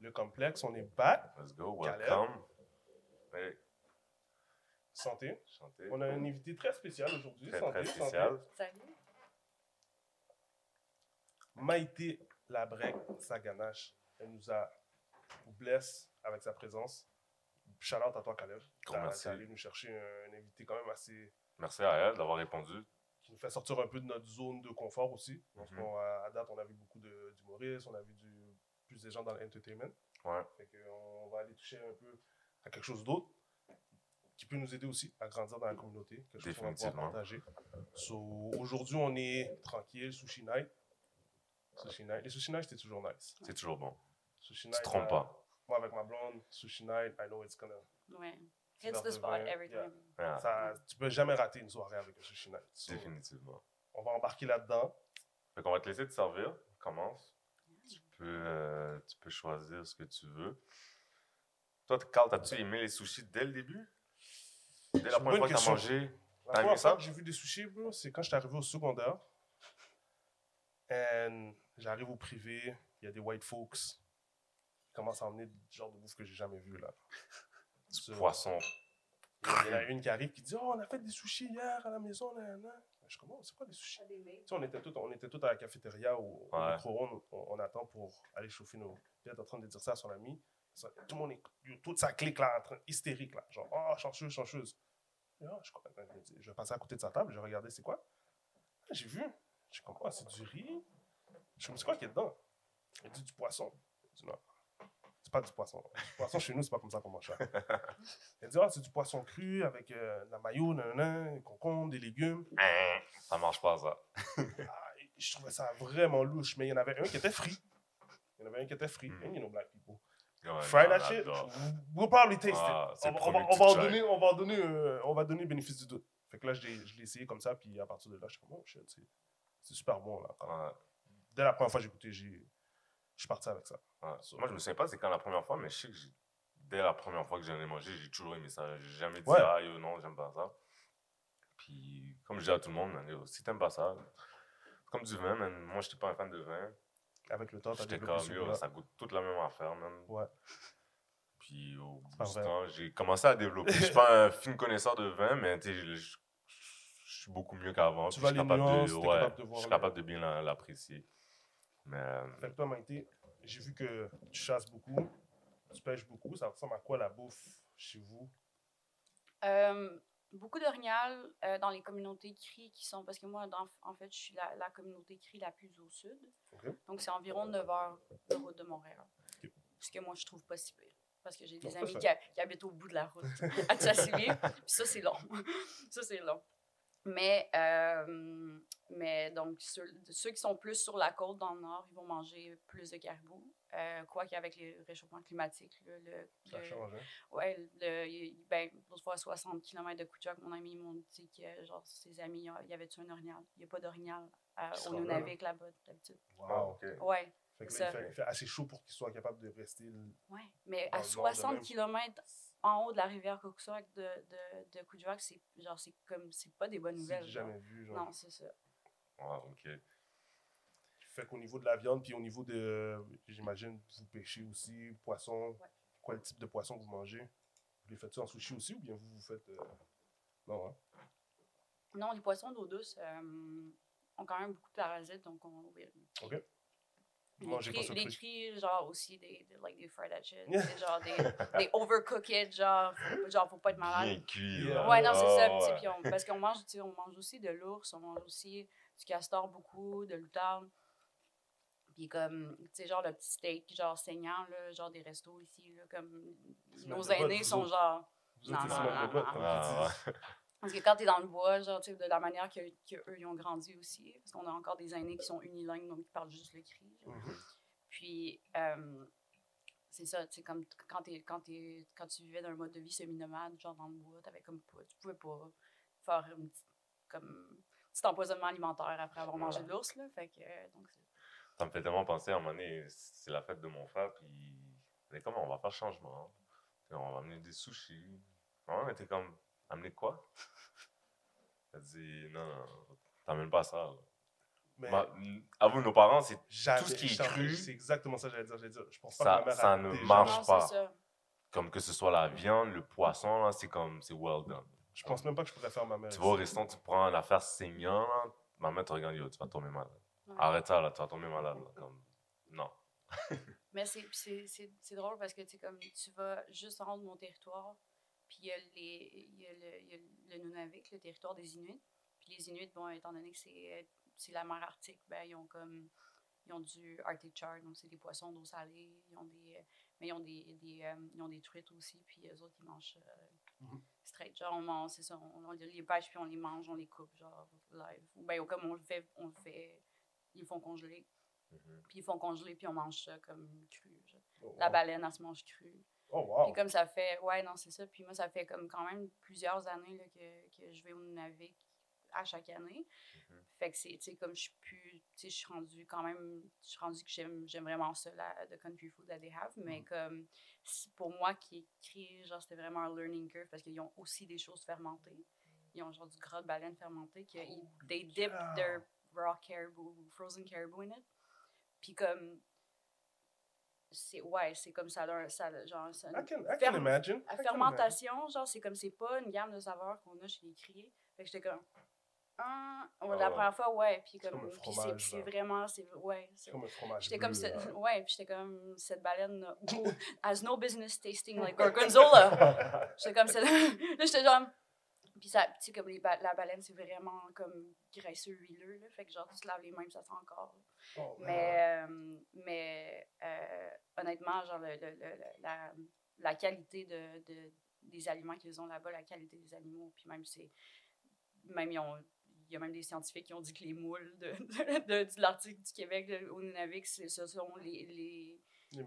Le complexe, on est back. Let's go, welcome. Hey, Santé. On a un invité très spécial aujourd'hui. Très, santé, très santé. spécial. Salut. Maïté Labrec, sa ganache. Elle nous a blessé avec sa présence. Shout out à toi, Caleb. Merci. allé nous chercher un, un invité quand même assez. Merci à elle d'avoir répondu. qui nous fait sortir un peu de notre zone de confort aussi. À à date, on a vu beaucoup d'humoristes, on a vu du, plus des gens dans l'entertainment. Ouais. Fait qu'on va aller toucher un peu à quelque chose d'autre qui peut nous aider aussi à grandir dans la communauté, quelque chose qu'on va pouvoir Définitivement. partager. So, aujourd'hui, on est tranquille, sushi night. Sushi night. Les sushi night, c'était toujours nice. C'est toujours bon. Sushi Tu night. te trompes euh, pas. Moi, avec ma blonde, sushi night, I know it's gonna. Ouais. Hits the spot vin, every yeah. time. Ah, Ça, tu peux jamais rater une soirée avec un sushi night. So, définitivement. on va embarquer là-dedans. Fait qu'on va te laisser te servir. Commence. Tu peux, euh, tu peux choisir ce que tu veux. Toi, Carl, as-tu aimé les sushis dès le début? Dès la première fois que tu as mangé? La première fois que j'ai vu des sushis, bro, c'est quand j'étais arrivé au secondaire. Et j'arrive au privé, il y a des white folks qui commencent à emmener du genre de bouffe que j'ai jamais vu là. So, Poisson. Il y en a une qui arrive qui dit Oh, on a fait des sushis hier à la maison. Là, là. Je suis comme, Oh, c'est quoi des sushis? Tu sais, on était tous on était tous à la cafétéria ou au Ouais. micro-ondes, on, on attend pour aller chauffer nos. Puis en train de dire ça à son ami. Ça- Tout le monde est. Toute sa clique là, en train, hystérique là. Genre, oh, chanceuse, chanceuse. Et là, je, je me dis, je vais passer à côté de sa table, je regardais c'est quoi? Ah, J'ai vu. Je suis comme, oh, c'est du riz. Je me dis, c'est quoi qu'il y a dedans? Elle dit du poisson. Je dis, non. C'est pas du poisson. Du poisson chez nous, c'est pas comme ça qu'on mange ça. Elle dit, ah, c'est du poisson cru avec euh, de la mayo, nanana, des concombres, des légumes. Hein, Ça marche pas, ça. Ah, je trouvais ça vraiment louche, mais il y en avait un qui était free. Il y en avait un qui était free. Mm. And you know black people. Ouais, Fry that shit, we'll probably taste Ah, it. c'est On, on va, on va en donner, on va en donner, euh, on va donner le bénéfice du doute. Fait que là, je l'ai essayé comme ça, puis à partir de là, je suis comme, oh shit, c'est- super bon. Là, Dès la première fois que j'ai goûté, je suis parti avec ça. Ouais. So- Moi, je me souviens pas c'est quand la première fois, mais je sais que dès la première fois que j'en ai mangé, j'ai toujours aimé ça. J'ai jamais dit, Ouais. ah, yo, non, j'aime pas ça. Puis, comme je dis à tout le monde, yo, si t'aimes pas ça, comme du vin, man. Moi, j'étais pas un fan de vin. Avec le temps, t'as J'étais développé comme, yo, ça goûte toute la même affaire, man. Ouais. Puis au bout du temps, j'ai commencé à développer. Je suis pas un fin connaisseur de vin, mais tu sais, je, suis beaucoup mieux qu'avant. Tu je suis les capable nuances, de, t'es ouais, capable de voir je suis le- capable de bien la- l'apprécier. Mais Fait que toi, Maïté, j'ai vu que tu chasses beaucoup, tu pêches beaucoup. Ça ressemble à quoi la bouffe chez vous? Euh, beaucoup d'orignal euh, dans les communautés CRI qui sont. Parce que moi, dans- en fait, je suis la, la communauté CRI la plus au sud. Donc, c'est environ 9 heures de route de Montréal. Ce que moi, je trouve pas si pire. Parce que j'ai des amis qui, ha- qui habitent au bout de la route à Tchassili. Puis ça, c'est long. ça, c'est long. Mais, euh, mais donc, ceux, ceux qui sont plus sur la côte dans le nord, ils vont manger plus de caribou. Euh, quoi qu'avec le réchauffement climatique, le, Ça le- change, hein? Ouais, le, ben, l'autre fois, 60 km de Kouchak, mon ami m'ont dit que, genre, ses amis, il y avait-tu un orignal? Il n'y a pas d'orignal euh, au Nunavik là-bas, d'habitude. ah, ok. Ouais, Fait que là, il fait, il fait assez chaud pour qu'il soit capable de rester. ouais. Mais à le nord de 60 même. km en haut de la rivière Kouchak de, de, de c'est genre, c'est comme, c'est pas des bonnes nouvelles. genre. jamais vu. Genre. Non, c'est ça. Ouais, ok. Fait qu'au niveau de la viande, puis au niveau de. J'imagine, vous pêchez aussi, poisson. Ouais. Quoi le type de poisson que vous mangez? Vous les faites-tu en sushi aussi ou bien vous vous faites. euh, Non, hein? Non, les poissons d'eau douce euh, ont quand même beaucoup de parasites, donc on. oui. Cris, cris, genre aussi des, des, like, des fried des, genre des, des overcooked, genre, faut, genre, faut pas être malade. Bien cuit. Là. Ouais, non, c'est ça. ouais. puis on- parce qu'on mange, tu sais, on mange aussi de l'ours, on mange aussi du castor beaucoup, de l'outarde. Puis comme, tu sais, genre le petit steak, genre saignant, là, genre des restos ici, là, comme nos aînés sont genre... Non. comme ils. Parce que quand t'es dans le bois, genre, tu de la manière que, que ils ont grandi aussi, parce qu'on a encore des aînés qui sont unilingues, donc qui parlent juste le cri. Mhm. Puis, euh, c'est ça, tu sais, comme quand, t'es- quand, t'es- quand tu vivais d'un mode de vie semi-nomade, genre dans le bois, t'avais comme pas, tu pouvais pas faire un petit, comme, petit empoisonnement alimentaire après avoir mangé de l'ours, là. Fait que, euh, donc, Ça me fait tellement penser à un moment donné, c'est la fête de mon frère, puis est comme, on va faire changement. On va amener des sushis. Ouais, mais t'es comme, amener quoi? A dit, non, non, t'amènes pas ça. là. Mais Ma- avoue, nos parents, c'est tout ce qui est cru, C'est exactement ça que j'allais dire. J'allais dire. Je pense pas Ça- que ma mère ça a ne marche pas. comme que ce soit la viande, le poisson, là, c'est comme, c'est well done. Je pense même pas que je pourrais faire ma mère. Tu vas au restaurant, tu prends une affaire saignant, là, ma mère te regarde, tu vas tomber malade. Ouais. Arrête ça, là, tu vas tomber malade. là, comme... Non. Mais c'est- c'est c'est- c'est drôle parce que comme tu vas juste de mon territoire, puis il y a, les, il y a le, il y a le Nunavik, le territoire des Inuits. Puis les Inuits, bon, étant donné que c'est c'est la mer Arctique, ben, ils ont comme ils ont du Arctic char, donc c'est des poissons d'eau salée, ils ont des euh, mais ils ont des, des euh, ils ont des truites aussi, puis eux autres ils mangent euh, Mhm. straight, genre on mange, c'est ça, on, on les pêche puis on les mange, on les coupe genre live. Ou ben comme on le fait, on le fait, ils le font congeler, Mhm. puis ils font congeler puis on mange ça comme cru. genre. Oh, La baleine, elle se mange crue. Oh, wow. Puis comme ça fait, ouais, non, c'est ça. Puis moi, ça fait comme quand même plusieurs années là, que, que je vais au Nunavik à chaque année. Mhm. Fait que c'est, tu sais, comme je suis plus, tu sais, je suis rendue quand même, je suis rendue que j'aime, j'aime vraiment ça, la, the country food that they have. Mais comme, c'est- pour moi qui écrit, genre, c'était vraiment un learning curve parce qu'ils ont aussi des choses fermentées. Ils ont genre du gras de baleine fermenté que ils- they dip their raw caribou, frozen caribou in it. Puis comme, c'est, ouais, c'est comme ça, leur- ça genre, ça, I can, I can imagine. la fermentation, genre, c'est comme c'est pas une gamme de saveurs qu'on a chez les criés. Fait que j'étais comme. Ah, ouais, Ah la première fois, ouais. Puis comme. comme c'est- vraiment. C'est, ouais. c'est- comme un fromage J'étais comme. ce- ouais, puis j'étais comme. Cette baleine has no business tasting like gorgonzola. J'étais comme. Là, j'étais genre. Puis ça, tu sais, comme les ba- la baleine, c'est vraiment comme graisseux, huileux, là. Fait que genre, tu te laves les mains, ça sent encore. Oh, Mais, euh, mais euh, honnêtement, genre, le- le- le- la, la qualité de, de- des aliments qu'ils ont là-bas, la qualité des animaux, puis même, c'est. Même, ils ont. Il y a même des scientifiques qui ont dit que les moules de, de, de l'Arctique du Québec, au Nunavik, ce sont les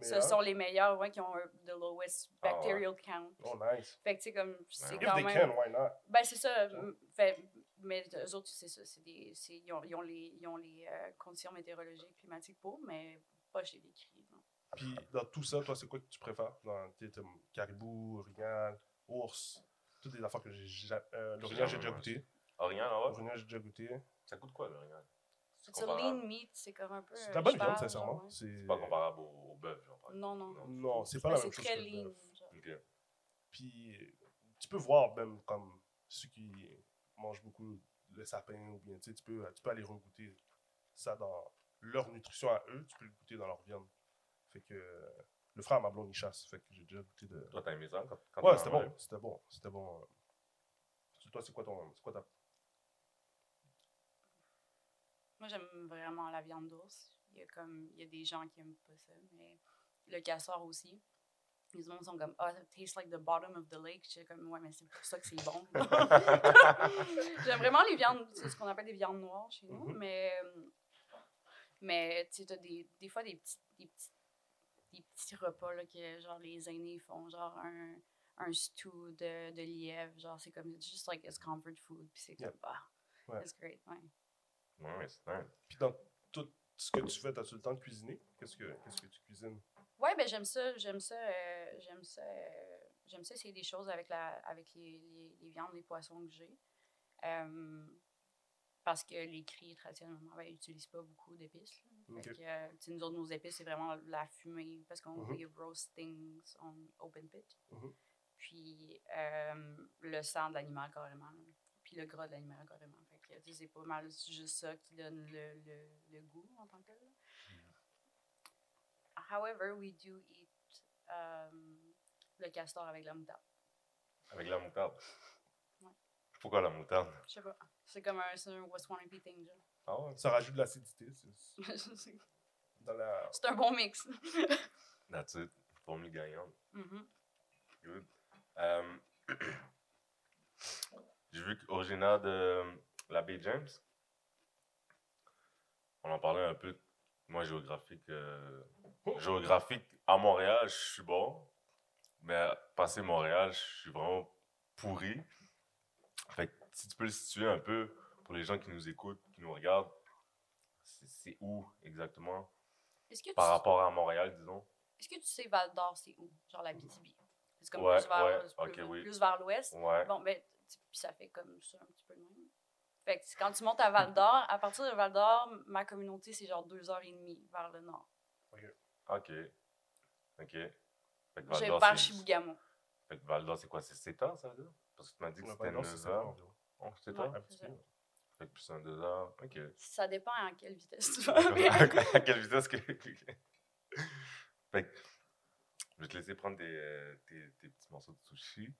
ce sont les meilleurs, ouais, qui ont un- the lowest Ah ouais. bacterial count. Oh, nice. Fait que, tu sais, comme, c'est If If quand they même. can, why not? Ben, c'est ça. Fait, mais eux autres, c'est ça. c'est Des, c'est- ils, ont, ils ont les, ils ont les euh, conditions météorologiques, climatiques pour, mais pas chez les cris. non. Puis dans tout ça, toi, c'est quoi que tu préfères? Dans tes caribou, orignal, ours, toutes les affaires que j'ai jamais. Euh, l'orignal, j'ai déjà goûté. Orignal, là, ouais. L'orignal, j'ai déjà goûté. Ça coûte quoi, l'orignal? C'est C'est lean meat, c'est comme un peu. C'est de euh, la bonne viande, sincèrement. ouais. C'est C'est pas comparable au, au bœuf, exemple. Non, non. Non, c'est pas la même chose. très que le lean. Puis tu peux voir même comme ceux qui mangent beaucoup le sapin ou bien tu sais, tu peux, tu peux aller regoûter ça dans leur nutrition à eux, tu peux le goûter dans leur viande. Fait que le frère à ma blonde il chasse, fait que j'ai déjà goûté de. Toi, t'as aimé ça quand, quand Ouais, c'était bon, c'était bon, c'était bon. Toi, c'est quoi ton, c'est quoi ta Moi, j'aime vraiment la viande d'ours. Il y a comme, il y a des gens qui aiment pas ça, mais le castor aussi. Les gens sont comme, ah, it tastes like the bottom of the lake. J'étais comme, ouais, mais c'est pour ça que c'est bon. J'aime vraiment les viandes, c'est ce qu'on appelle des viandes noires chez nous, Mhm. mais, euh, mais tu sais, des, des fois des petits, des petits, des petits repas là, que genre les aînés font, genre un, un stew de, de lièvre, genre c'est comme, it's just like it's comfort food, puis c'est comme, ah, Ouais. it's great, ouais. Ouais, mais c'est nice. Puis dans tout ce que tu fais, as-tu le temps de cuisiner Qu'est-ce que, qu'est-ce que tu cuisines? Ouais, ben j'aime ça, j'aime ça, euh, j'aime ça, euh, j'aime ça essayer des choses avec la, avec les, les, les viandes, les poissons que j'ai. Euh, parce que les cris, traditionnellement, ben, ils n'utilisent pas beaucoup d'épices. là. Fait Ok. que, nous autres, nos épices, c'est vraiment la fumée, parce qu'on fait roast things on open pit. Mhm. Puis euh, le sang de l'animal, carrément. Puis le gras de l'animal, carrément. C'est pas mal juste ça qui donne le, le, le goût en tant que tel. However, we do eat um, le castor avec la moutarde. Avec la moutarde? Ouais. Pourquoi la moutarde? Je sais pas. C'est comme un, c'est un West thing, genre. Ah ouais? Ça rajoute de l'acidité. c'est- c'est Dans la... c'est un bon mix. That's it. Formule gagnante. Mhm. Good. Euh, J'ai vu qu'originaire de la baie James. On en parlait un peu. Moi, géographique, euh, géographique à Montréal, je suis bon. Mais passer Montréal, je suis vraiment pourri. Fait que si tu peux le situer un peu pour les gens qui nous écoutent, qui nous regardent, c'est où exactement? Est-ce que, tu, par rapport à Montréal, disons? est-ce que tu sais Val d'Or, c'est où? Genre la BTB. C'est comme Ouais, plus vers, ouais, plus, ok, oui. plus vers l'ouest. Ouais. Bon, ben, puis ça fait comme ça un petit peu de même. Fait que quand tu montes à Val d'Or, à partir de Val d'Or, ma communauté, c'est genre deux heures et demie vers le nord. OK. OK. Fait que Val J'ai d'Or, vers c'est- Chibougamau. Fait que Val d'Or, c'est quoi? C'est 7 heures, ça veut dire? Parce que tu m'as dit que c'était Val d'Or, 9 c'est ça, heures. environ. Oh, 7 Ouais. heures? Un petit c'est peu. Fait que plus un 2 heures. OK. Ça dépend à quelle vitesse tu vas. à quelle vitesse que. fait que, je vais te laisser prendre tes, euh, tes, tes petits morceaux de sushi.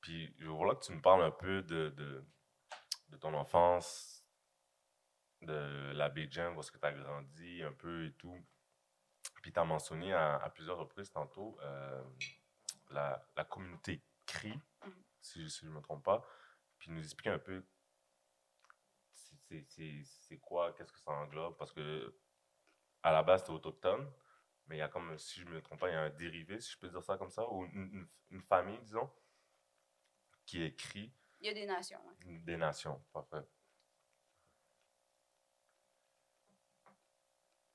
Puis, je que tu me parles un peu de, de, de ton enfance, de la baie Jam, où est-ce que tu as grandi un peu et tout. Puis, tu as mentionné à, à plusieurs reprises tantôt euh, la, la communauté CRI, Mhm. si, si je ne me trompe pas. Puis, nous expliquer un peu c'est- c'est- c'est c'est quoi, qu'est-ce que ça englobe? Parce que à la base, c'était autochtone, mais il y a comme, si je me trompe pas, il y a un dérivé, si je peux dire ça comme ça, ou une, une- une famille, disons, qui écrit Il y a des nations. ouais. des nations. Parfait.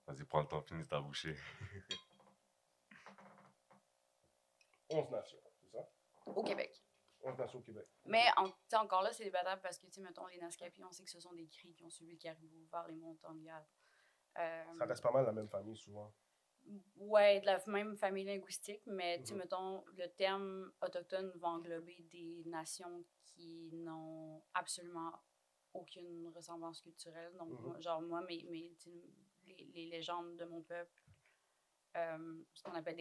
Vas-y, prends le temps, finis ta bouchée. 11 nations, c'est ça? Au Québec. 11 nations au Québec. Mais en, encore là, c'est débattable parce que, tu sais, mettons, les Naskapi, on sait que ce sont des cris qui ont suivi le caribou vers les montagnes. Euh, Ça reste pas mal la même famille, souvent. Ouais, de la même famille linguistique, mais tu sais, Mhm. mettons, le terme autochtone va englober des nations qui n'ont absolument aucune ressemblance culturelle. Donc, Mhm. moi- genre, moi, mes, mes, tu les, les légendes de mon peuple, euh, ce qu'on appelle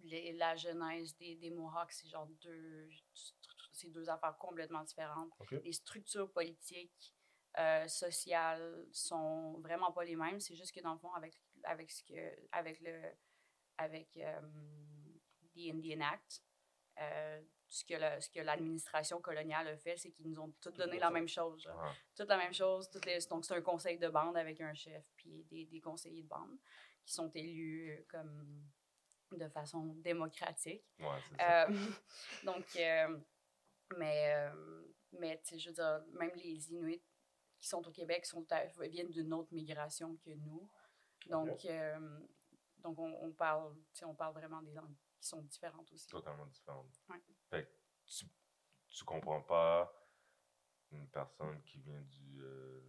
les- la genèse des, des Mohawks, c'est genre deux, c'est deux affaires complètement différentes. Les structures politiques, euh, sociales sont vraiment pas les mêmes. C'est juste que dans le fond, avec, avec, ce que, avec le avec euh, the Indian Act, euh, ce que l'administration coloniale a fait, c'est qu'ils nous ont tous donné la même chose. genre. Ah, Toute la même chose. Toutes les, donc, c'est un conseil de bande avec un chef puis des, des conseillers de bande qui sont élus euh, comme de façon démocratique. ouais, ça. Euh, donc, euh, mais, mais tu sais, je veux dire, même les Inuits qui sont au Québec sont à- viennent d'une autre migration que nous. Donc, euh, donc on, on parle, on parle vraiment des langues qui sont différentes aussi. Totalement différente. Ouais. Fait que tu, tu comprends pas une personne qui vient du euh,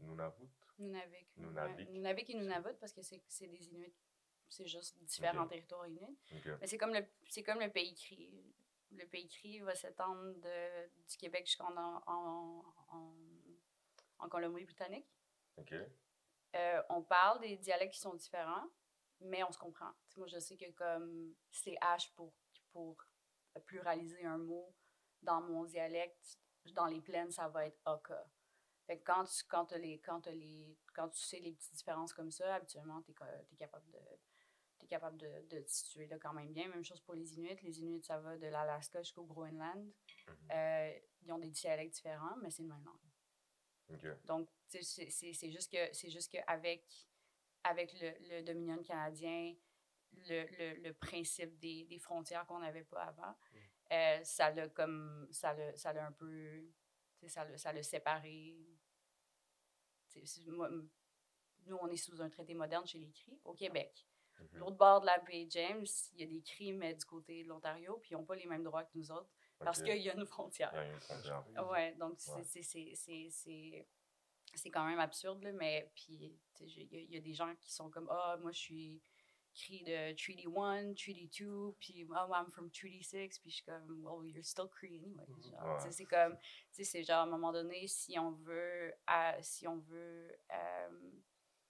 Nunavut? Nunavik. Nunavik. Nunavik et Nunavut parce que c'est c'est des Inuits. C'est juste différents Ok. territoires Inuits. Ok. Mais c'est comme le c'est comme le pays cri. Le pays cri va s'étendre de- du Québec jusqu'en en, en, en, en Colombie-Britannique. Ok. Euh, on parle des dialectes qui sont différents, mais on se comprend. Moi, je sais que comme c'est H pour, pour pluraliser un mot dans mon dialecte, dans les plaines, ça va être Oka. Fait que quand tu, quand les, quand les, quand tu sais les petites différences comme ça, habituellement, tu es, capable de t'es capable de, de te situer là quand même bien. Même chose pour les Inuits. Les Inuits, ça va de l'Alaska jusqu'au Groenland. Mhm. Euh, ils ont des dialectes différents, mais c'est une même langue. Donc, c'est- juste que c'est juste qu'avec avec le, le Dominion canadien, le, le, le principe des, des frontières qu'on n'avait pas avant, euh, ça l'a comme ça l'a ça l'a un peu ça l'a ça séparé. Moi, nous, on est sous un traité moderne chez les Cris au Québec. Mhm. L'autre bord de la baie James, il y a des Cris, mais du côté de l'Ontario, puis ils n'ont pas les mêmes droits que nous autres parce qu'il y a une frontière. Il y a une frontière. Ouais, donc Ouais. c'est- quand même absurde, là, mais puis il y, a- il y a des gens qui sont comme Ah, moi je suis Cree de Treaty 1, Treaty 2, puis Oh, I'm from Treaty 6, puis je suis comme Well, you're still Cree anyway. Mhm. Ouais. C'est comme, tu sais, c'est genre à un moment donné, si on veut, si on veut, euh,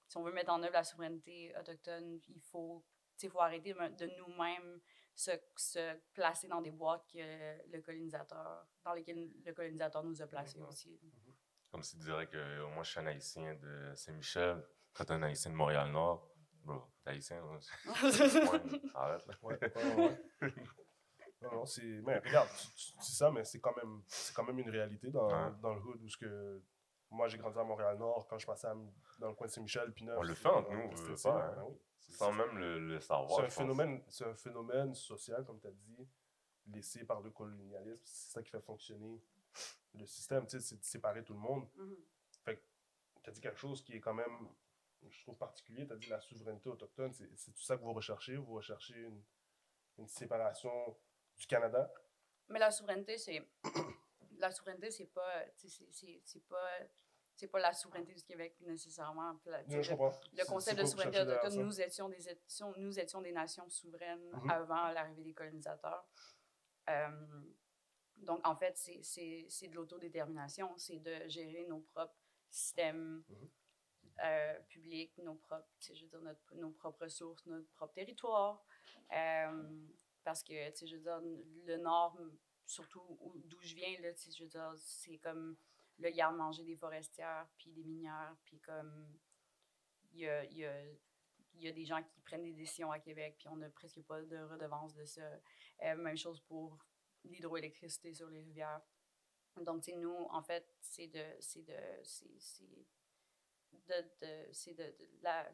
si on veut mettre en œuvre la souveraineté autochtone, il faut, faut arrêter de de nous-mêmes se, se placer dans des boîtes que le colonisateur, dans lesquelles le colonisateur nous a placés Ouais. aussi. Comme si tu dirais que moi, je suis un haïtien de Saint-Michel. Quand t'es un haïtien de Montréal-Nord, bro, t'es haïtien, là. Arrête, là. Ouais, ouais, ouais. Non, non, c'est. Mais regarde, tu, tu dis ça, mais c'est quand même, c'est quand même une réalité dans, dans le hood où ce que. Moi, j'ai grandi à Montréal-Nord. Quand je passais à- dans le coin de Saint-Michel, puis On le fait entre nous, on pas, ça, hein. ben oui. Sans même le, le savoir. C'est un, phénomène, c'est un phénomène social, comme tu as dit, laissé par le colonialisme. C'est ça qui fait fonctionner le système, tu sais, c'est de séparer tout le monde. Mhm. Tu as dit quelque chose qui est quand même, je trouve particulier. Tu as dit la souveraineté autochtone. C'est c'est tout ça que vous recherchez. Vous recherchez une, une séparation du Canada. Mais la souveraineté, c'est. la souveraineté, c'est pas, c'est pas, c'est pas la souveraineté du Québec nécessairement. La- Non, je le- le concept de souveraineté autochtone, nous étions, des, nous étions des nations souveraines Mhm. avant l'arrivée des colonisateurs. Euh, donc, en fait, c'est- de l'autodétermination, c'est de gérer nos propres systèmes Mhm. euh, publics, nos propres, je veux dire, notre- nos propres ressources, notre propre territoire. Euh, parce que, tu sais, je veux dire, le Nord, surtout où- d'où je viens, là, je veux dire, c'est comme le garde-manger des forestières, puis des minières, puis comme il y a, y, a, y a des gens qui prennent des décisions à Québec, puis on n'a presque pas de redevance de ça. Euh, même chose pour l'hydroélectricité sur les rivières. Donc, nous, en fait, c'est de, c'est de, c'est, de, de- de, de la,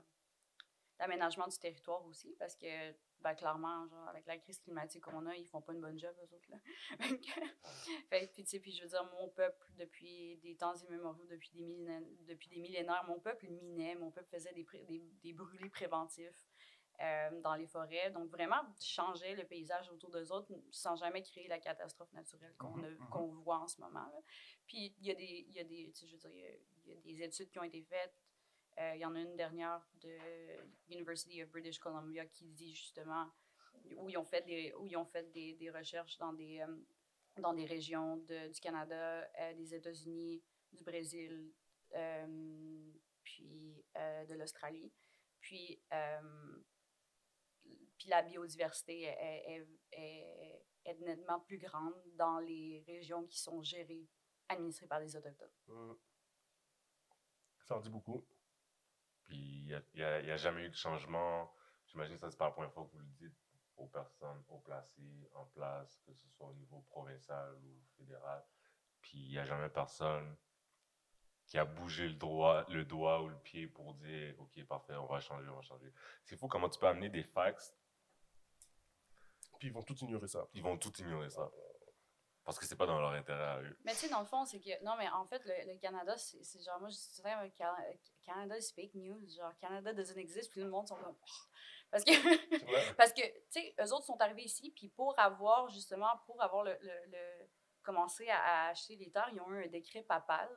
l'aménagement du territoire aussi, parce que, ben, clairement, genre, avec la crise climatique qu'on a, ils font pas une bonne job, eux autres, là. Fait puis, tu sais, puis je veux dire, mon peuple, depuis des temps immémoriaux, depuis des, millénaires, depuis des millénaires, mon peuple minait, mon peuple faisait des, des, des brûlés préventifs euh, dans les forêts. Donc, vraiment, changer le paysage autour d'eux autres sans jamais créer la catastrophe naturelle qu'on Mhm, a- mhm. qu'on voit en ce moment. là. Puis, il y a des, il y a des, tu sais, je veux dire, il y a- il y, a des études qui ont été faites. Euh, il y en a une dernière de University of British Columbia qui dit justement où ils ont fait des, où ils ont fait des, des recherches dans des, euh, dans des régions de- du Canada, euh, des États-Unis, du Brésil, puis de l'Australie. Puis, puis la biodiversité est, est- est- est nettement plus grande dans les régions qui sont gérées, administrées par les Autochtones. Mm. Ça en dit beaucoup. Puis il n'y a, jamais eu de changement. J'imagine que ça, c'est pas la première fois que vous le dites aux personnes au placé, en place, que ce soit au niveau provincial ou fédéral. Puis il n'y a jamais personne qui a bougé le, droit, le doigt ou le pied pour dire OK, parfait, on va changer, on va changer. C'est fou comment tu peux amener des facts, Puis ils vont tout ignorer ça. ils vont tout ignorer ça. Parce que c'est pas dans leur intérêt à eux. Mais tu sais, dans le fond, c'est que. Non, mais en fait, le, le Canada, c'est genre. Moi, je dirais, euh, Ca- Canada, c'est fake news. Genre, Canada doesn't exist, puis tout le monde sont comme. Oh. Parce que. Parce que, tu sais, eux autres sont arrivés ici, puis pour avoir, justement, pour avoir le, le, le- commencé à, à acheter les terres, ils ont eu un décret papal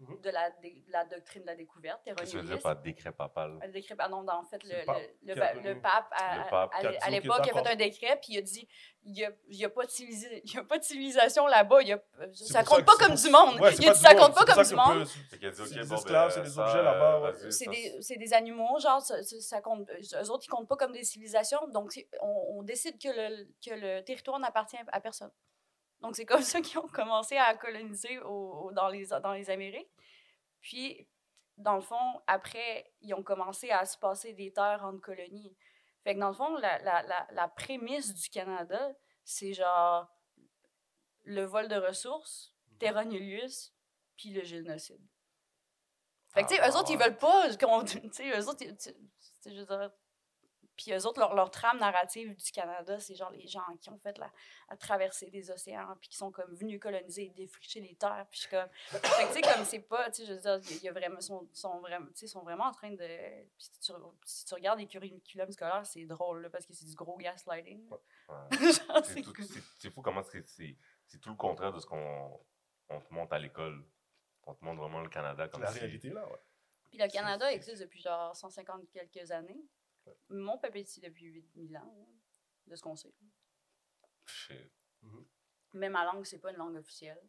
Mhm. de, la, dé- de la doctrine de la découverte, Qu'est-ce que tu veux dire par décret papal? Le décret, ah non, en fait, le, pape le, le, pape, à, Le pape à- l'époque, il a fait un décret, puis il a dit il n'y a, il y a, pas de civilisation- il y a pas de civilisation là-bas, ça pour compte que- pas comme du monde. Ouais, il a dit ça compte pas comme du monde. C'est des bon, esclaves, ben, c'est des objets là-bas, C'est des, animaux, genre, ça, compte, eux autres, ils comptent pas comme des civilisations, donc on, décide que le territoire n'appartient à personne. Donc c'est comme ça qu'ils ont commencé à coloniser au- au- dans, les, dans les Amériques. Puis, dans le fond, après, ils ont commencé à se passer des terres entre colonies. Fait que dans le fond, la, la, la, la prémisse du Canada, c'est genre le vol de ressources, terra nullius, puis le génocide. Fait que, tu sais, Ah, eux autres, ils veulent pas qu'on. Tu sais, eux autres, ils- tu sais, je veux dire. Puis eux autres, leur, leur trame narrative du Canada, c'est genre les gens qui ont fait la, la traversée des océans, puis qui sont comme venus coloniser et défricher les terres. Puis je suis comme. Fait que, tu sais, comme c'est pas. Tu sais, je veux dire, il y a- il y a vraiment. Sont, sont, vraiment, sont en train de. Puis si tu, si tu regardes les curriculums scolaires, c'est drôle, là, parce que c'est du gros gaslighting. Ouais. C'est fou comment c'est- tout le contraire de ce qu'on on te montre à l'école. On te montre vraiment le Canada comme La si- réalité, là, ouais. Puis le Canada existe depuis genre 150 quelques années. Mon peuple est ici depuis 8000 ans, de ce qu'on sait. Shit. Mais ma langue, c'est pas une langue officielle.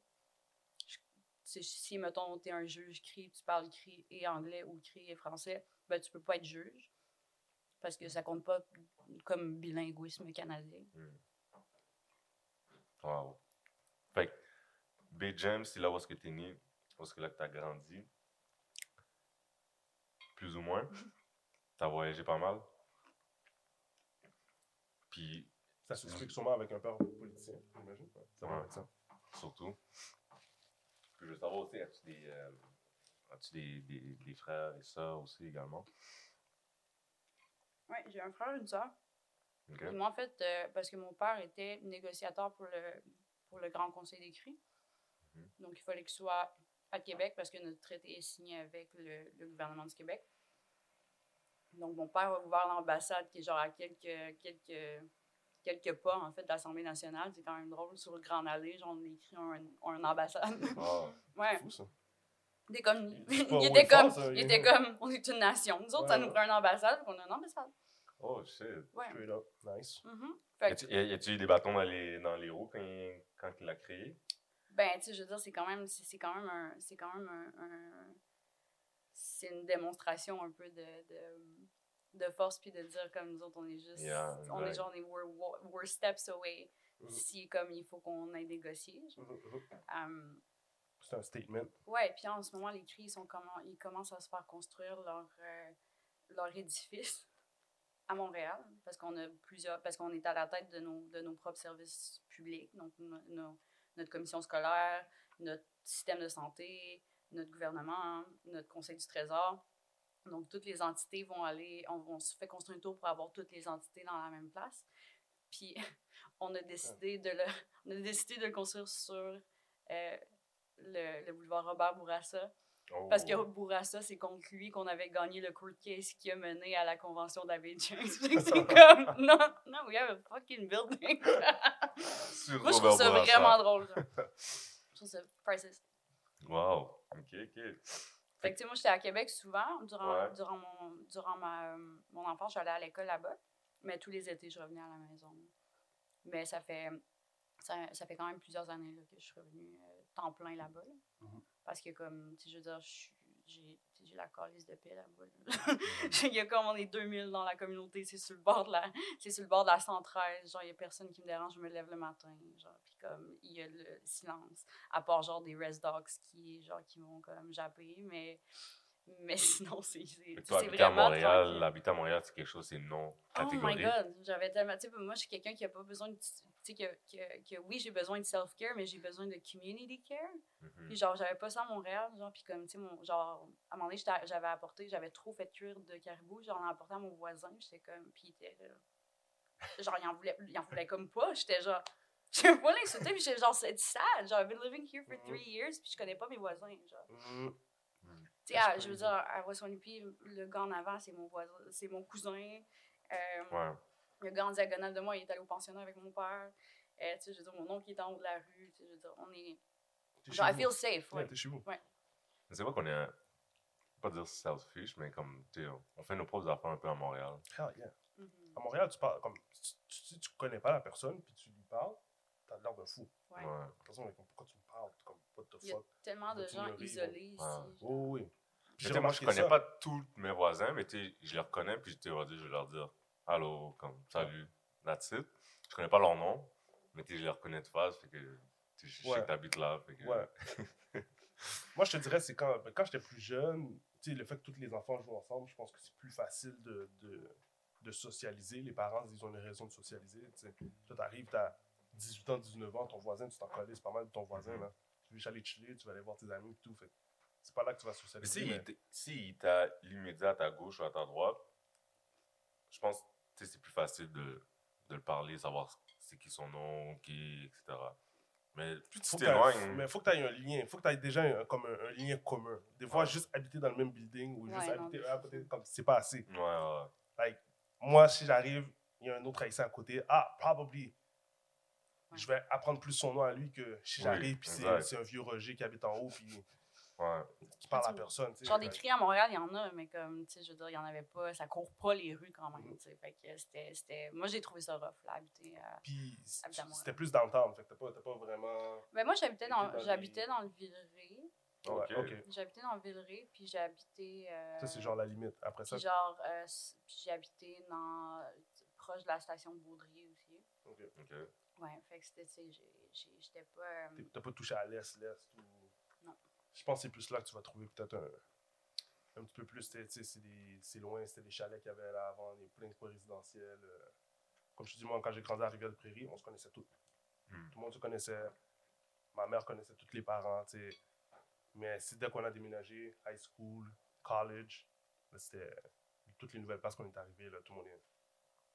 Je- si, mettons, t'es un juge cri, tu parles cri et anglais ou cri et français, ben tu peux pas être juge. Parce que ça compte pas comme bilinguisme canadien. Wow. Fait que Bay James, c'est là où est-ce que t'es né, où est-ce que là que t'as grandi? Plus ou moins? T'as voyagé pas mal. Puis, Ça s'explique sûrement avec un père politicien, j'imagine. Ouais, Ça va avec ça. surtout. Puis je veux savoir aussi, as-tu des, euh, as-tu des, des, des frères et sœurs aussi également? Oui, j'ai un frère et une soeur. Ok. Puis moi, en fait, euh, parce que mon père était négociateur pour le, pour le Grand Conseil d'écrit. Mhm. Donc, il fallait qu'il soit à Québec parce que notre traité est signé avec le, le gouvernement du Québec. Donc, mon père a ouvert l'ambassade qui est genre à quelques, quelques quelques pas, en fait, de l'Assemblée nationale. C'est quand même drôle. Sur le Grand Allée, genre, on écrit un, un ambassade. Ouais. Fou, ça. Des comme, il était comme, ça, il était comme, on est une nation. Nous autres, ça Ouais, nous ouais. prend une ambassade, on a une ambassade. Oh, shit. Ouais. Straight up. Nice. Mhm. Y que, a-tu- y a-tu eu des bâtons dans les, dans les roues quand il, quand il l'a créé? ben, tu sais, je veux dire, c'est quand même, c'est c'est quand même un, c'est quand même un, un- c'est une démonstration un peu de, de, de force, puis de dire comme nous autres, on est juste, Yeah, on est genre, des- we're, we're steps away. Mhm. Si comme il faut qu'on aille négocier. Mhm, mhm. Um, C'est un statement. Ouais, puis en ce moment, les cris, ils, sont comment, ils commencent à se faire construire leur, euh, leur édifice à Montréal, parce qu'on a plusieurs, parce qu'on est à la tête de nos, de nos propres services publics, donc no- no- notre commission scolaire, notre système de santé, notre gouvernement, notre conseil du trésor. Donc, toutes les entités vont aller, on, on se fait construire un tour pour avoir toutes les entités dans la même place. Puis, on a décidé de le, on a décidé de le construire sur euh, le, le boulevard Robert Bourassa. Oh. Parce que Bourassa, c'est contre lui qu'on avait gagné le court case qui a mené à la convention. Fait que c'est comme, non, non, we have a fucking building. Sur Moi, je trouve ça Bourassa. vraiment drôle. genre. Je trouve ça priceless. Wow. OK, OK. Fait que, tu sais, moi, j'étais à Québec souvent. Durant, Ouais. durant, mon, durant ma, mon enfance, j'allais à l'école là-bas. Mais tous les étés, je revenais à la maison. Mais ça fait, ça, ça fait quand même plusieurs années là, que je suis revenue euh, temps plein là-bas. là. Mhm. Parce que, comme, tu sais, je veux dire, je suis- j'ai la calice de paix là-bas. là. il y a comme on est 2000 dans la communauté, c'est sur le bord de la, c'est sur le bord de la 113. Genre, il y a personne qui me dérange, je me lève le matin. Genre, puis comme, il y a le silence. À part, genre, des rest dogs qui, genre, qui vont comme japper. Mais, mais sinon, c'est, habiter à vraiment Montréal, habiter à Montréal, c'est quelque chose, c'est non Oh my god, j'avais tellement. Tu sais, moi, je suis quelqu'un qui a pas besoin de. Tu sais, que, que, que oui, j'ai besoin de self-care, mais j'ai besoin de community care. Mhm. Puis genre, j'avais pas ça à Montréal, genre, puis comme, tu sais, mon- genre, à un moment donné, j'avais apporté, j'avais trop fait cuire de caribou, genre, ai apporté à mon voisin, j'étais comme, puis il était là. Genre, il en voulait, il en voulait comme pas, j'étais genre, je pas l'insulter, puis j'étais genre, c'est sad, genre, I've been living here for three years, puis je connais pas mes voisins, genre. Tu sais, à- je veux dire, à West-Wanipi, le gars en avant, c'est mon voisin, c'est mon cousin. Euh, Ouais. le gars en diagonale de moi, il est allé au pensionnat avec mon père. Euh, tu sais, je veux dire, mon oncle il est en haut de la rue. Tu sais, je veux dire, on est. T'es Genre, chez I vous. feel safe. Ouais, Ouais. t'es chez vous. Mais C'est vrai qu'on est, pas dire selfish, mais comme, tu sais, on fait nos propres affaires un peu à Montréal. Hell yeah. Mhm. À Montréal, tu parles comme. Si tu, tu, tu connais pas la personne, puis tu lui parles, t'as l'air d'un fou. Ouais. Ouais. De toute façon, comme, pourquoi tu me parles? Comme, what the Il y a fuck? tellement de gens isolés ici. Ouais. genre. Oh, oui. Puis sais, moi, je connais ça. pas tous mes voisins, mais tu sais, je les reconnais, puis sais, je vais leur dire allô, comme salut, that's it. Je connais pas leur nom, mais je les reconnais de face, fait que tu sais, je sais Ouais. que t'habites là. Fait que, Ouais. Moi, je te dirais, c'est quand, ben, quand j'étais plus jeune, tu sais, le fait que tous les enfants jouent ensemble, je pense que c'est plus facile de, de, de socialiser. Les parents, ils ont une raison de socialiser. Tu sais. Toi, t'arrives, t'as 18 ans, 19 ans, ton voisin, tu t'en connais, c'est pas mal de ton voisin. Mhm. Là. Tu veux aller chiller, tu vas aller voir tes amis et tout. Fait. C'est pas là que tu vas Mais socialiser. si mais- il si il t'a l'immédiat à ta gauche ou à ta droite, je pense c'est plus facile de, de le parler, savoir c'est qui son nom, qui, etc. Mais plus tu Faut que t'aies- t'éloignes. mais faut que tu aies un lien. Il faut que tu aies déjà un, comme un, un lien commun. Des fois, Ouais. juste habiter dans le même building ou juste non, habiter à côté, comme c'est pas assez. Ouais, ouais. Like, moi, si j'arrive, il y a un autre haïtien à côté, ah, probably. Je vais apprendre plus son nom à lui que si Oui, j'arrive, puis c'est exact. c'est un vieux Roger qui habite en haut, puis ouais. qui parle à personne. Genre des cris à Montréal, il y en a, mais comme, tu sais, je veux dire, il y en avait pas, ça court pas les rues quand même, Mhm. tu sais. Fait que c'était, c'était, moi j'ai trouvé ça rough, là, habiter à... Puis c'était plus downtown, fait que t'as pas, t'as pas vraiment. Ben moi j'habitais dans, dans j'habitais dans le Villeray, Ok. Ok. j'habitais dans le Villeray, puis j'ai habité... euh, Ça, c'est genre la limite. Après ça, Puis genre, euh, j'ai habité dans, proche de la station de Baudry aussi. Ok. Ouais, fait que c'était, tu sais, j'ai- j'ai- j'étais pas... euh, t'as pas touché à l'est, l'est. Ou... Je pense que c'est plus là que tu vas trouver peut-être un, un petit peu plus. C'est loin, c'était des chalets qu'il y avait là avant, des plein de résidentiels. euh. Comme je te dis, moi, quand j'ai grandi à Rivière-de-Prairie, on se connaissait tous. Hmm. Tout le monde se connaissait. Ma mère connaissait tous les parents, tu sais. Mais c'est dès qu'on a déménagé, high school, college, c'était toutes les nouvelles places qu'on est arrivé, là, tout le monde est...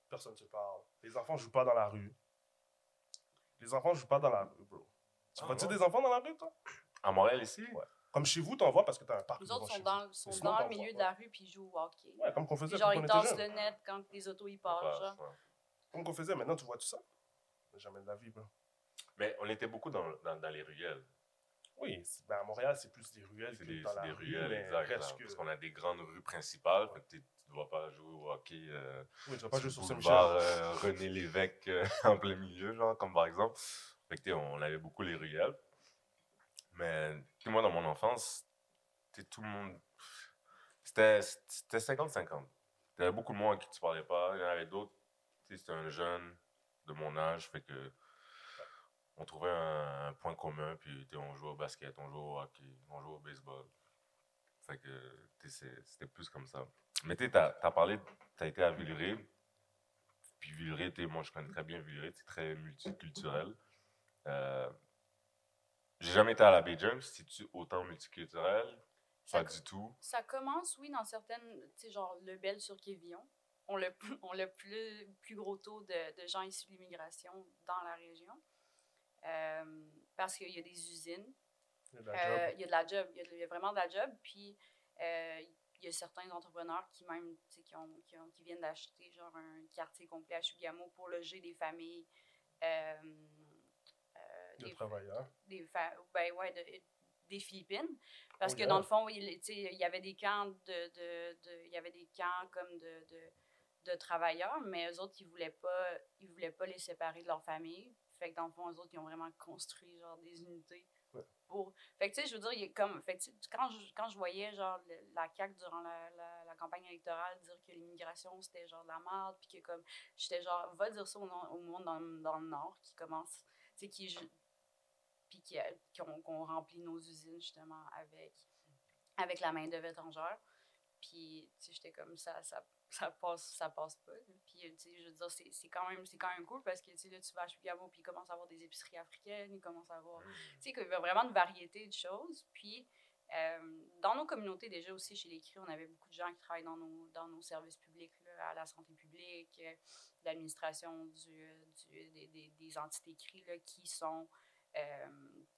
Personne ne se parle. Les enfants jouent pas dans la rue. Les enfants jouent pas dans la rue, bro. Tu Ah, vois-tu des enfants dans la rue, toi? À Montréal ici? Ouais. Comme chez vous, t'en vois parce que t'as un parc. Les autres sont dans, sont Mais sinon, dans t'en le milieu de la rue puis ils jouent au hockey. Ouais, comme qu'on faisait Puis genre, ils jeunes. le net quand les autos y passent. Ouais, genre. ouais. Comme qu'on faisait, maintenant, tu vois tout ça? Jamais de la vie, bro. Mais on était beaucoup dans, dans, dans les ruelles. Oui, ben, à Montréal, c'est plus des ruelles C'est que des, dans c'est la des rue, ruelles, mais exact. que- Parce qu'on a des grandes rues principales. Fait que t'es- tu ne vas pas jouer au hockey euh, Oui, tu vas pas jouer sur Saint-Michel. euh, René Lévesque euh, en plein milieu, genre, comme par exemple. Fait que, on avait beaucoup les ruelles. Mais moi, dans mon enfance, tout le monde. C'était c'était 50-50. Il y avait beaucoup de monde à qui tu parlais pas. Il y en avait d'autres. C'était un jeune de mon âge. Fait que. On trouvait un, point commun, puis on jouait au basket, on jouait au hockey, on jouait au baseball. Fait que c'était plus comme ça. Mais tu as, parlé, tu as été à Villeray. Puis Villeray, moi je connais très bien Villeray, c'est très multiculturel. Euh, J'ai jamais été à la Bay James, c'est-tu autant multiculturel? Ça, Pas du tout. ça commence, oui, dans certaines, tu sais, genre le Bel sur Quévillon. On le, on le plus, plus gros taux de, de gens issus de l'immigration dans la région. Euh, parce qu'il y a des usines, Il y a de la Euh, job. il y a de la job, il y a, de- il y a vraiment de la job. Puis euh, il y a certains entrepreneurs qui même tu sais, qui, ont, qui, ont- qui viennent d'acheter genre un quartier complet à Chugamo pour loger des familles. euh, de des, travailleurs. des, ben ouais, de- des Philippines. Parce Oh, que yeah. dans le fond, il, il y avait des camps de, de, de- il y avait des camps comme de, de, de travailleurs, mais eux autres, ils voulaient pas, ils voulaient pas les séparer de leur famille. Fait que dans le fond, eux autres, ils ont vraiment construit genre des unités Ouais. pour. Fait que tu sais, je veux dire, il est comme, fait que, quand je, quand je voyais genre le- la CAQ durant la, la, la campagne électorale dire que l'immigration c'était genre de la merde, puis que comme, j'étais genre, va dire ça au, au monde dans, dans le Nord qui commence, tu sais, qui puis qui, a- qu'on qu'on remplit nos usines justement avec, avec la main-d'œuvre étrangère. Puis, tu sais, j'étais comme ça, ça, ça passe, ça passe pas. Puis, tu sais, je veux dire, c'est quand, même- quand même cool parce que, tu sais, là, tu vas à Chugamo, puis il commence à avoir des épiceries africaines, il commence à avoir, tu sais, qu'il y a vraiment une variété de choses. Puis, euh, dans nos communautés, déjà aussi, chez les CRI, on avait beaucoup de gens qui travaillent dans nos, dans nos services publics, là, à la santé publique, euh, l'administration du, euh, du- des, des, des entités CRI, là, qui sont euh,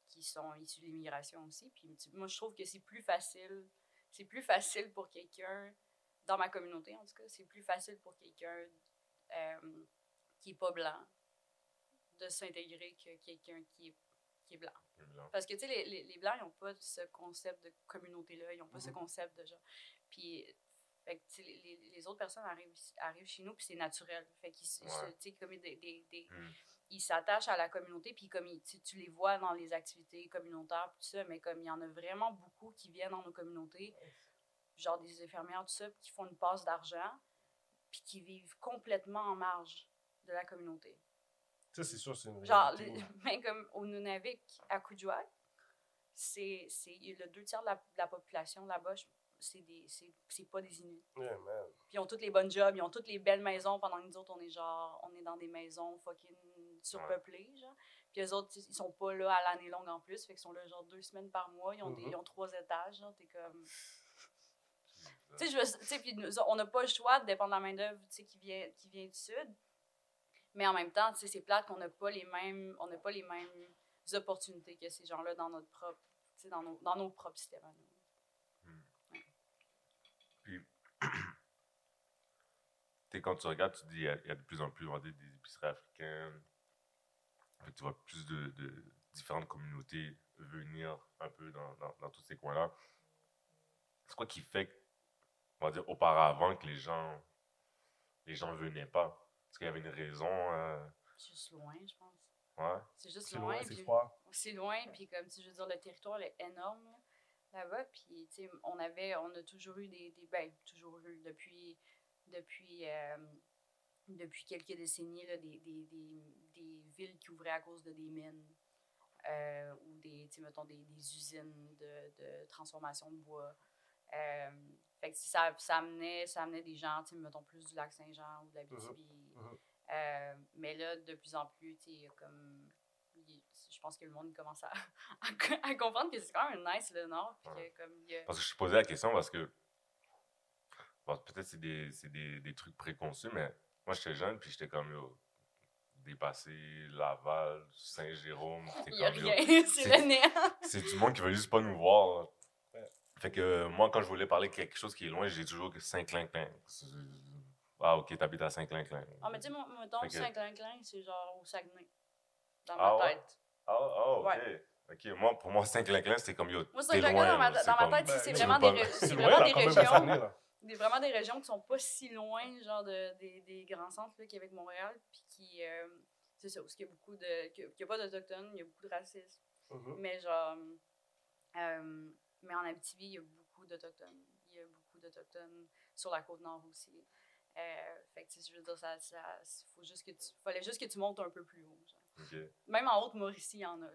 qui sont issus de l'immigration aussi. Puis moi, je trouve que c'est plus facile, c'est plus facile pour quelqu'un, dans ma communauté en tout cas, c'est plus facile pour quelqu'un euh, qui n'est pas blanc de s'intégrer que quelqu'un qui est, qui est blanc. Parce que, tu sais, les, les, les Blancs, ils n'ont pas ce concept de communauté-là, ils n'ont pas ce Mhm. concept de genre. Puis, fait que, les, autres personnes arrivent, chez nous, puis c'est naturel. Fait qu'ils, Ouais. se- tu sais, comme des, des, des- Mm. Ils s'attachent à la communauté, puis comme ils- tu, tu les vois dans les activités communautaires, tout ça, mais comme il y en a vraiment beaucoup qui viennent dans nos communautés, genre des infirmières, tout ça, qui font une passe d'argent, puis qui vivent complètement en marge de la communauté. Ça, c'est sûr, c'est une Genre, réalité. le- ben comme au Nunavik, à Coudjouac, c'est le deux tiers de la, de la population là-bas, c'est des c'est c'est pas des Inuits. Yeah. Puis ils ont toutes les bonnes jobs, ils ont toutes les belles maisons, pendant que nous autres, on est genre, on est dans des maisons fucking surpeuplées, genre. Puis eux autres, ils sont pas là à l'année longue en plus, fait qu'ils sont là genre deux semaines par mois, ils ont, des, Mhm. ils ont trois étages, genre, t'es comme... Tu sais, puis on n'a pas le choix de dépendre de la main-d'œuvre, tu sais, qui vient, qui vient du Sud. Mais en même temps, tu sais, c'est plate qu'on n'a pas les mêmes, on n'a pas les mêmes opportunités que ces gens-là dans notre propre, tu sais, dans nos, dans nos propres systèmes à nous. Puis, quand tu regardes, tu dis, il y, a- il y a de plus en plus des épiceries africaines. Fait que tu vois plus de, de différentes communautés venir un peu dans, dans, dans tous ces coins-là. C'est quoi qui fait, que, on va dire, auparavant que les gens les gens venaient pas? Est-ce qu'il y avait une raison? euh, C'est juste loin, je pense. ouais. C'est juste loin. c'est puis- froid. c'est loin, puis comme, tu je veux dire, le territoire est énorme là, là-bas, puis, tu sais, on avait, on a toujours eu des, des ben, toujours eu, depuis, depuis, euh, depuis quelques décennies, là, des, des, des, des villes qui ouvraient à cause de des mines, euh, ou des, mettons, des, des usines de, de transformation de bois. Euh, fait que ça, ça, amenait, ça amenait des gens, mettons, plus du lac Saint-Jean ou de la BTB. mhm. Euh, mais là, de plus en plus, comme. il- je pense que le monde commence à, à, à comprendre que c'est quand même nice le Nord. Ouais. que comme a- Parce que je te posais la question parce que bon, peut-être c'est des, c'est des, des trucs préconçus, mais moi j'étais jeune puis j'étais comme yo, dépassé Laval, Saint-Jérôme, il y a comme, yo, rien, c'est c'est- le néant. c'est du monde qui veut juste pas nous voir. Fait que moi quand je voulais parler de quelque chose qui est loin, j'ai toujours que Saint-Clinclin. Ah, ok, t'habites à Saint-Clinclin. Ah, mais mon, mettons, Ok. Saint-Clinclin, c'est genre au Saguenay. Dans Ah ma ouais? tête. Ah, ah, ok. Ouais. Ok, moi, pour moi, Saint-Clinclin, c'était comme yo. Moi, t'es Saint-Clinclin, dans ma, dans ma tête, Ben, c'est tu vraiment, des, régions. Des, vraiment des régions qui sont pas si loin, genre de, des, des grands centres, là, Québec-Montréal, puis qui, euh, c'est ça, où il y a beaucoup de, qu'il n'y a pas d'Autochtones, il y a beaucoup de racisme, Mhm. mais genre, euh, mais en Abitibi, il y a beaucoup d'Autochtones, il y a beaucoup d'Autochtones sur la Côte-Nord aussi, euh, fait que, tu sais, je veux dire, ça, ça, faut juste que tu, fallait juste que tu montes un peu plus haut, genre. Même en Haute-Mauricie, il y en a,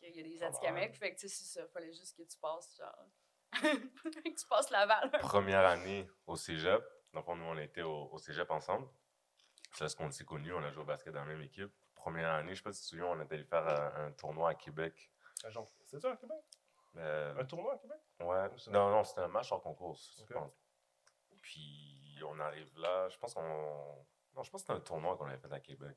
qu'il y a des Ah, Atikamekw, ouais. fait que, tu sais, c'est ça, fallait juste que tu passes, genre, que tu passes Laval. Première année au cégep. Dans le fond, nous, on était au, au cégep ensemble. C'est là ce qu'on s'est connus. On a joué au basket dans la même équipe. Première année, je sais pas si tu te souviens, on était allé faire un, un tournoi à Québec. C'est ça, à Québec? Euh, Un tournoi à Québec? Ouais. Non, non, c'était un match hors concours, je pense. Puis on arrive là, je pense qu'on. Non, je pense que c'était un tournoi qu'on avait fait à Québec.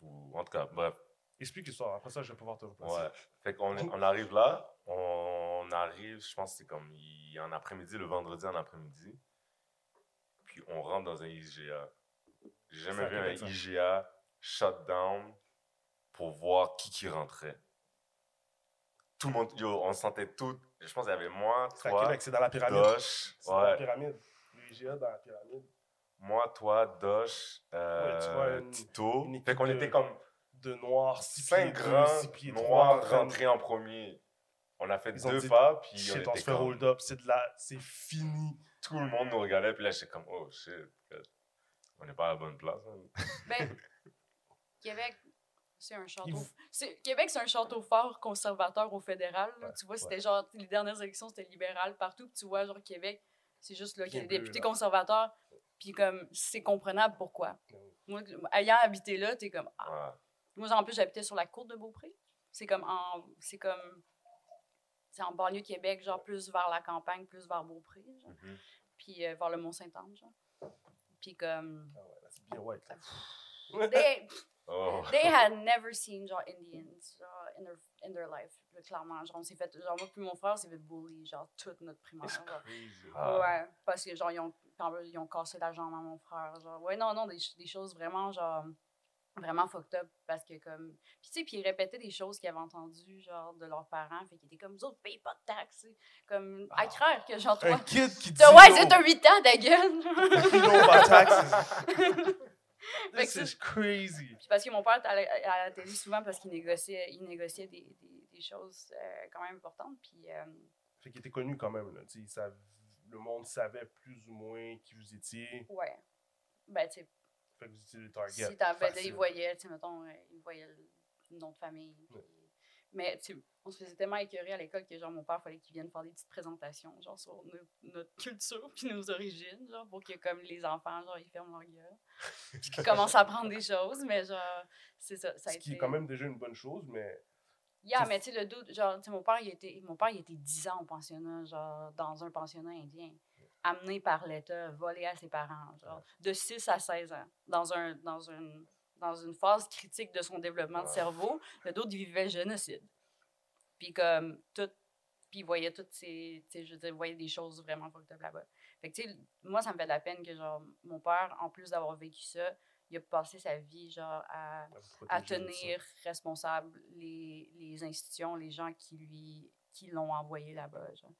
Ou en tout cas, bref. Explique l'histoire. Après ça, je vais pouvoir te replacer. Ouais. Fait qu'on on arrive là, on arrive, je pense que c'est comme il- en après-midi, le vendredi en après-midi. Puis on rentre dans un IGA. J'ai jamais vu un ça. IGA shutdown pour voir qui qui rentrait. Tout le monde, yo, on se sentait tout. Je pense qu'il y avait moi, toi, Québec, c'est dans la pyramide. Dosh, C'est dans la pyramide. Le IGA dans la pyramide. moi, toi, Dosh, euh, Ouais, tu vois, une- Tito. une fait qu'on était comme De noirs, 6 pieds cinq 2, grands 6 pieds 3. noirs rentrés en premier. On a fait Ils deux dit, pas, puis on Shit, on était se fait comme... hold up, c'est de la... C'est fini. Tout le monde nous regardait, puis là, j'étais comme, oh shit, on n'est pas à la bonne place. hein. Ben, Québec, c'est un château. Québec, c'est un château fort conservateur au fédéral. Ouais, tu vois, ouais. c'était genre, les dernières élections, c'était libéral partout. Puis tu vois, genre, Québec, c'est juste là qu'il y a des députés là. conservateurs. Puis comme, c'est comprenable pourquoi. Moi, ayant habité là, t'es comme, ah. Ouais. Moi, en plus, j'habitais sur la côte de Beaupré. C'est comme en. C'est comme. C'est en banlieue Québec, genre plus vers la campagne, plus vers Beaupré, genre. Mhm. Puis euh, vers le Mont-Saint-Anne, genre. Puis comme. Ah ouais, là, c'est bien white. là. They, Oh. they had never seen, genre, Indians, genre, in their, in their life, là, clairement. Genre, on s'est fait. Genre, moi puis mon frère, on s'est fait bully, genre, toute notre primaire. Genre. crazy. Ah. Ouais, parce que, genre, ils ont, quand ils ont cassé la jambe à mon frère. Genre, ouais, non, non, des, des choses vraiment, genre, vraiment fucked up. Parce que, comme. Puis, tu sais, puis ils répétaient des choses qu'ils avaient entendues, genre, de leurs parents. Fait qu'ils étaient comme, vous autres, payez pas de taxes. Comme, à Ah. croire que, genre, Un toi. kid qui dit Ouais, c'est t'as 8 ans, ta gueule! This is crazy. Puis parce que mon père était à la, à télé souvent parce qu'il négociait, il négociait des, des, des choses euh, quand même importantes. Puis, euh, Fait qu'il était connu quand même. Là. tu sais, il sav- Le monde savait plus ou moins qui vous étiez. ouais. Ben, tu sais, Target. si t'avais, facile. il voyait, tu sais, mettons, euh, il voyait le nom de famille. Ouais. Mais, tu on se faisait tellement écœurer à l'école que, genre, mon père, fallait qu'il vienne faire des petites présentations, genre, sur no- notre culture puis nos origines, genre, pour que, comme les enfants, genre, ils ferment leur gueule. puis qu'ils commencent à apprendre des choses, mais, genre, c'est ça. ça a Ce qui été... est quand même déjà une bonne chose, mais Yeah, mais tu sais, le doute, genre, tu sais, mon père, il était, mon père, il était 10 ans au pensionnat, genre, dans un pensionnat indien, amené par l'État, volé à ses parents, genre, de 6 à 16 ans, dans, un, dans, une, dans une phase critique de son développement de cerveau. Il vivait le génocide. Puis comme, tout, puis il voyait toutes ces, je veux dire, des choses vraiment fucked là-bas. Fait que, tu sais, moi, ça me fait de la peine que, genre, mon père, en plus d'avoir vécu ça, il a passé sa vie, genre, à à, tenir responsables les, les institutions, les gens qui lui qui l'ont envoyé là-bas. genre.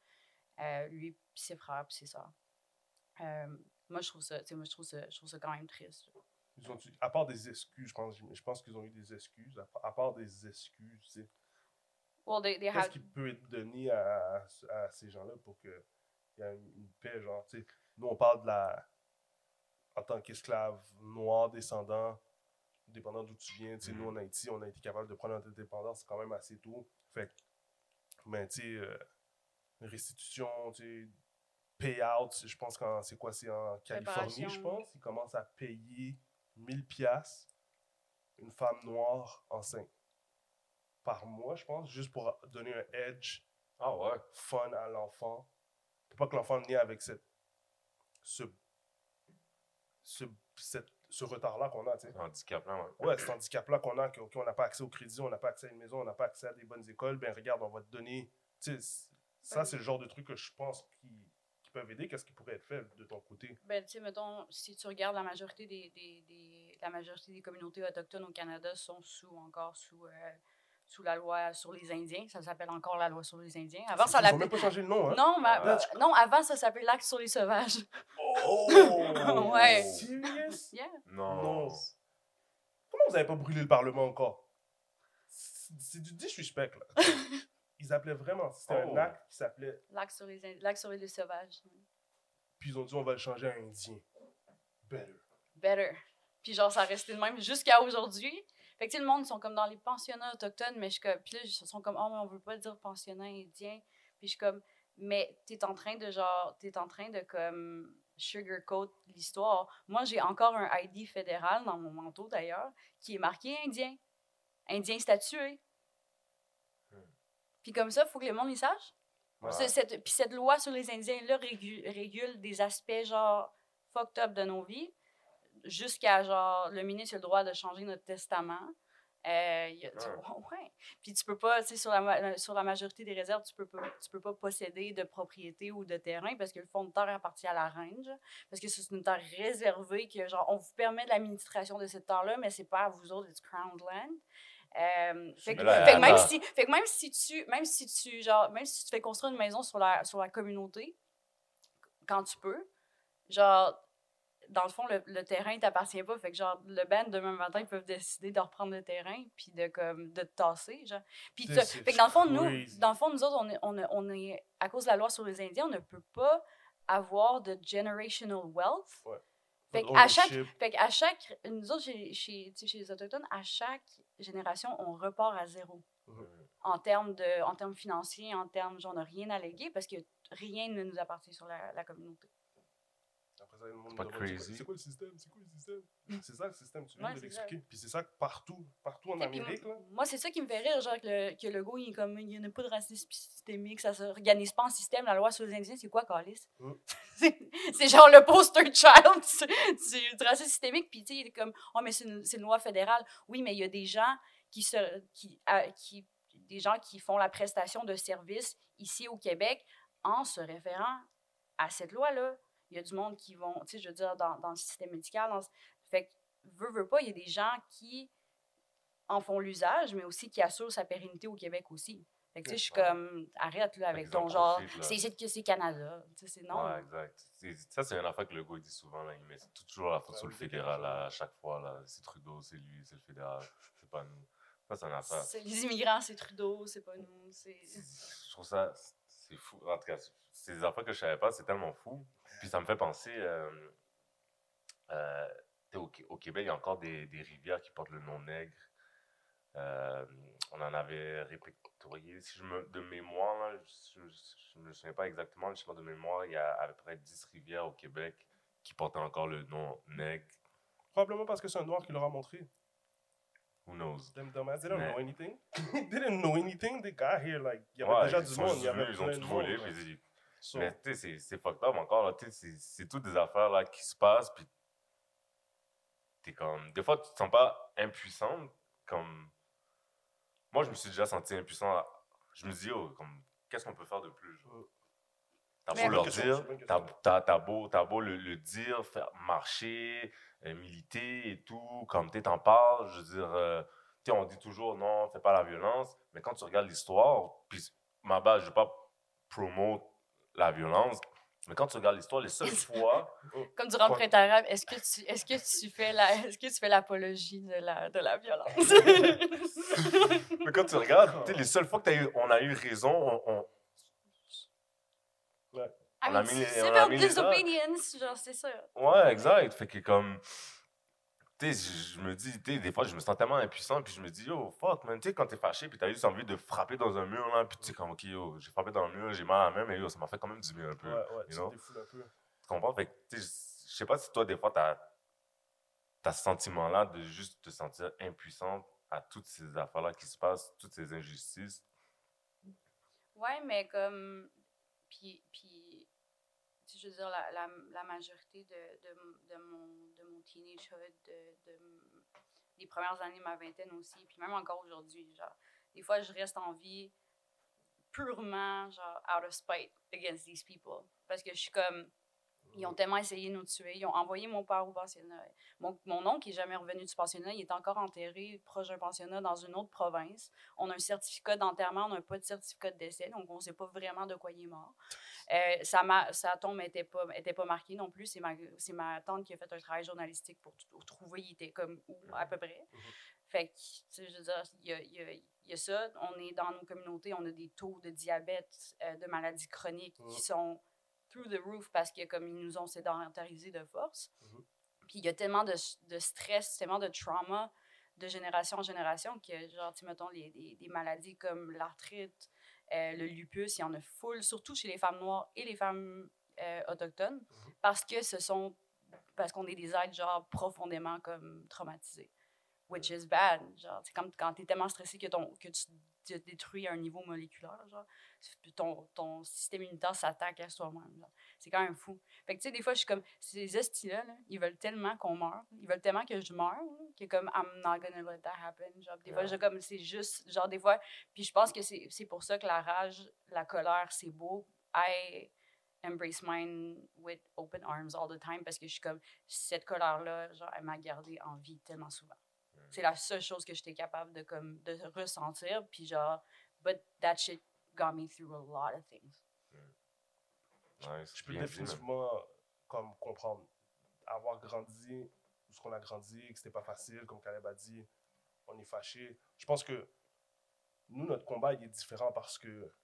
Euh, lui, puis ses frères, puis ses sœurs. Euh, moi, je trouve ça, tu sais, moi, je trouve ça, je trouve ça quand même triste. Ils ont, à part des excuses, je pense, je pense qu'ils ont eu des excuses. À, part- à part des excuses, tu sais, Well, qu'est-ce qui peut être donné à, à- à ces gens-là pour qu'il y ait une, une paix, genre, tu sais. Nous, on parle de la. En tant qu'esclave noir descendant, dépendant d'où tu viens, tu sais, nous, en Haïti, on a été capable de prendre notre indépendance quand même assez tôt. Fait ben, tu sais, euh, restitution, tu sais, payout, je pense que c'est quoi, c'est en Californie, je pense, ils commencent à payer 1000 pièces une femme noire enceinte par mois, je pense, juste pour donner un edge Ah ouais. fun à l'enfant. Pour pas que l'enfant naisse avec cette, ce, ce, cette- ce retard-là qu'on a, tu sais. Handicap, là, ouais. Ouais, cet handicap-là qu'on a, qu'on n'a pas accès au crédit, on n'a pas accès à une maison, on n'a pas accès à des bonnes écoles, ben regarde, on va te donner. Tu sais, c- ça, c'est le genre de truc que je pense qui, qui peuvent aider, qu'est-ce qui pourrait être fait de ton côté? Ben, tu sais, mettons, si tu regardes la majorité des, des, des- la majorité des communautés autochtones au Canada sont sous, encore sous, euh, sous la loi sur les Indiens. Ça s'appelle encore la loi sur les Indiens. Avant, ça Ils l'appelait... même pas changé le nom, hein? Non, mais, Ah. euh, non, avant, ça s'appelait l'acte sur les sauvages. Oh! Ouais. Serious? Yeah. Non. Non. Comment vous avez pas brûlé le Parlement encore? C'est c'est du disrespect, là. Ils appelaient vraiment, c'était Oh. un acte qui s'appelait, L'acte sur les, Ind- l'acte sur les sauvages. puis ils ont dit on va le changer à indien. Better. Better. Puis genre, ça a resté de même jusqu'à aujourd'hui. Fait que tu sais, le monde, ils sont comme dans les pensionnats autochtones, mais je suis comme... Puis là, ils sont comme, oh, mais on veut pas dire pensionnat indien. Puis je suis comme, mais t'es en train de genre, t'es en train de comme sugarcoat l'histoire. Moi, j'ai encore un ID fédéral dans mon manteau d'ailleurs, qui est marqué indien. Indien statué. Puis comme ça, il faut que le monde y sache. Cette- puis cette loi sur les Indiens-là régu- régule des aspects genre fucked up de nos vies, jusqu'à genre le ministre a le droit de changer notre testament. Euh, il y a- tu- ouais. Puis tu peux pas, tu sais, sur la, ma- sur la majorité des réserves, tu peux pas, tu peux pas posséder de propriété ou de terrain parce que le fond de terre appartient à la range. Parce que c'est une terre réservée que, genre, on vous permet de l'administration de cette terre-là, mais c'est pas à vous autres, it's crown land. Euh, fait, que, là, fait même si, fait que même si tu, même si tu, genre, même si tu fais construire une maison sur la, sur la communauté, quand tu peux, genre, dans le fond, le, le terrain t'appartient pas. Fait que, genre, le band, demain matin, ils peuvent décider de reprendre le terrain puis de, comme, de te tasser, genre. Puis, fait que dans le fond, nous, dans le fond, nous autres, on est, on, est- on est, à cause de la loi sur les Indiens, on ne peut pas avoir de generational wealth. Ouais. Fait qu'à chaque, fait qu'à chaque, nous autres, chez, chez, chez les Autochtones, à chaque génération, on repart à zéro. En termes, de, en termes financiers, en termes, genre, on n'a rien à léguer parce que rien ne nous appartient sur la, la communauté. Après ça, le monde C'est pas quoi- crazy. C'est quoi le système? C'est quoi le système? C'est ça le système, tu viens Ouais, de l'expliquer. Puis c'est ça partout, partout en Amérique, là. moi, c'est ça qui me fait rire, genre que le, que le go, il est comme, il n'y a pas de racisme systémique, ça s'organise pas en système, la loi sur les Indiens, c'est quoi, Calis? Mm. c'est genre le poster child du, du- du racisme systémique, puis tu sais, il est comme, oh, mais c'est une, loi fédérale. Oui, mais il y a des gens qui, se, qui, à- qui, des gens qui font la prestation de services ici au Québec en se référant à cette loi-là. Il y a du monde qui vont, tu sais, je veux dire, dans, dans le système médical, dans, fait que, veut, veut pas, il y a des gens qui en font l'usage, mais aussi qui assurent sa pérennité au Québec aussi. Fait que, tu sais, je suis comme, arrête, là, avec ton genre, c'est ici que c'est Canada. Tu sais, c'est non. Ouais, exact. Ça, c'est une affaire que le gars il dit souvent. Là. Il met toujours la faute sur le fédéral là, à chaque fois. là. C'est Trudeau, c'est lui, c'est le fédéral. C'est pas nous. Ça, c'est une affaire. C'est les immigrants, c'est Trudeau, c'est pas nous. c'est... Je trouve ça. C'est fou. En tout cas, c'est des affaires que je savais pas. C'est tellement fou. Puis ça me fait penser. Euh, euh, au, Qué- au Québec, il y a encore des, des rivières qui portent le nom nègre. Euh, on en avait répertorié. Si je me, de mémoire, là, je ne me souviens pas exactement, mais je sais pas de mémoire, il y a à peu près 10 rivières au Québec qui portent encore le nom nègre. Probablement parce que c'est un noir qui leur a montré. Who knows? Them dumbass, they don't Mais- know anything. they didn't know anything. They got here, like, il y avait Ouais, déjà ils du monde. juste Il y avait venus, ils ont tout volé. ils- So, Mais tu sais, c'est- fucked up encore. là, tu sais, C'est toutes des affaires là, qui se passent. Puis t'es comme. Des fois, tu te sens pas impuissante. Comme. Moi, je me suis déjà senti impuissant. Je me dis, oh, comme, qu'est-ce qu'on peut faire de plus? genre? T'as beau leur dire, t'as beau, t'as beau le, le dire, faire marcher, euh, militer et tout, comme tu t'en parles, je veux dire, euh, on dit toujours non, fais pas la violence, mais quand tu regardes l'histoire, puis ma base, je veux pas promote la violence, mais quand tu regardes l'histoire, les seules fois, Comme durant le Ouais. printemps arabe, est-ce que tu, est-ce que tu fais la, est-ce que tu fais l'apologie de la, de la violence? mais quand tu regardes, tu sais, les seules fois que t'as eu, on a eu raison, on, on- I On a mean, mis les- c'est on a about mis les disobedience, genre, c'est ça. Ouais, exact. Fait que comme. Tu sais, je me dis, tu sais, des fois, je me sens tellement impuissant, puis je me dis, yo, fuck, man, tu sais, quand t'es fâché, puis t'as juste envie de frapper dans un mur, là, puis tu sais, comme, ok, yo, j'ai frappé dans le mur, j'ai mal à la main, mais yo, ça m'a fait quand même du bien un peu. Ouais, ouais, tu défoules un peu. Tu comprends? Fait que, tu sais, je sais pas si toi, des fois, t'as as ce sentiment-là de juste te sentir impuissante à toutes ces affaires-là qui se passent, toutes ces injustices. Ouais, mais comme. Puis, puis je veux dire, la, la, majorité de, de, de, mon, de mon teenagehood, de, de les premières années de ma vingtaine aussi, puis même encore aujourd'hui, genre, des fois, je reste en vie purement, genre, out of spite against these people. Parce que je suis comme, ils ont tellement essayé de nous tuer. Ils ont envoyé mon père au pensionnat. Mon, mon oncle qui est jamais revenu du pensionnat. Il est encore enterré proche d'un pensionnat dans une autre province. On a un certificat d'enterrement, on n'a pas de certificat de décès, donc on ne sait pas vraiment de quoi il est mort. Euh, sa, ma- sa tombe n'était pas, était pas marquée non plus. C'est ma, tante qui a fait un travail journalistique pour, pour trouver il était comme où, à peu près. Mhm. Fait que, je veux dire, il y a, il y a- il y a ça. On est dans nos communautés, on a des taux de diabète, euh, de maladies chroniques Mhm. qui sont through the roof parce que comme ils nous ont sédentarisés de force. Mhm. Puis il y a tellement de, de stress, tellement de trauma de génération en génération que, genre, tu mettons, les, des, des maladies comme l'arthrite, euh, le lupus, il y en a full, surtout chez les femmes noires et les femmes euh, autochtones, Mhm. parce que ce sont, parce qu'on est des êtres, genre, profondément comme traumatisés. Which is bad. Genre, c'est comme quand t'es tellement stressé que, ton, que tu te détruis à un niveau moléculaire, genre, ton, ton système immunitaire s'attaque à soi-même. C'est quand même fou. Fait que, tu sais, des fois, je suis comme, ces estis-là, là, ils veulent tellement qu'on meure, ils veulent tellement que je meure, que comme, I'm not gonna let that happen. Genre, des fois, je, comme, c'est juste, genre, des fois, puis je pense que c'est c'est pour ça que la rage, la colère, c'est beau. I embrace mine with open arms all the time parce que je suis comme, cette colère-là, genre, elle m'a gardé en vie tellement souvent. C'est la seule chose que j'étais capable de, comme, de ressentir, puis genre, but that shit got me through a lot of things. Nice. Je peux définitivement comme comprendre. Avoir grandi où ce qu'on a grandi, que c'était pas facile, comme Caleb a dit, on est fâché. Je pense que nous, notre combat, il est différent parce que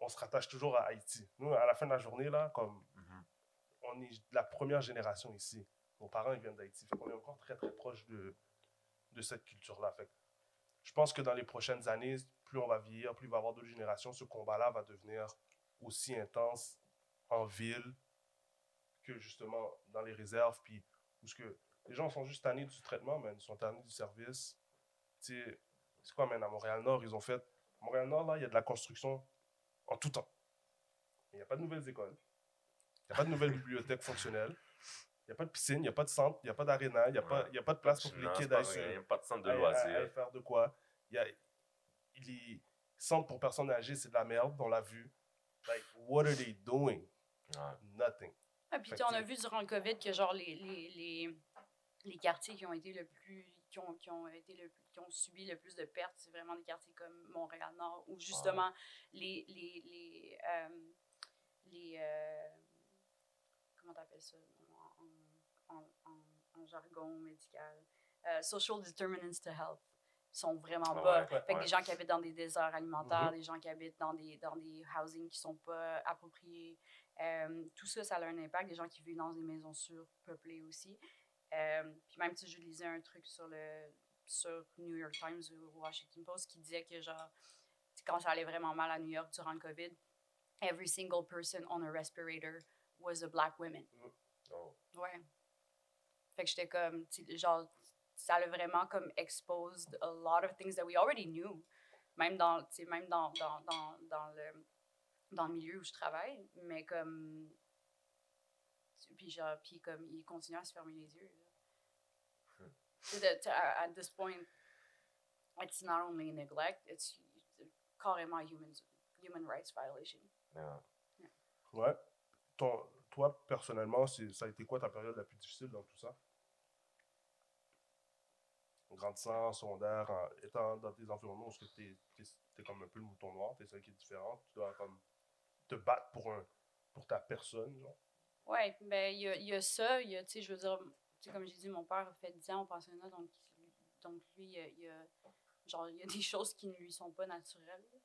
on se rattache toujours à Haïti. Nous, à la fin de la journée, là, comme Mhm. on est la première génération ici. Nos parents, ils viennent d'Haïti. Qu'on est encore très, très proche de, de cette culture-là. Je pense que dans les prochaines années, plus on va vieillir, plus il va y avoir d'autres générations, ce combat-là va devenir aussi intense en ville que justement dans les réserves. Puis, que les gens sont juste tannés du traitement, mais ils sont tannés du service. C'est quoi, man, à Montréal-Nord, ils ont fait. Montréal-Nord, là, il y a de la construction en tout temps. Il n'y a pas de nouvelles écoles. Il n'y a pas de nouvelles bibliothèques fonctionnelles. Il n'y a pas de piscine, il n'y a pas de centre, il n'y a pas d'aréna, il n'y a, pas- Ouais. il y a pas de place pour que les kids aillent Il n'y a pas de centre de loisirs. faire de quoi. Il y a, les centres pour personnes âgées, c'est de la merde, on l'a vu. Like, what are they doing? Ouais. Nothing. Ah, puis on a vu durant le COVID que genre les, les, les, les quartiers qui ont été le plus qui ont, qui ont été le plus- qui ont subi le plus de pertes, c'est vraiment des quartiers comme Montréal-Nord où justement les les les, euh, les euh, comment t'appelles ça? En, en, en- en jargon médical euh, social determinants to health sont vraiment Ouais, bas. ouais, Fait que ouais. des gens qui habitent dans des déserts alimentaires, des gens qui habitent dans des, dans des housing qui sont pas appropriés, euh, tout ça, ça a un impact. Des gens qui vivent dans des maisons surpeuplées aussi. Euh, puis même si je lisais un truc sur le sur New York Times ou Washington Post qui disait que genre quand ça allait vraiment mal à New York durant le COVID, every single person on a respirator was a black woman. Oh. Ouais. Fait que j'étais comme, genre, ça a vraiment comme exposed a lot of things that we already knew. Même dans, même dans, dans, dans, dans, le, dans le milieu où je travaille. Mais comme. Puis, genre, puis comme, il continue à se fermer les yeux. tu sais, at, this point, it's not only neglect, it's carrément a human, human rights violation. Yeah. Ouais. Ton, toi, personnellement, c'est- ça a été quoi ta période la plus difficile dans tout ça? Grandissant, en secondaire, en- étant dans des environnements où tu es, comme un peu le mouton noir, tu es celle qui est différente, tu dois comme te battre pour, un, pour ta personne, genre. Oui, ben il y y a ça, y a, tu sais, je veux dire, comme j'ai dit, mon père a fait 10 ans au pensionnat, donc, donc lui, il y a, y a- genre, il y a des choses qui ne lui sont pas naturelles. Tu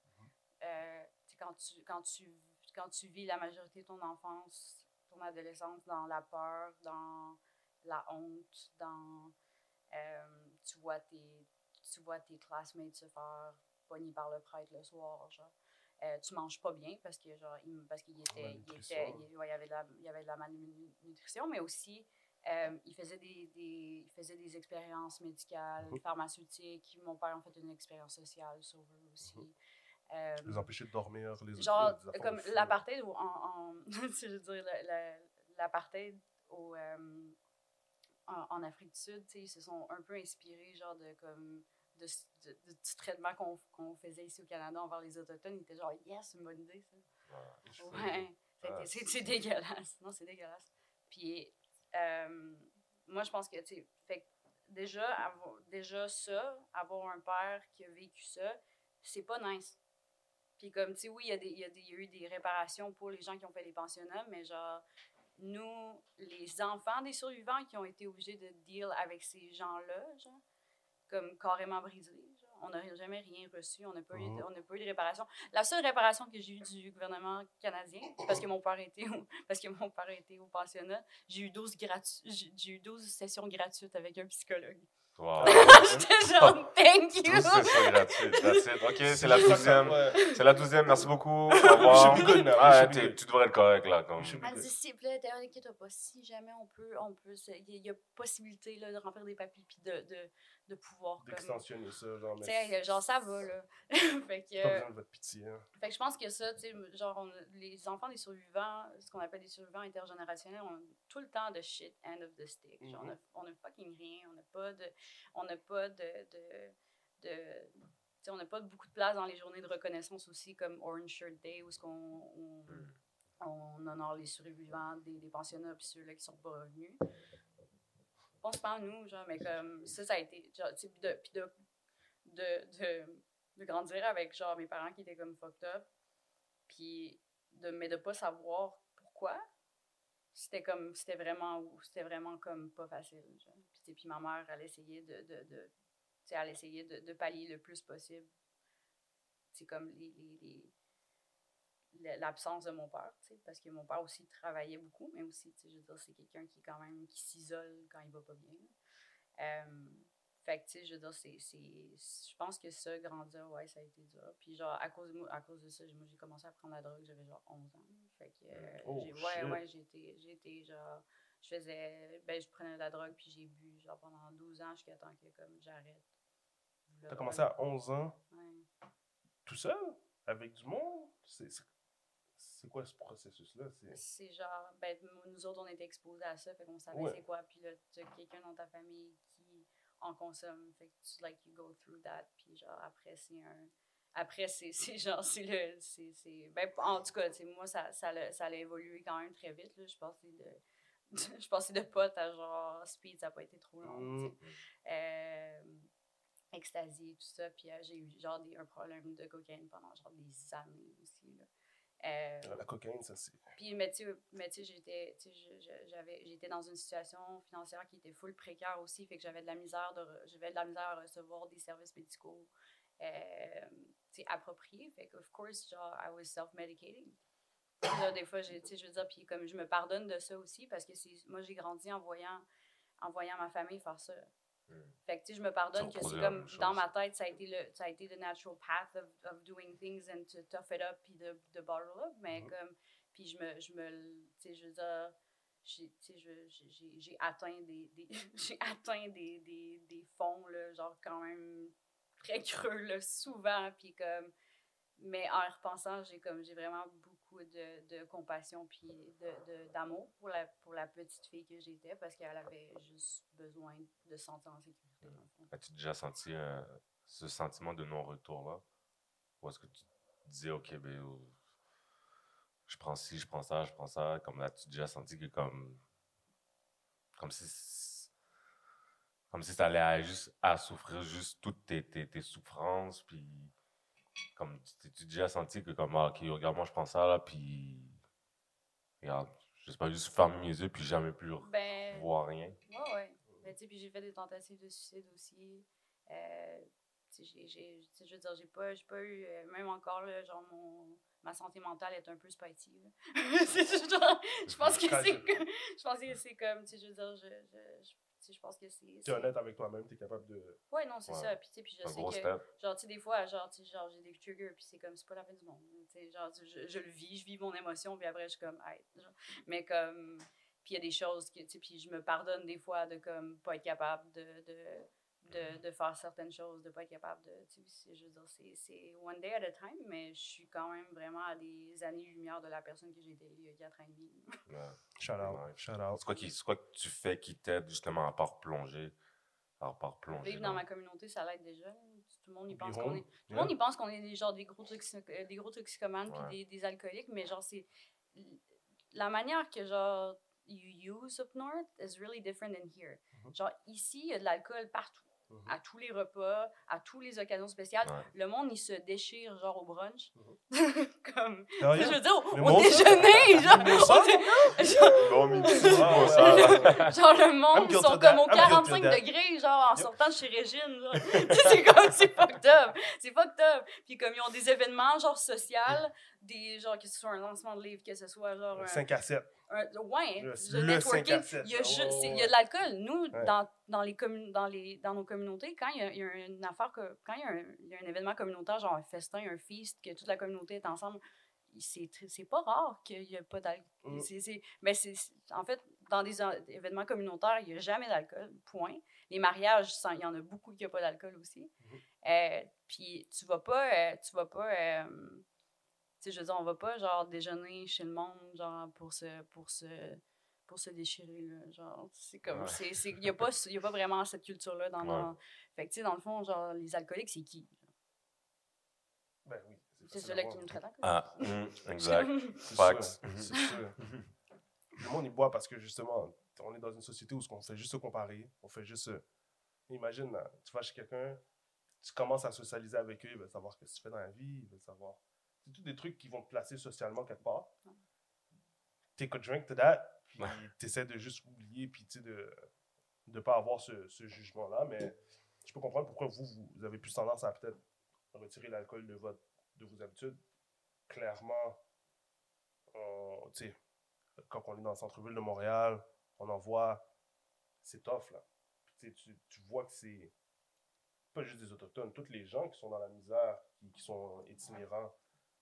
sais, quand, tu, quand, tu, quand tu vis la majorité de ton enfance, ton adolescence dans la peur, dans la honte, dans... euh, tu vois tes tu vois tes classmates se faire pogner par le prêtre le soir, genre. Euh, tu manges pas bien parce que genre il, parce qu'il était, il était il, ouais, il y avait de la, il y avait de la malnutrition mais aussi euh, il faisait des, des il faisait des expériences médicales Mhm. pharmaceutiques mon père a fait une expérience sociale sur eux aussi Euh, Les empêcher de dormir, les genre les comme l'apartheid en, en je veux dire l'apartheid au euh, en, en Afrique du Sud tu sais ils se sont un peu inspirés genre de comme de, de- de- du traitement qu'on qu'on faisait ici au Canada envers les Autochtones. Ils étaient genre, yes, c'est une bonne idée, ça. Ouais, que Ah, c'est dégueulasse. Non, c'est dégueulasse. Puis, euh, moi, je pense que, tu sais, déjà, avoir, déjà ça, avoir un père qui a vécu ça, c'est pas nice. Puis, comme, tu sais, oui, il y, y, y a eu des réparations pour les gens qui ont fait les pensionnats, mais genre, nous, les enfants des survivants qui ont été obligés de deal avec ces gens-là, genre, comme carrément brisés, genre, on n'a jamais rien reçu, on n'a pas, eu de- on n'a pas eu de réparation. La seule réparation que j'ai eue du gouvernement canadien, parce que mon père était au, parce que mon père était au pensionnat, j'ai eu 12 gratu- j'ai eu 12 sessions gratuites avec un psychologue. Wow. J'étais genre thank you. It. Ok, c'est la douzième. C'est la douzième, merci beaucoup. Au revoir. Ah, tu devrais être correct là. Comme. Elle good. dit s'il te plaît, d'ailleurs, inquiète pas, si jamais on peut, on peut, se- il y, a- il y a possibilité là, de remplir des papiers puis de, de, de pouvoir. D'extensionner ça, genre. Mais genre ça va là. fait que. Pas besoin de votre pitié. Hein. Fait que je pense que ça, tu sais, genre, on- les enfants des survivants, ce qu'on appelle des survivants intergénérationnels, ont tout le temps de shit end of the stick. Genre, on, a, on a fucking rien, on n'a pas de. On n'a pas de. de, de tu sais, on n'a pas beaucoup de place dans les journées de reconnaissance aussi, comme Orange Shirt Day, où ce qu'on. On, Mm. on honore les survivants des, des pensionnats puis ceux-là qui sont pas revenus. On se parle, nous, genre, mais comme ça, ça a été. Genre, de, de, de, de, de grandir avec, genre, mes parents qui étaient comme fucked up, puis de, mais de pas savoir pourquoi. C'était comme, c'était vraiment, c'était vraiment comme pas facile, genre. Puis, puis ma mère, elle essayait de, de, de elle essayait de, de pallier le plus possible. C'est comme les, l'absence de mon père, tu sais, parce que mon père aussi travaillait beaucoup, mais aussi, tu sais, je veux dire, c'est quelqu'un qui, quand même, qui s'isole quand il va pas bien. Euh, fait que, tu sais, je veux dire, c'est, c'est, je pense que ça, grandir, ouais, ça a été dur. Puis, genre, à cause de, moi, à cause de ça, j'ai- moi, j'ai commencé à prendre la drogue, j'avais genre 11 ans. Fait que, euh, Oh, j'ai, ouais, ouais, j'ai été, j'ai été, genre, je faisais, ben, je prenais de la drogue, puis j'ai bu, genre, pendant 12 ans, jusqu'à temps que, comme, j'arrête. T'as commencé à 11 ans, Ouais. tout seul, avec du monde? C'est c'est- quoi ce processus-là? C'est- genre, ben, nous autres, on était exposés à ça, fait qu'on savait Ouais. c'est quoi. Puis là, tu as quelqu'un dans ta famille qui en consomme, fait que tu, like, you go through that. Puis genre, après, c'est un. Après, c'est genre, c'est le. c'est c'est- Ben, en tout cas, moi, ça, ça, l'a- ça a évolué quand même très vite. Là. Je passais de. je passais de pote à genre speed, ça n'a pas été trop long. Mm. Euh, tout ça. Puis euh, j'ai eu genre des, un problème de cocaïne pendant genre des années aussi. Là. Euh, La cocaïne, ça c'est. puis, mais tu sais, mais tu sais, j'étais, j'avais, j'étais dans une situation financière qui était full précaire aussi, fait que j'avais de la misère de, j'avais de la misère à recevoir des services médicaux, euh, tu sais, appropriés. Fait que, of course, genre, I was self-medicating. Des fois, tu sais, je veux dire, puis comme je me pardonne de ça aussi, parce que c'est, moi, j'ai grandi en voyant, en voyant ma famille faire ça. Fait que, tu sais, je me pardonne que c'est comme, dans ma tête, ça a été le, ça a été the natural path of, of doing things and to tough it up puis de, de bottle up, mais Mhm. comme, puis je me, je me, tu sais, je veux dire, j'ai, tu sais, je- j'ai- j'ai, j'ai atteint des, des j'ai atteint des, des, des fonds, là, genre quand même très creux, là, souvent, puis comme, mais en repensant, j'ai comme, j'ai vraiment de, de compassion puis de, de- d'amour pour la, pour la petite fille que j'étais, parce qu'elle avait juste besoin de se sentir en sécurité. As-tu déjà senti euh, ce sentiment de non-retour-là? Ou est-ce que tu disais, OK, ben, euh, je prends ci, je prends ça, je prends ça. Comme là, tu déjà senti que comme. Comme si. Comme si ça allait juste à souffrir juste toutes tes, tes, tes souffrances. Puis. Comme tu tu déjà senti que, comme, ah, OK, regarde, moi, je prends ça, là, puis. Regarde, je sais pas, juste fermer mes yeux, puis jamais plus Ben, voir rien. Ouais, ouais. Ben, tu sais, puis j'ai fait des tentatives de suicide aussi. Euh, j'ai- je veux dire, j'ai pas, j'ai pas eu, euh, même encore, là, genre, mon, ma santé mentale est un peu spicy. je pense que c'est, je pense que c'est comme, tu sais, je veux dire, je, je pense que c'est... T'es honnête avec toi-même, t'es capable de. Ouais, non, c'est Ouais. ça. Puis, tu sais, puis je Un sais que, step. genre, tu sais, des fois, genre, tu sais, genre, j'ai des triggers, puis c'est comme, c'est pas la fin du monde. Tu sais, genre, tu- je, je le vis, je vis mon émotion, puis après, je suis comme, hey, genre. Mais comme, puis il y a des choses que, tu sais, puis je me pardonne des fois de, comme, pas être capable de, de, de, de faire certaines choses, de pas être capable de, tu sais, c'est- je veux dire, c'est, c'est one day at a time, mais je suis quand même vraiment à des années-lumière de la personne que j'étais il y a quatre ans et demi. Ouais. Shout out. Ouais. Shout out. C'est quoi, qui, quoi que tu fais qui t'aide justement à part plonger? par plonger. Vivre dans ma communauté, ça l'aide déjà. Tout le monde y pense qu'on est. Tout le yeah. monde y pense qu'on est des, genre, des gros, toxi- euh, des gros toxicomanes Ouais. puis des, des alcooliques, mais genre, c'est. La manière que, genre, you use up north is really different than here. Mhm. Genre, ici, il y a de l'alcool partout. Mhm. À tous les repas, à toutes les occasions spéciales. Ouais. Le monde, il se déchire, genre, au brunch. Mhm. Comme. Ah, Je veux dire, au, déjeuner, genre. Bon. Genre, le I'm monde, ils sont comme au I'm guilty of 45 that. degrés, genre, en Yep. sortant de chez Régine. genre. Tu sais, c'est comme, c'est fucked up. C'est fucked up. Puis comme, ils ont des événements, genre, sociaux, des, genre, que ce soit un lancement de livre, que ce soit, genre, un, 5 à 7. Un- ouais, Le- networking. 5 à 7, Il y a, ju- ouais, il y a de l'alcool. Nous, Ouais. dans, dans, les commun- dans, les, dans nos communautés, quand il y a, il y a une affaire, que, quand il y, a un, il y a un événement communautaire, genre un festin, un feast, que toute la communauté est ensemble, c'est c'est pas rare qu'il n'y ait pas d'alcool. Mm. C'est- c'est- Mais c'est en fait, dans des en- événements communautaires, il n'y a jamais d'alcool, point. Les mariages, il y en a beaucoup qui n'ont pas d'alcool aussi. Mhm. Euh, Puis tu vas pas, euh, tu vas pas, euh, sais, je veux dire, on va pas genre déjeuner chez le monde, genre pour se, pour se, pour se déchirer, là. Genre, c'est comme, Ouais. c'est, c'est, il y a pas, il y a pas vraiment cette culture-là dans, Ouais. dans- fait que tu sais, dans le fond, genre, les alcooliques, c'est qui? Ben oui. C'est ceux-là qui nous traitent alcooliques. Ah, hum, exact. C'est Facts. sûr, C'est sûr. Le monde, il boit parce que justement, on est dans une société où on fait juste se comparer. On fait juste. se- Imagine, tu vas chez quelqu'un, tu commences à socialiser avec eux, ils veulent savoir ce que tu fais dans la vie, ils veulent savoir. C'est tous des trucs qui vont te placer socialement quelque part. Take a drink to that, puis Ouais. tu essaies de juste oublier, puis tu sais, de ne pas avoir ce, ce jugement-là. Mais je peux comprendre pourquoi vous, vous, avez plus tendance à peut-être retirer l'alcool de, votre, de vos habitudes. Clairement, on- tu sais, quand on est dans le centre-ville de Montréal, on en voit, c'est tough, là. Tu tu, tu vois que c'est pas juste des Autochtones, tous les gens qui sont dans la misère, qui, qui sont itinérants,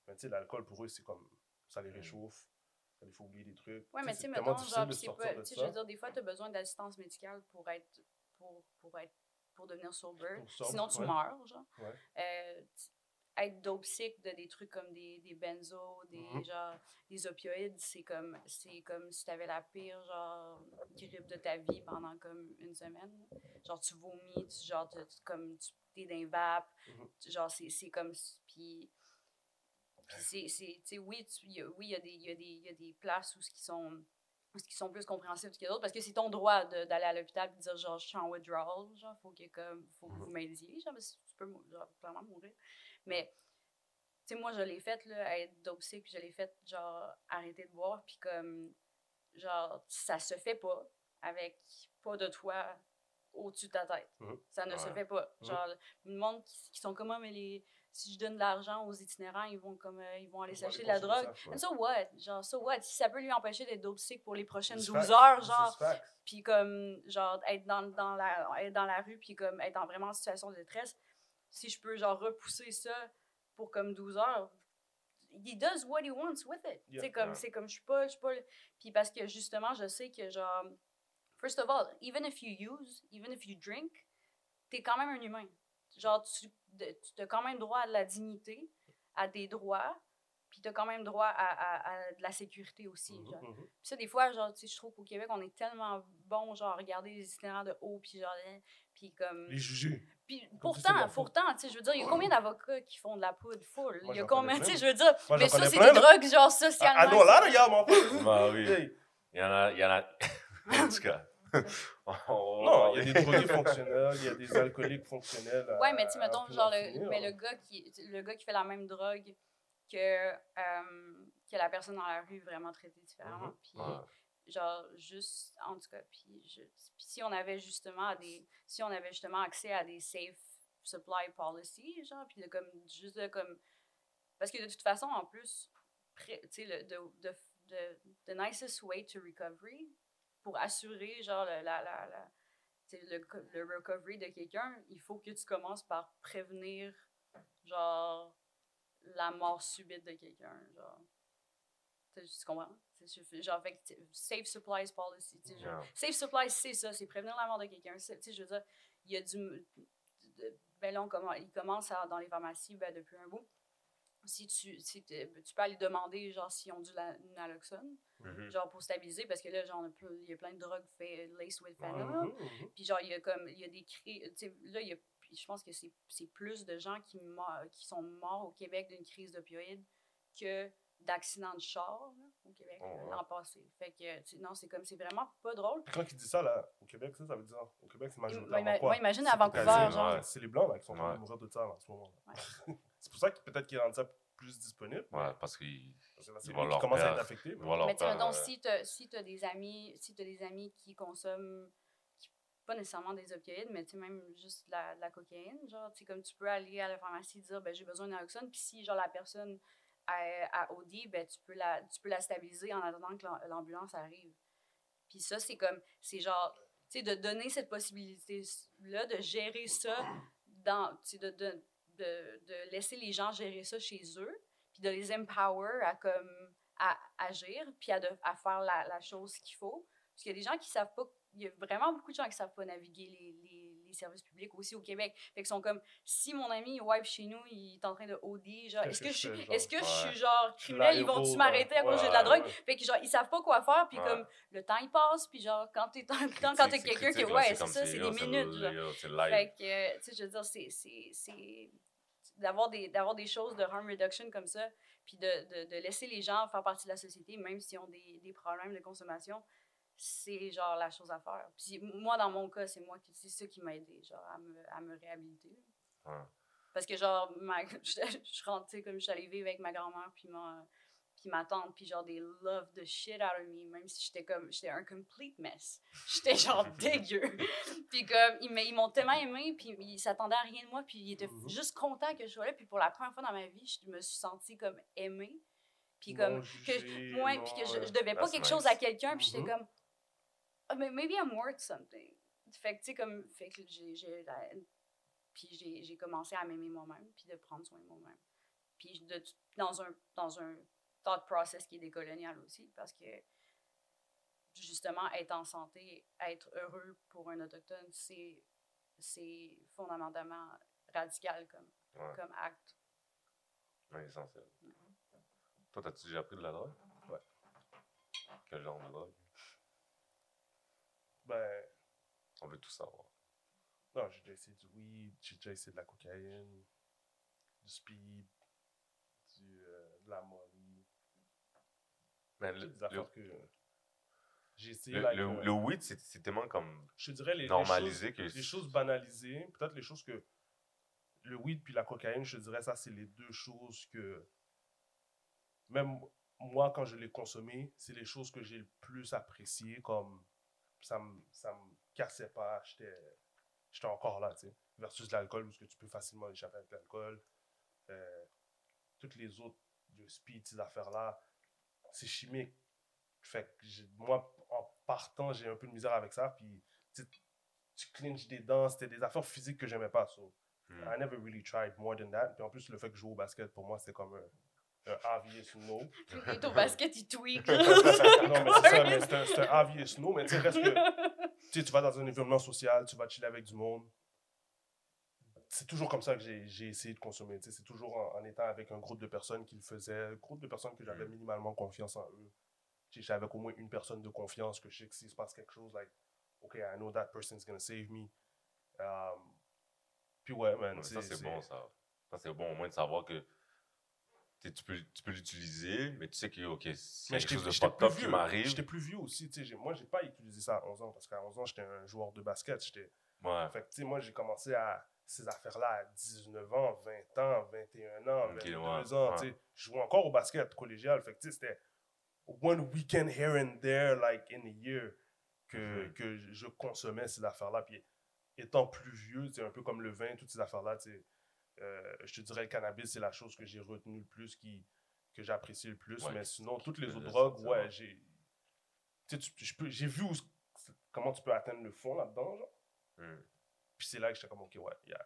ben, tu sais, l'alcool pour eux, c'est comme, ça les réchauffe, ça les fait oublier des trucs. Ouais, mais tu sais, mettons, genre, c'est pas, tu sais, je veux dire, des fois, tu as besoin d'assistance médicale pour être, pour, pour être, pour devenir sober. Pour Sinon, tu ouais. meurs, genre. Ouais. Euh, être dope sick de des trucs comme des, des benzos, des, Mhm. genre, des opioïdes, c'est comme, c'est comme si tu avais la pire, genre, grippe de ta vie pendant comme une semaine. Genre, tu vomis, tu, genre, tu, comme, tu t'es d'un vape. Mhm. Tu- Genre, c'est c'est comme, puis puis c'est, oui, il y a- oui, il y a des, y a des, y a des places où ce qui sont, qui sont plus compréhensibles que d'autres, parce que c'est ton droit d'aller à l'hôpital et de dire, genre, je suis en withdrawal, genre, faut que, comme, faut que vous m'aidiez, genre, parce que tu peux, genre, clairement mourir. Mais, tu sais, moi, je l'ai fait, là, à être sick, puis je l'ai fait, genre, arrêter de boire, puis comme, genre, ça se fait pas avec pas de toi au-dessus de ta tête. Mhm. Ça ne se fait pas. Mhm. Genre, le monde qui, qui sont comme, Ah, mais les, si je donne de l'argent aux itinérants, ils vont, comme, euh, ils vont aller s'acheter de la drogue. And so what? Genre, so what? Si ça peut lui empêcher d'être dope sick pour les prochaines C'est 12 fact. heures, genre, puis comme, genre, être dans, dans, la, être dans la rue, puis comme, être en vraiment situation de détresse, si je peux, genre, repousser ça pour comme 12 heures, he does what he wants with it. Yeah. C'est comme, Ouais. c'est comme, je suis pas, je suis pas... Puis parce que, justement, je sais que, genre, first of all, even if you use, even if you drink, t'es quand même un humain. Genre, tu tu as quand même droit à de la dignité, à des droits, puis t'as quand même droit à, à- à de la sécurité aussi, genre. mhm. Puis ça, des fois, genre, tu sais, je trouve qu'au Québec, on est tellement bon, genre, à regarder les itinérants de haut, puis genre, hein, puis comme... Les juger. Puis pourtant, pourtant, tu sais, je veux dire, il y a combien d'avocats qui font de la poudre full? Il y a combien, tu sais, je veux dire, Moi, mais ça, c'est des drogues, genre, socialement. Ah, non, là, regarde, mon pote. Bah oui. Il y en a. Il y en a. en tout cas. Non, il y a des drogués fonctionnels, il y a des alcooliques fonctionnels. Ouais, à- mais tu mettons, genre, en le, finir, mais le gars, qui, le gars qui fait la même drogue que, euh, que la personne dans la rue, vraiment traité différemment. Mhm. Puis, Ouais. genre, juste, en tout cas, puis, je- puis si on avait justement des, si on avait justement accès à des safe supply policies, genre, puis de comme, juste de comme, parce que de toute façon, en plus, tu sais, le the, the, the, the nicest way to recovery, pour assurer, genre, le- la, la, la, le, le recovery de quelqu'un, il faut que tu commences par prévenir, genre, la mort subite de quelqu'un, genre. Tu comprends? Genre, fait safe supplies policy. genre. Safe supplies, c'est ça, c'est prévenir la mort de quelqu'un. Je veux dire, il y a du. de- ben là, on commen- il commence à- dans les pharmacies ben, depuis un bout. Si tu, si t'es- tu peux aller demander, genre, s'ils ont du la- naloxone, Mhm. genre, pour stabiliser, parce que là, genre, il y a plein de drogues fait laced with fentanyl. Mhm, mhm. Puis genre, il y a comme, il y a des sais, là, il y a, je pense que c'est plus de gens qui, qui sont morts au Québec d'une crise d'opioïdes que d'accidents de char, là, au Québec, Oh, ouais. l'an passé. Fait que, non, c'est comme, c'est vraiment pas drôle. Quand il dit ça, là, au Québec, ça, ça veut dire, au Québec, c'est majoritairement moi, imagine à Vancouver, cocaïne, genre. ouais. C'est les Blancs, là, qui sont en train de mourir de ça, là, en ce moment. Ouais. c'est pour ça que peut-être qu'ils rendent ça plus disponible. Ouais, parce qu'ils Parce que là, c'est Ils lui vont qui leur commence à être perdre. affecté. ils mais- Mais tu sais, euh, si t'as si t'as des amis, si t'as des amis qui consomment, pas nécessairement des opioïdes, mais tu même juste de la, de la cocaïne, genre, tu sais, comme tu peux aller à la pharmacie et dire, ben, j'ai besoin d'un naloxone, puis si, genre, la personne a, a OD, ben, tu peux la, tu peux la stabiliser en attendant que l'am- l'ambulance arrive. Puis ça, c'est comme, c'est genre, tu sais, de donner cette possibilité-là, de gérer ça, dans, tu sais, de, de, de, de laisser les gens gérer ça chez eux, puis de les empower à, comme, à agir, puis à, de- à faire la, la chose qu'il faut. Parce qu'il y a des gens qui savent pas, il y a vraiment beaucoup de gens qui savent pas naviguer les, les, les services publics aussi au Québec. Fait qu'ils sont comme, si mon ami wipe chez nous, il est en train de OD, genre, est-ce que je suis- est-ce que je suis genre criminel, ils vont-tu m'arrêter à cause de la drogue? Fait que genre, ils savent pas quoi faire, puis comme, le temps il passe, puis genre, quand t'es quand, quand quelqu'un qui, ouais, c'est ça, c'est des minutes, genre. Fait que, tu sais, je veux dire, c'est- D'avoir des, d'avoir des choses de harm reduction comme ça, puis de, de, de laisser les gens faire partie de la société, même s'ils ont des, des problèmes de consommation, c'est genre la chose à faire. Puis moi, dans mon cas, c'est moi qui, c'est ça qui m'a aidé, genre, à me, à me réhabiliter. Ouais. Parce que, genre, ma, je, je rentre, comme je suis allée vivre avec ma grand-mère, puis ma, puis ma tante, puis genre, des love the shit out of me, même si j'étais comme, j'étais un complete mess. J'étais genre dégueu. puis comme, ils m'ont tellement aimé, puis ils s'attendaient à rien de moi, puis ils étaient Mhm. juste contents que je sois là, puis pour la première fois dans ma vie, je me suis sentie comme aimée. Puis comme, que, non, puis que je, je devais pas quelque chose à quelqu'un, puis j'étais Mhm. comme, ah, mais maybe I'm worth something. Fait que, tu sais, comme, fait que j'ai, j'ai la- puis j'ai, j'ai commencé à m'aimer moi-même, puis de prendre soin de moi-même. Puis de, dans, un, dans un thought process qui est décolonial aussi, parce que justement, être en santé, être heureux pour un Autochtone, c'est, c'est fondamentalement radical comme, Ouais. comme acte. Ouais, essentiel. Toi, t'as-tu déjà pris de la drogue? Ouais. Quel genre de drogue? Ben, On veut tout savoir. non, j'ai déjà essayé du weed, j'ai déjà essayé de la cocaïne, du speed, du, euh, de la molly. Mais le, des affaires le, que j'ai essayé. le, like, le- euh, le weed, c'est tellement comme je dirais les, les normalisé choses, que. les choses banalisées, peut-être les choses que le weed puis la cocaïne, je dirais ça, c'est les deux choses que même moi quand je l'ai consommé, c'est les choses que j'ai le plus appréciées comme ça me ça me cassait pas, j'étais encore là, tu sais, versus l'alcool où ce que tu peux facilement échapper avec l'alcool. Euh, toutes les autres de speed ces affaires là, c'est chimique. Fait que moi en partant, j'ai un peu de misère avec ça puis tu clinches des dents, c'était des affaires physiques que j'aimais pas. So, Hmm. I never really tried more than that. Puis en plus, le fait que je joue au basket, pour moi, c'était comme un, un obvious no. Au basket, il tweak. non, mais c'est ça, mais c'est un, un obvious no. Mais tu sais, reste que tu sais, tu vas dans un environnement social, tu vas chiller avec du monde. C'est toujours comme ça que j'ai essayé de consommer. C'est toujours en, en étant avec un groupe de personnes qui le faisaient, un groupe de personnes que j'avais Mm. minimalement confiance en eux. Avec au moins une personne de confiance que je sais que s'il se passe quelque chose, like, OK, I know that person's gonna save me. Um, puis ouais, man. Ouais, ça, c'est bon, ça. Ça, c'est bon au moins de savoir que tu peux, tu peux l'utiliser, mais tu sais que, OK, a quelque chose de plus up qui m'arrive. J'étais plus vieux aussi. tu sais, Moi, j'ai pas utilisé ça à 11 ans parce qu'à 11 ans, j'étais un joueur de basket. J'étais Ouais. Fait que, tu sais, moi, j'ai commencé à ces affaires-là à 19 ans, 20 ans, 21 ans, Ok, 22 ouais, ans. ouais. Je jouais encore au basket collégial. Fait que, c'était one weekend here and there, like in a year, que, Mhm. que je consommais ces affaires-là. Puis, étant plus vieux, c'est un peu comme le vin, toutes ces affaires-là, euh, je te dirais le cannabis, c'est la chose que j'ai retenue le plus, qui, que j'apprécie le plus. Ouais, mais sinon, toutes les autres drogues, ouais, j'ai. Tu vu où- comment tu peux atteindre le fond là-dedans, genre. Hmm. Puis c'est là que j'étais comme, ok, ouais, yeah.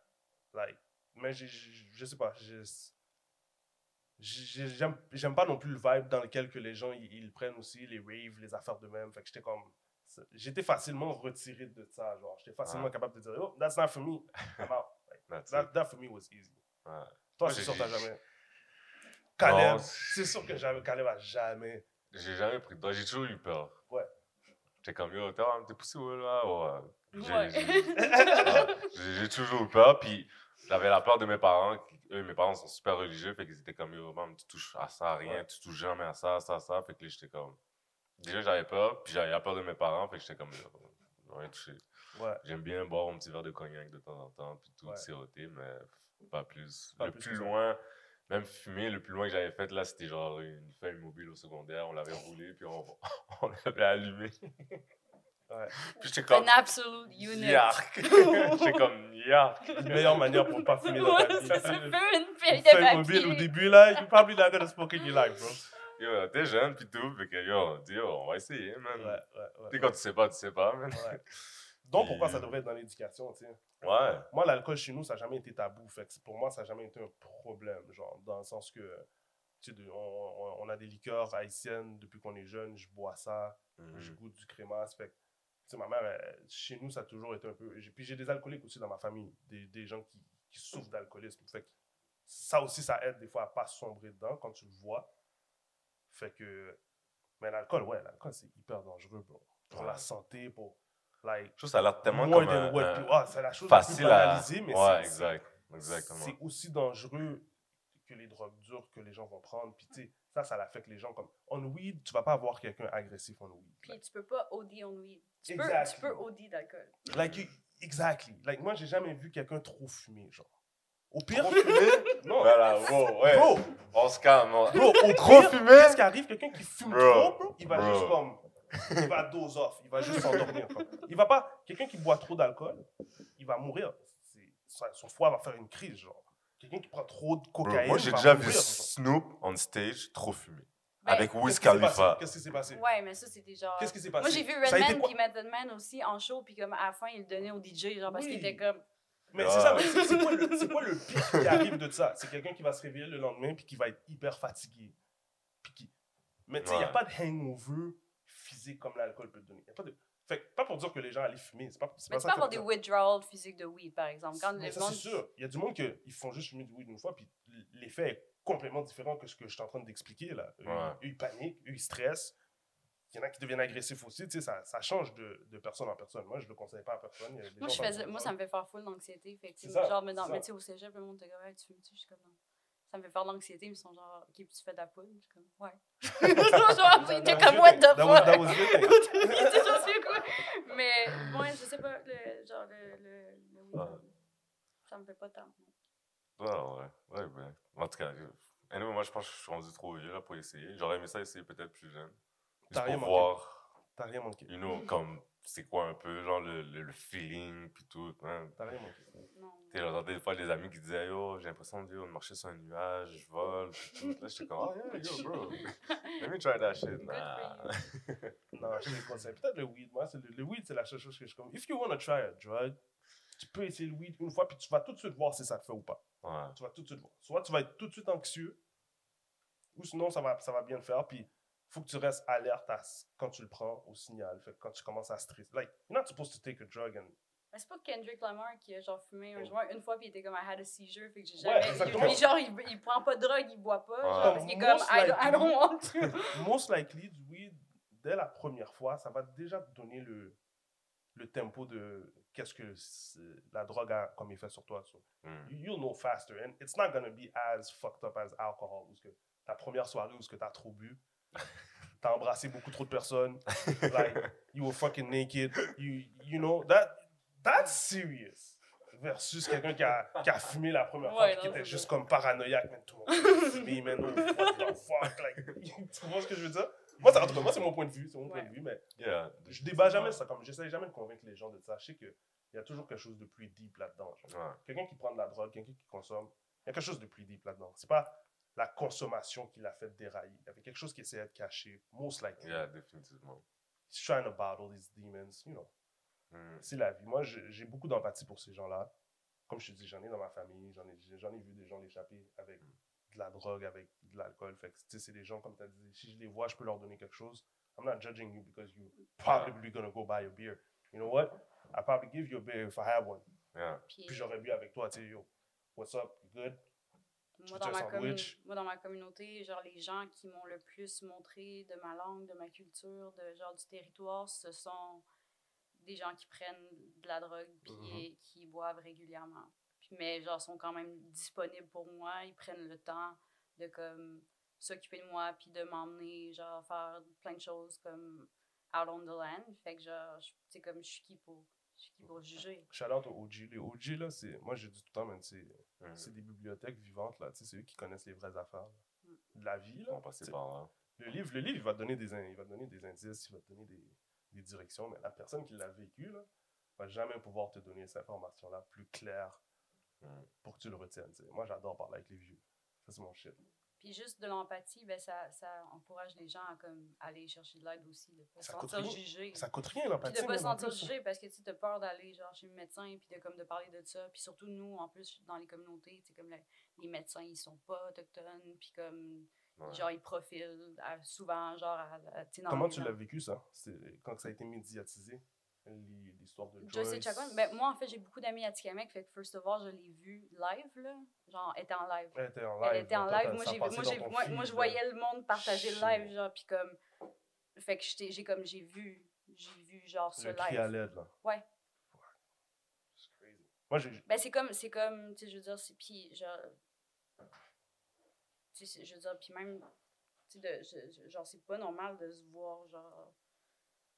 Like, mais j'ai- j'ai- je sais pas, j'ai- j'ai- j'aime j'aime pas non plus le vibe dans lequel que les gens ils, ils prennent aussi, les raves, les affaires de même. Fait que j'étais comme, j'étais facilement retiré de ça, genre. J'étais facilement Ah. capable de dire, oh, that's not for me, I'm out. Like, that, for me was easy. Ouais. Toi, c'est sûr, t'as jamais. Caleb, c'est sûr que jamais, Caleb a jamais. J'ai jamais pris de drogue. J'ai toujours eu peur. Ouais. J'étais comme, yo, t'es t'es poussé où là? Ouais. J'ai- Ouais. toujours eu peur. Puis j'avais la peur de mes parents. Eux, mes parents sont super religieux. Fait qu'ils étaient comme, yo, maman, tu touches à ça, à rien. Ouais. Tu touches jamais à ça, ça, ça. Fait que là, j'étais comme. Déjà, j'avais peur. Puis j'avais la peur de mes parents. Fait que j'étais comme, rien toucher. Ouais. J'aime bien boire un petit verre de cognac de temps en temps. Puis tout Ouais. siroter, mais pas plus. Pas le plus plus, que ça. loin. Même fumer, le plus loin que j'avais fait, là, c'était genre une feuille mobile au secondaire. On l'avait roulé, puis on, on l'avait allumé. Ouais. Puis j'étais comme. An absolute unit. Yark! J'étais comme yark! Meilleure manière pour ne pas fumer dans ta vie. ça, une feuille de feuille mobile au papier. début, là, you're probably not gonna smoke in your life, bro. Yo, t'es jeune, puis tout. Fait que yo, dis, yo, on va essayer, man. Ouais, ouais, ouais. Tu sais, quand tu sais pas, tu sais pas, man. Ouais. Donc, pourquoi ça devrait être dans l'éducation, tu sais? Ouais. Moi, l'alcool chez nous, ça n'a jamais été tabou. Fait que pour moi, ça n'a jamais été un problème. Genre, dans le sens que, tu sais, on, a des liqueurs haïtiennes depuis qu'on est jeune. Je bois ça. Je Mhm. goûte du crémasse. Fait sais, ma mère, elle- chez nous, ça a toujours été un peu. Puis j'ai des alcooliques aussi dans ma famille. Des, des gens qui, qui souffrent d'alcoolisme. Fait que ça aussi, ça aide des fois à pas sombrer dedans quand tu le vois. Fait que. Mais l'alcool, ouais, l'alcool, c'est hyper dangereux, bro. Pour la santé, pour. Like, Je trouve que ça a l'air tellement comme un, un- ah, c'est la chose la plus facile à... mais ouais, exact. Exactement. c'est aussi dangereux que les drogues dures que les gens vont prendre. Puis, tu sais, ça, ça l'affecte les gens comme. On weed, tu vas pas avoir quelqu'un agressif on weed. Puis tu peux pas OD on weed. Tu peux, Exactly. tu peux OD d'alcool. Like, you- exactly. Like, moi, j'ai jamais vu quelqu'un trop fumer, genre. Au pire, Trop fumé? non. Voilà, wow, ouais. Bro, On se calme. on- bro, au Trop pire, fumé? Qu'est-ce qui arrive? Quelqu'un qui fume Bro. trop, bro, il va Bro. juste comme. Il va dose off. Il va juste s'endormir. Il va pas. Quelqu'un qui boit trop d'alcool, il va mourir. Son foie va faire une crise, genre. Quelqu'un qui prend trop de Bro, cocaïne. moi, j'ai déjà vu. Snoop on stage trop fumé. Ben, avec Wiz Qu'est-ce qui s'est passé? Khalifa. Qu'est-ce qui s'est passé? Ouais, mais ça, c'était genre. Qu'est-ce qui s'est passé? Moi, j'ai vu Redman puis Method Man aussi en show, puis comme à la fin, il le donnait au DJ, genre parce Oui. qu'il était comme. Mais Ah. c'est ça, mais c'est quoi, le- c'est quoi le pire qui arrive de ça? C'est quelqu'un qui va se réveiller le lendemain puis qui va être hyper fatigué. Puis qui... Mais tu sais, il n'y a pas de hangover physique comme l'alcool peut te donner. Y a pas de... Fait que, pas pour dire que les gens allaient fumer. C'est pas, c'est Mais pas tu ça peux avoir des withdrawals physiques de weed, par exemple. Quand Mais ça, monde. c'est sûr. Il y a du monde qui ils font juste fumer du weed une fois puis l'effet est complètement différent que ce que je suis en train d'expliquer là. Eux, Ouais. eux, ils paniquent, eux, ils stressent. Il y en a qui deviennent agressifs aussi. Tu sais, ça, ça change de, de personne en personne. Moi, je le conseille pas à personne. Il y a des Moi, gens, je ça me faisais, moi, ça me fait faire full d'anxiété. Fait que, C'est ça, genre, mais, tu sais, au cégep, le monde était comme, hey, tu fumes-tu? Je suis comme, non. Ça me fait faire de l'anxiété, ils sont genre, ok, puis tu fais de la poudre? Je suis comme, ouais. genre, il était comme, what the That was- that fuck? was Mais, ouais, je sais pas, le, genre, le, le, le weed, Ouais. ça me fait pas tant. Ouais, ouais. Ouais, ben. En tout cas, anyway, moi, je pense que je suis rendu trop vieux là, pour essayer. J'aurais aimé ça essayer peut-être plus jeune. Juste pour manqué? voir, T'as rien manqué. you know, comme c'est quoi un peu, genre le, le, le feeling, puis tout. hein. T'as rien manqué. Non. J'entendais des fois les amis qui disaient Yo, j'ai l'impression de, marcher sur un nuage, je vole, puis tout. Là, j'étais comme, oh yeah, yo, bro. Let me try that shit. Nah. Non, je te conseille. Peut-être le weed. Moi, c'est le, le weed, c'est la seule chose que je comme. If you want to try a drug, tu peux essayer le weed une fois, puis tu vas tout de suite voir si ça te fait ou pas. Ouais. Tu vas tout de suite voir. Soit tu vas être tout de suite anxieux, ou sinon ça va, ça va bien le faire. Puis faut que tu restes alerte à, quand tu le prends au signal. Fait que quand tu commences à stresser. Like, you're not supposed to take a drug and. Mais c'est pas Kendrick Lamar qui a genre fumé un Oh. joint une fois puis il était comme I had a seizure fait que j'ai jamais genre il, il prend pas de drogue il boit pas genre, parce qu'il est comme Most I, don't- I don't likely. want to Most likely, du weed, dès la première fois, ça va déjà te donner le, le tempo de qu'est-ce que la drogue a comme effet sur toi. So, Mm. you'll know faster. And it's not gonna be as fucked up as alcohol. Parce que ta première soirée où ce que t'as trop bu, t'as embrassé beaucoup trop de personnes, like you were fucking naked, you you know that that's serious. Versus quelqu'un qui a, qui a fumé la première fois Ouais, puis qui non, était juste comme paranoïaque, man, tout le monde fumé, man, what the fuck, like, tu comprends ce que je veux dire? Moi, ça, en tout cas, moi, c'est mon point de vue, c'est mon point de vue, mais Yeah. je débat jamais ça, comme j'essaie jamais de convaincre les gens de ça. Je sais qu'il y a toujours quelque chose de plus deep là-dedans. Ouais. Quelqu'un qui prend de la drogue, quelqu'un qui consomme, il y a quelque chose de plus deep là-dedans. C'est pas la consommation qui l'a fait dérailler. Il y avait quelque chose qui essayait de cacher. Most likely. Yeah, définitivement. He's trying to battle these demons, you know. Mm. C'est la vie. Moi, j'ai beaucoup d'empathie pour ces gens-là. Comme je te dis, j'en ai dans ma famille, j'en ai, j'en ai vu des gens l'échapper avec de la drogue, avec de l'alcool. Fait que, tu sais, c'est des gens, comme tu as dit, si je les vois, je peux leur donner quelque chose. I'm not judging you because you're probably gonna go buy a beer. You know what? I'll probably give you a beer if I have one. Yeah. puis Puis j'aurais bu avec toi, tu sais, yo, what's up? You good? Moi dans, ma moi, dans ma communauté, genre, les gens qui m'ont le plus montré de ma langue, de ma culture, de genre du territoire, ce sont des gens qui prennent de la drogue puis Mhm. qui boivent régulièrement. Puis, mais genre, sont quand même disponibles pour moi. Ils prennent le temps de comme s'occuper de moi puis de m'emmener, genre, faire plein de choses comme out on the land. Fait que genre, je- c'est comme je suis qui pour, je suis qui pour juger. Shout out aux OG. Les OG, là, c'est. Moi, j'ai dit tout le temps, c'est C'est des bibliothèques vivantes, là. Tu sais, c'est eux qui connaissent les vraies affaires là, Mm. de la vie, là. par là. Le livre, le livre, il va te donner des, in- il va te donner des indices, il va te donner des, des directions, mais la personne qui l'a vécu, là, va jamais pouvoir te donner cette information-là plus claire pour que tu le retiennes. Moi, j'adore parler avec les vieux. Ça, c'est mon shit. Puis juste de l'empathie, ben ça, ça encourage les gens à comme aller chercher de l'aide aussi, de pas se Ça coûte sentir rien. jugé. Ça coûte rien, Puis l'empathie. de pas mais se sentir jugé parce que tu as peur d'aller genre chez le médecin puis de comme de parler de ça. Puis surtout nous, en plus, dans les communautés, comme le- les médecins, ils sont pas autochtones, puis comme Ouais. genre ils profilent à- souvent genre à, à- Comment tu l'as vécu, ça? Quand ça a été médiatisé, l'histoire de Joyce. Joyce Chacon, ben moi en fait j'ai beaucoup d'amis à Tikamek, fait que first of all je l'ai vu live là, genre elle était en live. Elle était en live. Elle était en toi, live. t'as- Moi, j'ai, moi, moi, moi, je voyais le monde partager le live, genre, puis comme. Fait que j'étais- j'ai comme, j'ai vu, j'ai vu, genre, ce Le cri à live. l'aide, là. Ouais. C'est crazy. Moi, j'ai. Ben, c'est comme, c'est comme, tu sais, je veux dire, c'est, puis, genre. Tu sais, je veux dire, puis même, tu sais, genre, c'est pas normal de se voir, genre,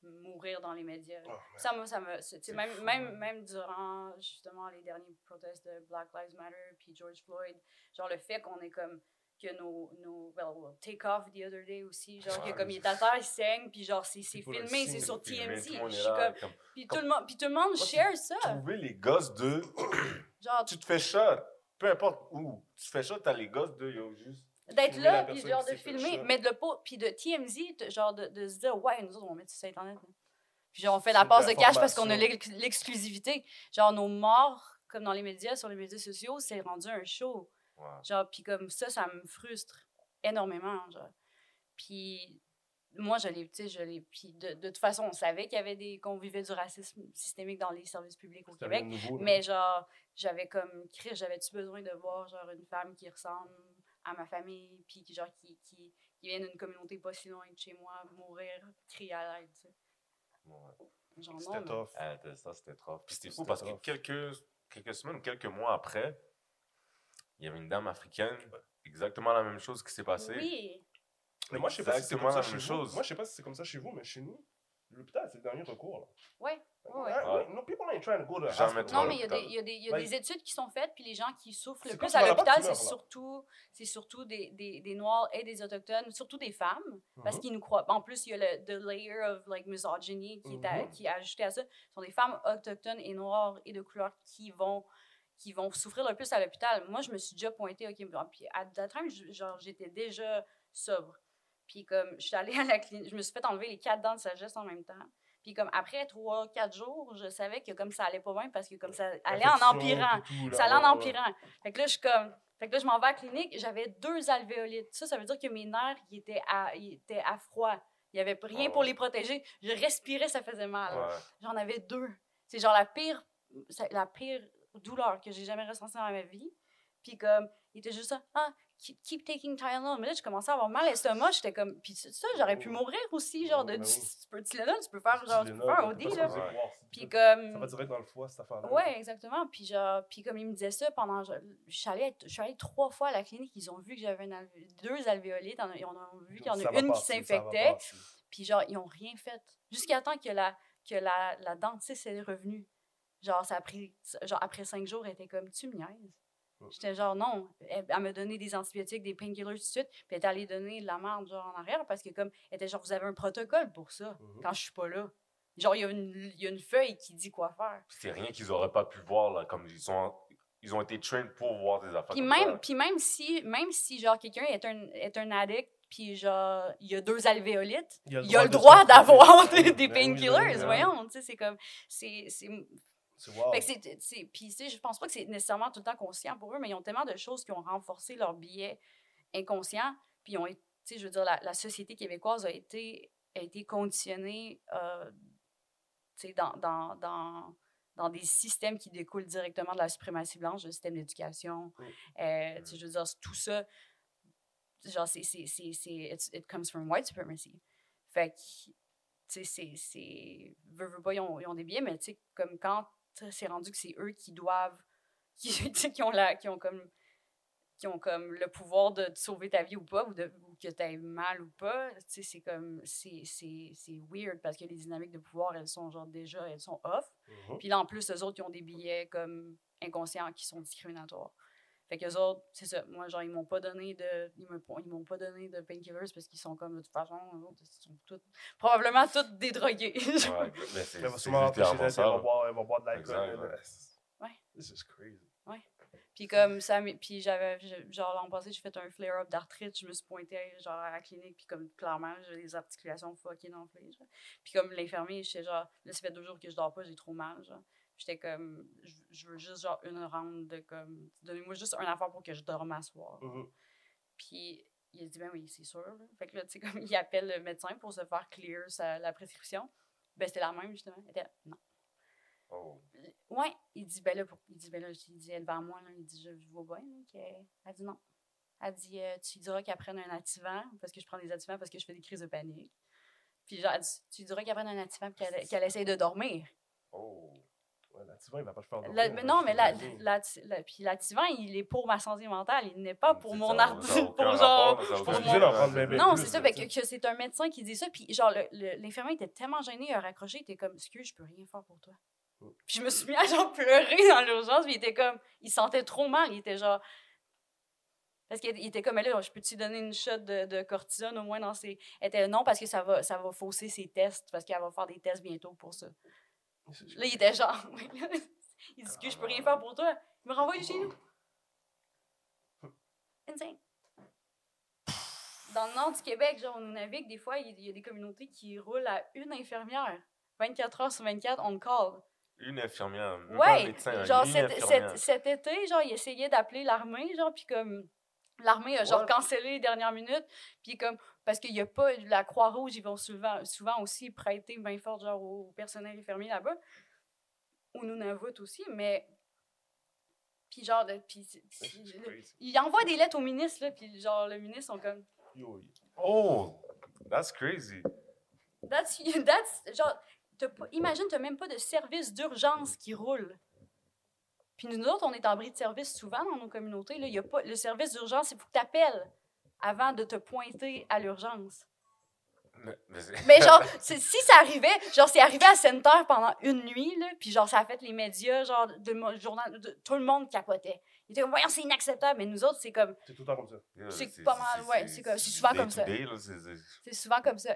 mourir dans les médias. Oh, man. Ça, moi, ça me. Même, fou, même, hein. même durant, justement, les derniers protestes de Black Lives Matter puis George Floyd, genre, le fait qu'on est comme. que nos. nos well, well, Take Off the other day aussi, genre, que comme il est à terre, il saigne, puis genre, c'est filmé, c'est sur TMZ. Puis tout, le monde, puis tout le monde share ça. Trouver les gosses de. Genre, tu te fais shot. Peu importe où. Tu te fais shot, t'as les gosses de yo, juste. D'être là, puis genre de filmer, mais de le pas, puis de TMZ, genre de, de se dire, ouais, nous autres, on va mettre ça sur Internet. là. Puis genre, on fait la passe de cash parce qu'on a l'exclusivité. Genre, nos morts, comme dans les médias, sur les médias sociaux, c'est rendu un show. Genre, puis comme ça, ça me frustre énormément, genre. Puis moi, je l'ai, tu sais, je l'ai, puis de, de toute façon, on savait qu'il y avait des, qu'on vivait du racisme systémique dans les services publics au Québec. nouveau. Mais genre, j'avais comme, j'avais-tu besoin de voir genre une femme qui ressemble à ma famille, puis qui, genre, qui, qui, qui vient d'une communauté pas si loin de chez moi, mourir, crier à l'aide, tu sais. Ouais. Genre, non, C'était mais- tough. Ah, t'as- ça, c'était trop. Puis c'était fou parce que tough. quelques, quelques semaines, quelques mois après, il y avait une dame africaine, exactement la même chose qui s'est passée. Oui, Mais moi, je sais pas si c'est Exactement comme ça la chez même vous. chose. Moi, je sais pas si c'est comme ça chez vous, mais chez nous, l'hôpital, c'est le dernier recours. Là. ouais. Ouais, Ah, ouais. No, people ain't trying to go to Jamais hospital. tu Non, mais il y a, des, y a, des, il y a Like- des études qui sont faites, puis les gens qui souffrent le plus à l'hôpital, c'est surtout, c'est surtout des, des, des Noirs et des Autochtones, surtout des femmes, parce Mhm. qu'ils nous croient. En plus, il y a le the layer of like, misogyny qui, est à- Mhm. qui est ajouté à ça. Ce sont des femmes autochtones et noires et de couleur qui vont qui vont souffrir le plus à l'hôpital. Moi, je me suis déjà pointée, OK, puis à that time, je- genre, j'étais déjà sobre. Puis comme, je suis allée à la clinique, je me suis fait enlever les quatre dents de sagesse en même temps. Puis comme, après trois, quatre jours, je savais que comme ça allait pas bien parce que comme ça allait en empirant. tout, Ça allait en empirant. Fait que là, je suis comme... Fait que là, je m'en vais à la clinique, j'avais deux alvéolites. Ça, ça veut dire que mes nerfs, ils étaient à, ils étaient à froid. Il n'y avait rien Ah pour les protéger. Je respirais, ça faisait mal. Ouais. J'en avais deux. C'est genre la pire, la pire douleur que j'ai jamais ressentie dans ma vie. Puis comme, il était juste ça, ah, keep, keep taking Tylenol. Mais là, je commençais à avoir mal à l'estomac. J'étais comme, puis ça, j'aurais pu mourir aussi, genre de Ben oui. tu peux Tylenol, tu peux faire genre, tu peux faire OD, là. Puis Ça comme, va direct dans le foie, cette affaire-là. ouais, exactement. Puis genre, puis comme il me disait ça pendant, je, suis allée, trois fois à la clinique, ils ont vu que j'avais deux alvéolites, ils ont vu qu'il y en Ça a une qui ça s'infectait. Puis genre, ils ont rien fait. Jusqu'à temps que la, que la, la dentiste est revenue. Genre, ça a pris... Genre, après cinq jours, elle était comme, tu me niaises. J'étais genre, non. Elle, elle m'a donné des antibiotiques, des painkillers tout de suite. Puis elle est allée donner de la merde, genre, en arrière. Parce que comme, elle était genre, vous avez un protocole pour ça, Mhm. quand je suis pas là. Genre, il y, a une- il y a une feuille qui dit quoi faire. C'est rien qu'ils auraient pas pu voir, là, comme ils sont. Ils ont été trained pour voir des affaires Puis même, puis même si, même si genre, quelqu'un est un, est un addict, puis genre, il y a deux alvéolites, il y a le droit d'avoir des, des Ben ben painkillers, ben oui. voyons, tu sais, c'est comme, C'est wow. puis je pense pas que c'est nécessairement tout le temps conscient pour eux, mais ils ont tellement de choses qui ont renforcé leur biais inconscient, puis ont, été- je veux dire, la, la société québécoise a été, a été conditionnée, euh, dans, dans, dans, dans des systèmes qui découlent directement de la suprématie blanche, le système d'éducation. Oui. Euh, je veux dire, tout ça, genre, c'est, it comes from white supremacy. Fait que, tu sais, c'est, veux, veux pas, ils ont, ils ont des biais, mais tu sais, comme quand c'est rendu que c'est eux qui doivent, qui, ont la, qui ont comme, qui ont comme le pouvoir de sauver ta vie ou pas, ou, de, ou que tu aies mal ou pas, c'est comme, c'est, weird parce que les dynamiques de pouvoir, elles sont genre déjà, elles sont off. Mhm. Puis là, en plus, eux autres, ils ont des billets comme inconscients qui sont discriminatoires. Fait qu'eux autres, c'est ça. Moi, genre, ils m'ont pas donné de. Ils me- ils m'ont pas donné de painkillers parce qu'ils sont comme, de toute façon, eux autres, ils sont tous. Probablement tous des drogués. Ouais, mais c'est va là. boire, de l'alcool. Ouais. Ouais. This is crazy. Puis comme ça, puis j'avais, genre l'an passé, j'ai fait un flare-up d'arthrite, je me suis pointée genre à la clinique, puis comme clairement, j'ai les articulations fucking enflées. Puis comme l'infirmier, j'étais genre, là, ça fait deux jours que je dors pas, j'ai trop mal, genre. J'étais comme, je, je veux juste genre une ronde de comme, donnez-moi juste un affaire pour que je dorme à soir. Mhm. Puis il a dit, ben oui, c'est sûr. là. Fait que là, tu sais, comme il appelle le médecin pour se faire clear sa- la prescription. Ben c'était la même, justement. Elle était, non. Oh. Ouais, il dit, ben là, pour- il dit, ben là, il dit, elle devant moi, là, il dit, je, je vois bien, là, elle dit non. Elle dit, euh, tu diras qu'elle prenne un activant, parce que je prends des activants parce que je fais des crises de panique. Puis genre, elle dit, tu diras qu'elle prenne un activant qu'elle qu'elle essaye de dormir. Oh. Ouais, l'activant, il va pas faire La- mais non, mais la, la, la- puis l'activant, il est pour ma santé mentale, il n'est pas pour mon art, pour genre... Non, c'est ça, que, que c'est un médecin qui dit ça, puis genre, le- le- l'infirmier était tellement gêné, il a raccroché, il était comme, excuse, je peux rien faire pour toi. Mm. Puis je me suis mis à genre pleurer dans l'urgence, puis il était comme, il se sentait trop mal, il était genre, parce qu'il il était comme, Mais là, je peux-tu donner une shot de, de cortisone au moins dans ses. Elle était non, parce que ça va, ça va fausser ses tests, parce qu'elle va faire des tests bientôt pour ça. Là, il était genre, il dit, excuse, je peux rien faire pour toi. Il me renvoie chez nous. Insane. Dans le nord du Québec, genre, on navigue, des fois, il y a- des communautés qui roulent à une infirmière. 24 heures sur 24, on call. Une infirmière. même pas un Ouais, médecin, genre une cet, infirmière. cet- cet été, genre, il essayait d'appeler l'armée, genre, puis comme l'armée a genre What? cancellé les dernières minutes, puis comme parce qu'il y a pas la Croix-Rouge, ils vont souvent, souvent aussi prêter main forte genre au personnel infirmier là-bas, au Nunavut aussi, mais puis genre de- puis c'est- c'est- C'est crazy. il envoie des lettres au ministre là, puis genre le ministre sont comme. Oh, that's crazy. That's, that's genre, pas- imagine, t'as même pas de service d'urgence qui roule. Puis nous autres, on est en bris de service souvent dans nos communautés. Là. Y a pas, le service d'urgence, il faut que tu appelles avant de te pointer à l'urgence? Mais, mais c'est- Mais genre, si ça arrivait, genre, c'est arrivé à Center pendant une nuit, là, puis genre, ça a fait les médias, genre, de, journal, de- tout le monde capotait. Ils étaient comme, voyons, c'est inacceptable. Mais nous autres, c'est comme, C'est tout le temps comme ça. C'est pas mal, ouais, c'est comme- c'est souvent comme ça. day, là, c'est- c'est- c'est souvent comme ça.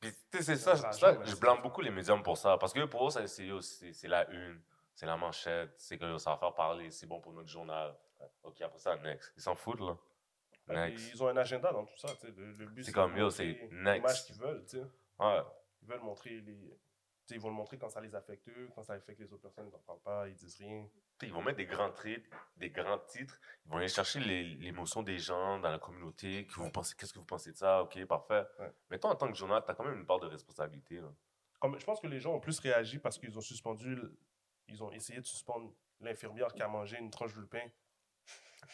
Puis, tu sais, c'est ça, Ça ça, change, je blâme beaucoup les médiums pour ça. Parce que pour eux, c'est yo, c'est- c'est la une, c'est la manchette, c'est que ça va faire parler, c'est bon pour notre journal. Ok, après ça, next. Ils s'en foutent, là. Puis Next. Ils ont un agenda dans tout ça. Le, le but, C'est comme, yo, c'est L'image next. qu'ils veulent. Ouais. Ils veulent montrer les. ils vont le montrer quand ça les affecte eux, quand ça affecte les autres personnes, ils n'en parlent pas, ils disent rien. Tu sais, Ils vont mettre des grands titres, des grands titres. Ils vont aller chercher l'émotion des gens dans la communauté. Que vous pensez, qu'est-ce que vous pensez de ça Ok, parfait. Ouais. Mais toi, en tant que journal, tu as quand même une part de responsabilité. Là. Comme, je pense que les gens ont plus réagi parce qu'ils ont suspendu. Ils ont essayé de suspendre l'infirmière qui a mangé une tranche de pain.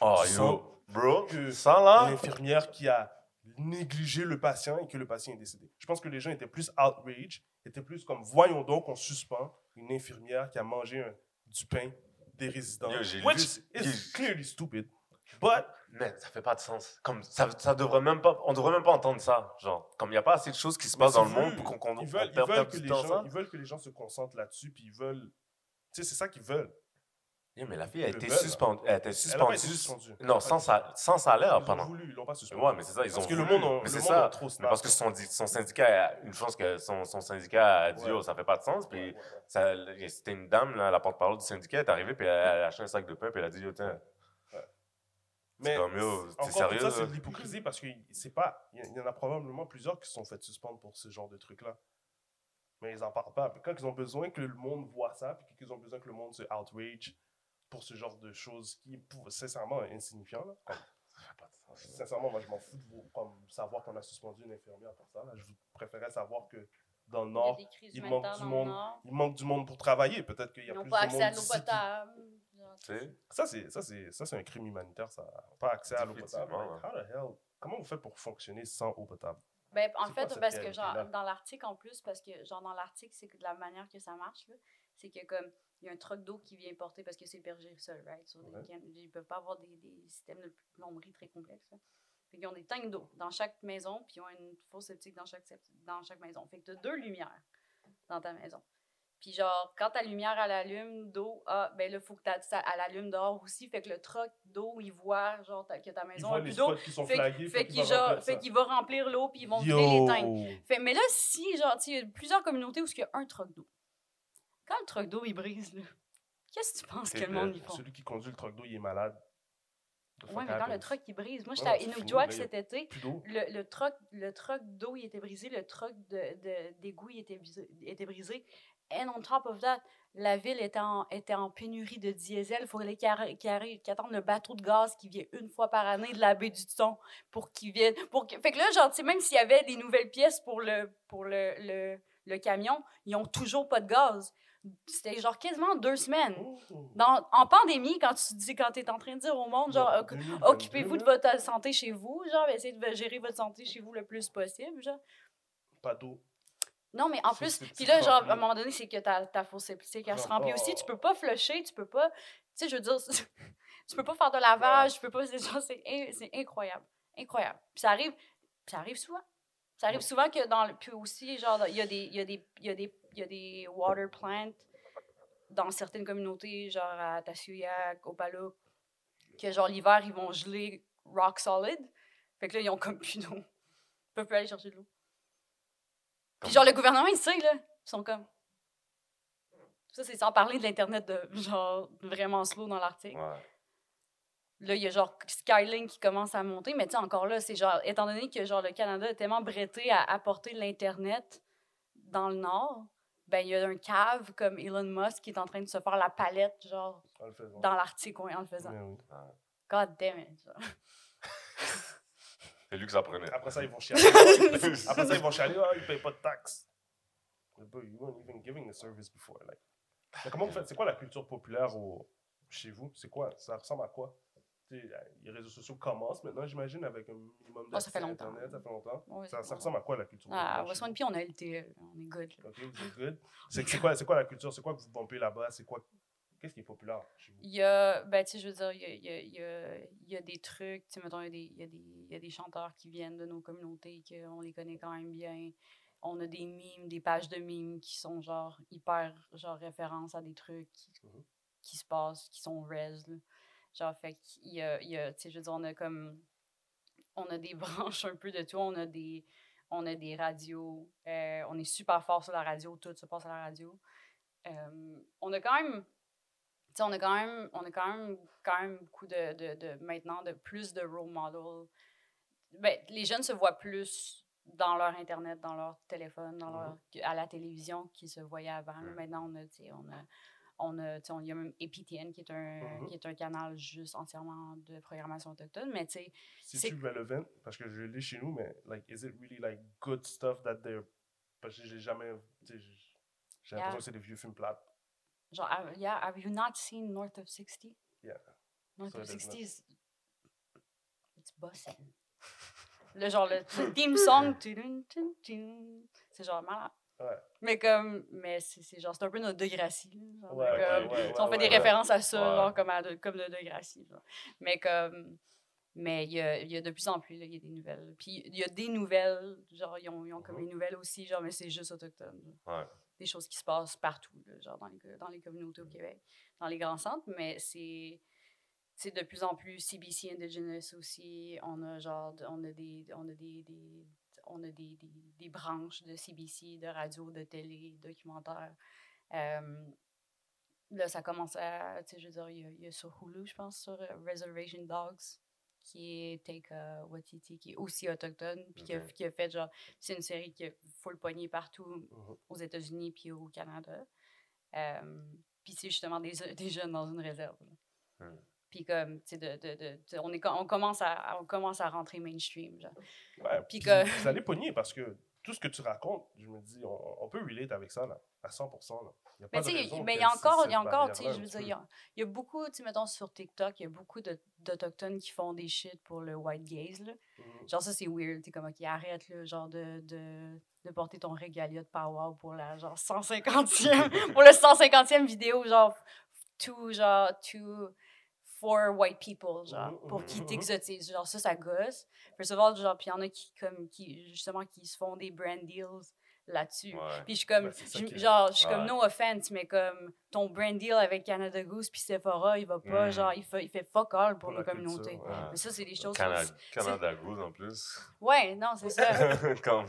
Oh, yo, bro, que ça là? L'infirmière qui a négligé le patient et que le patient est décédé. Je pense que les gens étaient plus outrage, étaient plus comme voyons donc, on suspend une infirmière qui a mangé un- du pain des résidents. Yo, which is clearly stupid. But Mais ça fait pas de sens. Comme ça, ça devrait même pas, on devrait même pas entendre ça. Genre, comme il n'y a pas assez de choses qui se passent dans le monde pour qu'on ils perde veulent perdre que du les temps gens, ça. ils veulent que les gens se concentrent là-dessus, puis ils veulent. Tu sais, c'est ça qu'ils veulent. Yeah, mais la fille a été suspendue. Elle a été suspendue. suspendue. Non, sans, sa- sans salaire Ils ont pendant. voulu, ils l'ont pas suspendu. Ouais, mais c'est ça, ils Parce ont que le monde, a- Mais le c'est monde ça. trop Mais parce que son, son syndicat, a- une chose que son, son syndicat a dit, Ouais. oh, ça fait pas de sens. Puis ouais, ouais. ça- c'était une dame, là, la porte-parole du syndicat, est arrivée, puis elle, elle a acheté un sac de pain, puis elle a dit, yo, tiens. Mais comme, yo, t'es encore sérieux, ça, c'est de l'hypocrisie parce que c'est pas. Il y, en a probablement plusieurs qui se sont fait suspendre pour ce genre de trucs-là. Mais ils en parlent pas. Puis quand ils ont besoin que le monde voit ça, puis qu'ils ont besoin que le monde se outrage pour ce genre de choses qui est pour- sincèrement insignifiant. Là. Comme, sincèrement, moi, je m'en fous de vous, comme, savoir qu'on a suspendu une infirmière pour ça. Là. Je préférais savoir que dans le Nord, il manque du monde. Nord. il manque du monde pour travailler. Peut-être qu'il y Ils a n'ont plus pas de accès monde à l'eau qui- potable. Ça, c'est, ça, c'est, ça, c'est un crime humanitaire, ça. Pas accès à l'eau potable. How the hell? Comment vous faites pour fonctionner sans eau potable? Ben, en quoi fait, parce que genre, dans l'Arctique en plus, parce que genre dans l'Arctique, c'est que de la manière que ça marche, là, c'est que comme il y a un truck d'eau qui vient porter parce que c'est hébergé seul, right? Ouais. ils peuvent pas avoir des, des systèmes de plomberie très complexes. là. Fait qu'ils ont des tanks d'eau dans chaque maison, puis ils ont une fosse septique dans chaque, dans chaque maison. Fait que tu as deux lumières dans ta maison. Puis genre, quand ta lumière elle allume d'eau, ah, ben là, il faut que t'as- ça elle allume dehors aussi. Fait que le truck d'eau, il voit genre ta- que ta maison a plus d'eau. Fait, flagués. fait qu'il qu'il va remplir fait l'eau, puis ils vont vider les tanks. Fait, mais là, si, genre, il y a plusieurs communautés où il y a un truck d'eau. Quand le truck d'eau, il brise, là, qu'est-ce que tu penses que le monde y font? Celui qui conduit le truck d'eau, il est malade. Fuck mais quand le truck, il brise. Moi, j'étais à a cet été. Le, le truck, le truck d'eau, il était brisé. Le truck de, de, d'égout, il était, brisé- était brisé. And on top of that, la ville était en, était en pénurie de diesel. Il fallait qu'il arri- qu'il arrive, qu'il attende le bateau de gaz qui vient une fois par année de la baie du Thon pour qu'il vienne. Pour que- Fait que là, genre, même s'il y avait des nouvelles pièces pour le, pour le, le, le camion, ils ont toujours pas de gaz. C'était genre quasiment deux semaines. Oh. Dans, en pandémie, quand tu dis, quand es en train de dire au monde, genre, Dans oc- 2022, occupez-vous de votre santé chez vous, genre, essayez de gérer votre santé chez vous le plus possible, genre. Pas d'eau. Non, mais en plus, puis là, genre, à un moment donné, c'est que ta, ta fosse septique, elle se remplit aussi. Tu oh. peux pas flusher, tu peux pas. Tu sais, je veux dire, tu peux pas faire de lavage, tu peux pas. C'est incroyable. Incroyable. Puis ça arrive, ça arrive souvent. Ça arrive souvent que dans le. Puis aussi, genre, il y a des. Y a des. Y a des. Y a des water plants dans certaines communautés, genre à Tassuyak, au Palouk, que genre l'hiver, ils vont geler rock solid. Fait que là, ils ont comme plus d'eau. Ils peuvent plus aller chercher de l'eau. Puis genre, le gouvernement, il sait, là. Ils sont comme. Ça, c'est sans parler de l'Internet de genre vraiment slow dans l'Arctique. ouais. Là, il y a genre Skylink qui commence à monter, mais tu sais, encore là, c'est genre, étant donné que genre le Canada est tellement bretté à apporter l'Internet dans le Nord, ben il y a un cave comme Elon Musk qui est en train de se faire la palette, genre, dans l'Arctique, ouais, en le faisant. Oui. God damn it. genre. C'est lui que ça prenait. Après ça, ils vont chialer. Après ça, ils vont chialer. Ah, ils payent pas de taxes. Mais bro, you weren't even giving the service before. Like. Mais comment vous faites? C'est quoi la culture populaire au... chez vous? C'est quoi? Ça ressemble à quoi? Les réseaux sociaux commencent maintenant, j'imagine, avec un minimum Ah, ça fait longtemps. Internet. Ça fait longtemps. Ça, ressemble à quoi la culture Ah, à West One, on a LTE, on est good. là. Ok, vous êtes good. C'est quoi, quoi la culture? C'est quoi que vous pompez là-bas? C'est quoi? Qu'est-ce qui est populaire chez vous? Il y a, ben, tu sais, je veux dire, il y a, il y a- il y a- il y a des trucs, tu sais, mettons, il y, a des, il, y a des, il y a des chanteurs qui viennent de nos communautés, qu'on les connaît quand même bien. On a des mimes, des pages de mimes qui sont, genre, hyper, genre, référence à des trucs qui, Mhm. qui se passent, qui sont res, là. Genre, fait qu'il y a, il y a, tu sais, je veux dire, on a comme, on a des branches un peu de tout, on a des, on a des radios, euh, on est super fort sur la radio, tout se passe à la radio. Euh, on a quand même tu sais, on a quand même, on a quand même, quand même beaucoup de, de, de- maintenant, de plus de role models. Ben, les jeunes se voient plus dans leur Internet, dans leur téléphone, dans leur, à la télévision qu'ils se voyaient avant. Maintenant, on a, tu sais, on a, on a, on- il y a même APTN qui est un, Mhm. qui est un canal juste entièrement de programmation autochtone. Mais tu sais, C'est-tu relevant? Parce que je l'ai chez nous, mais like, is it really like good stuff that they're. Parce que j'ai jamais. J'ai l'impression que c'est des vieux films plates. genre, have- yeah, have you not seen North of 60? Yeah. North So of it is 60 not- is. It's bossing. Le genre, le, le theme song, c'est genre malade. Ouais. Mais comme, mais c'est genre, c'est un peu notre Degrassi. genre, Ouais, comme, ouais, on fait des références à ça, genre, comme, à comme le Degrassi. genre. Mais comme, mais il y a, y a de plus en plus, il y a des nouvelles. Puis il y a des nouvelles, genre, ils ont, ils ont comme Mhm. les nouvelles aussi, genre, mais c'est juste autochtone. Des choses qui se passent partout, là, genre, dans les, dans les communautés au Québec, dans les grands centres, mais c'est c'est de plus en plus CBC Indigenous aussi. On a genre, on a des, on a des, des- on a des, des, des branches de CBC, de radio, de télé, documentaires. Euh, là, ça commence à, tu sais, je veux dire, il y a, il y a sur Hulu, je pense, sur euh, Reservation Dogs, qui est Take uh, Watiti, qui est aussi autochtone, puis qui, a, Ok. qui a fait genre, c'est une série qui a full poigné partout Mhm. aux États-Unis puis au Canada. Euh, puis c'est justement des, des jeunes dans une réserve. Puis comme, tu sais, de, de, on, est, on, commence à, on commence à rentrer mainstream. Genre. Ouais, Puis que- Vous allez pogner parce que tout ce que tu racontes, je me dis, on, on peut relate avec ça, là, à 100%. Là. Il y a Mais pas tu sais, mais il y a encore, il y a encore, tu sais, je veux dire, il y a, il y a beaucoup, tu sais, mettons sur TikTok, il y a beaucoup d'Autochtones qui font des shit pour le white gaze, là. Mhm. Genre, ça, c'est weird, tu comme, OK, arrête, là, genre, de, de, de porter ton régalia de power pour la, genre, 150e, pour le 150e vidéo, genre, to, genre, to, for white people, genre, Mhm, pour mhm, qu'ils mhm. t'exotisent. Genre, ça, ça gosse. First of all, genre, puis il y en a qui, comme, qui, justement, qui se font des brand deals là-dessus. Ouais. Puis je suis comme, je- qui genre, je suis comme, Ouais. no offense, mais comme, ton brand deal avec Canada Goose puis Sephora, il va pas, Mm. genre, il fait, il fait fuck all pour, Pour nos la communautés. culture, ouais. Mais ça, c'est des choses. Canada, Canada Goose en plus. Ouais, non, c'est ça. Comme,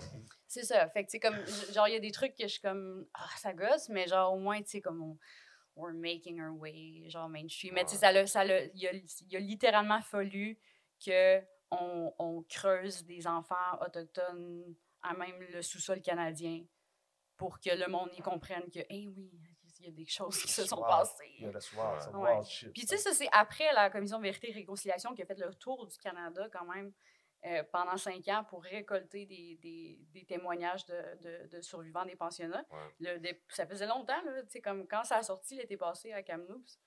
c'est ça. Fait que, tu sais, comme, genre, il y a des trucs que je suis comme, ah, ça gosse, mais genre, au moins, tu sais, comme, on, we're making our way, genre, mainstream. Mais tu sais, ça l'a, ça il a, il a littéralement fallu que on, on creuse des enfants autochtones à même le sous-sol canadien pour que le monde y comprenne que, eh oui, il y a des choses qui se sont Wow. passées. Il y a le soir, Ouais. shit. Puis tu sais, ça, c'est après la Commission Vérité et Réconciliation qui a fait le tour du Canada quand même euh, pendant cinq ans pour récolter des, des, des témoignages de, de, de survivants des pensionnats. Ouais. Le dé- ça faisait longtemps, là, comme quand ça a sorti l'été passé à Kamloops, ça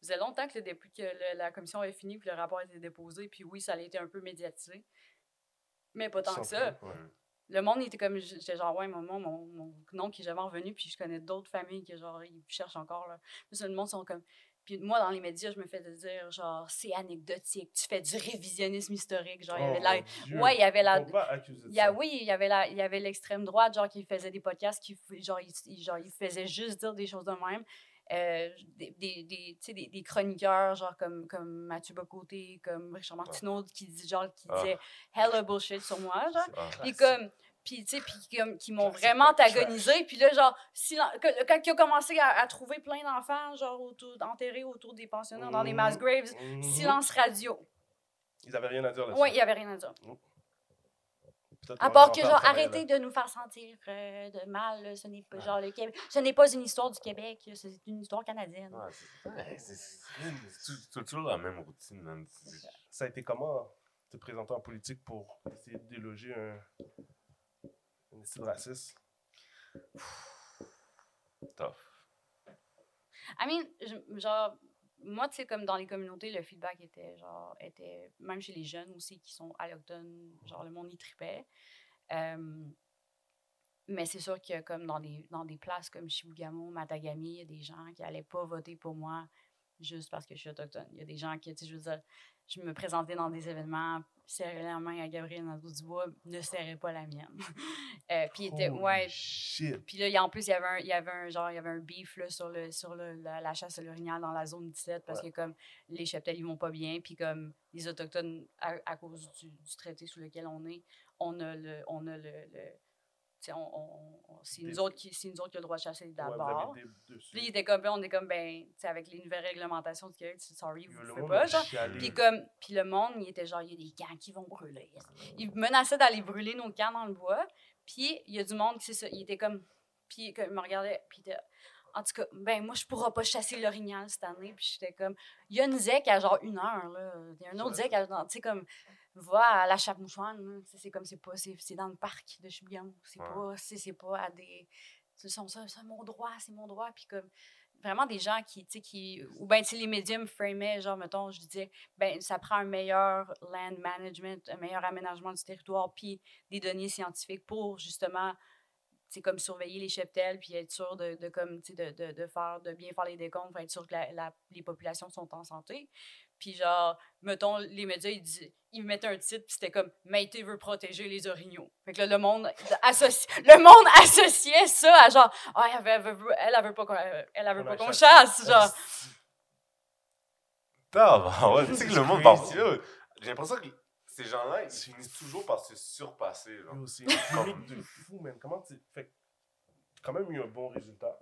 faisait longtemps que, dé- que le- la commission avait fini puis le rapport a été déposé. Puis oui, ça a été un peu médiatisé. Mais pas tant que ça. Ouais. Le monde était comme. J'étais genre, ouais, mon, mon, mon, nom qui est jamais revenu, puis je connais d'autres familles qui, genre, ils cherchent encore, là. Puis le monde sont comme. Puis moi, dans les médias, je me fais dire, genre, c'est anecdotique, tu fais du révisionnisme historique. Genre, il y avait Oh, la. Dieu. Ouais, il y avait la. Il y a, oui, il y avait la, il y avait l'extrême droite, genre, qui faisait des podcasts, qui, genre, il, il- genre, il faisait juste dire des choses de même. Euh, des, des, des, des, des chroniqueurs, genre, comme, comme Mathieu Bocoté, comme Richard Martineau, qui, dit, genre, qui Ah. disaient hella bullshit sur moi, genre. ah, Puis comme, puis tu sais, puis comme, qui m'ont Classique vraiment antagonisé. Puis là, genre, quand il a commencé à, à trouver plein d'enfants, genre, autour, enterrés autour des pensionnats, dans des mass graves, Mhm. silence radio. Ils avaient rien à dire là-dessus. Ouais, il n'y avait rien à dire. Peut-être À part que, genre, arrêtez de nous faire sentir euh, de mal. là. Ce n'est pas, Ouais. genre, le Québec. Ce n'est pas une histoire du Québec, c'est une histoire canadienne. ouais, c'est- toujours la même routine. Ça a été comment te présenter en politique pour essayer de déloger un, un style raciste? Tough. I mean, je- genre, moi, tu sais, comme dans les communautés, le feedback était, genre, était, même chez les jeunes aussi qui sont allochtones, genre, le monde y tripait. Euh, mais c'est sûr que, comme dans des, dans des places comme Chibougamau, Matagami, il y a des gens qui n'allaient pas voter pour moi juste parce que je suis autochtone. Il y a des gens qui, tu sais, je veux dire, je me présentais dans des événements, serrer la main à Gabriel Nadeau-Dubois, ne serrait pas la mienne. Euh, puis, il était, Holy ouais, shit. puis là, en plus, il y avait un, il y avait un, genre, il y avait un beef là, sur, le, sur le, la, la chasse à l'orignal dans la zone 17 parce que comme les cheptels, ils vont pas bien. Puis comme les Autochtones, à, à cause du, du traité sous lequel on est, on a le... On a le, le- c'est nous, autres qui, c'est nous autres qui a le droit de chasser d'abord. Puis il était comme, on est comme, ben, avec les nouvelles réglementations du Québec, sorry, vous Le monde pas, genre. Puis comme, puis le monde, il était genre, il y a des camps qui vont brûler. Il menaçait d'aller brûler nos camps dans le bois. Puis il y a du monde qui, c'est ça, il était comme, puis il me regardait, puis il était, en tout cas, ben moi, je pourrais pas chasser l'orignal cette année. Puis j'étais comme, il y a une zec à genre une heure, là. Il y a un autre zec à, genre, tu sais, comme, va à la. Tu sais, c'est comme, c'est pas, c'est c'est dans le parc de Chibougamau. C'est Ouais. pas, c'est c'est pas à des, c'est son- ça, c'est mon droit, c'est mon droit. Puis comme, vraiment des gens qui, tu sais, qui, ou ben, tu sais, les médiums framaient, genre, mettons, je disais, ben, ça prend un meilleur land management, un meilleur aménagement du territoire, puis des données scientifiques pour, justement, c'est comme surveiller les cheptels, puis être sûr de, de comme, de, de, de faire, de bien faire les décomptes, être sûr que la, la- les populations sont en santé. Puis genre, mettons, les médias, ils, ils mettaient un titre, puis c'était comme « Maïté veut protéger les orignaux ». Fait que là, le monde, associe, le monde associait ça à genre « Ah, elle, elle, veut- elle, elle veut pas qu'on elle, veut pas qu'on chasse. chasse », genre. Ouais, tu sais que le monde crazy. parti J'ai l'impression que ces gens-là, ils finissent toujours par se surpasser. C'est une de fou, man. Comment tu. Fait que, quand même eu un bon résultat.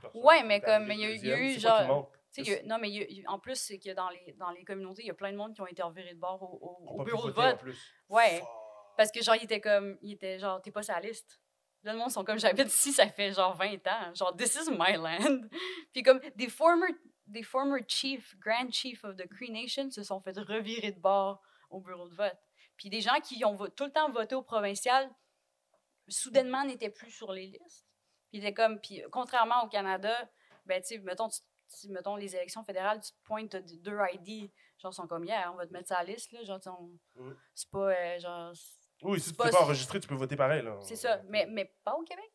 Personne Ouais, mais comme, il y a eu- il y a genre- y a- non, mais y a- en plus, c'est que dans les, dans les communautés, il y a plein de monde qui ont été revirés de bord au, au- au bureau de en vote. plus. Ouais. Fuck. Parce que, genre, il était comme, il était genre, t'es pas sur la liste. Là, le monde sont comme, j'habite ici, ça fait genre 20 ans. Genre, this is my land. Puis comme, des former, des former chiefs, grand chiefs of the Cree Nation se sont fait revirer de bord au bureau de vote. Puis des gens qui ont tout le temps voté au provincial soudainement n'était plus sur les listes. Puis était comme, puis contrairement au Canada, ben, tu sais, mettons, tu- tu- mettons, les élections fédérales, tu te pointes, deux ID, genre, sont comme, yeah, on va te mettre sur la liste, là, genre, on- c'est pas, euh, genre, Oui, si tu pas pas si- enregistré, tu peux voter pareil. là. c'est ça, mais, mais pas au Québec.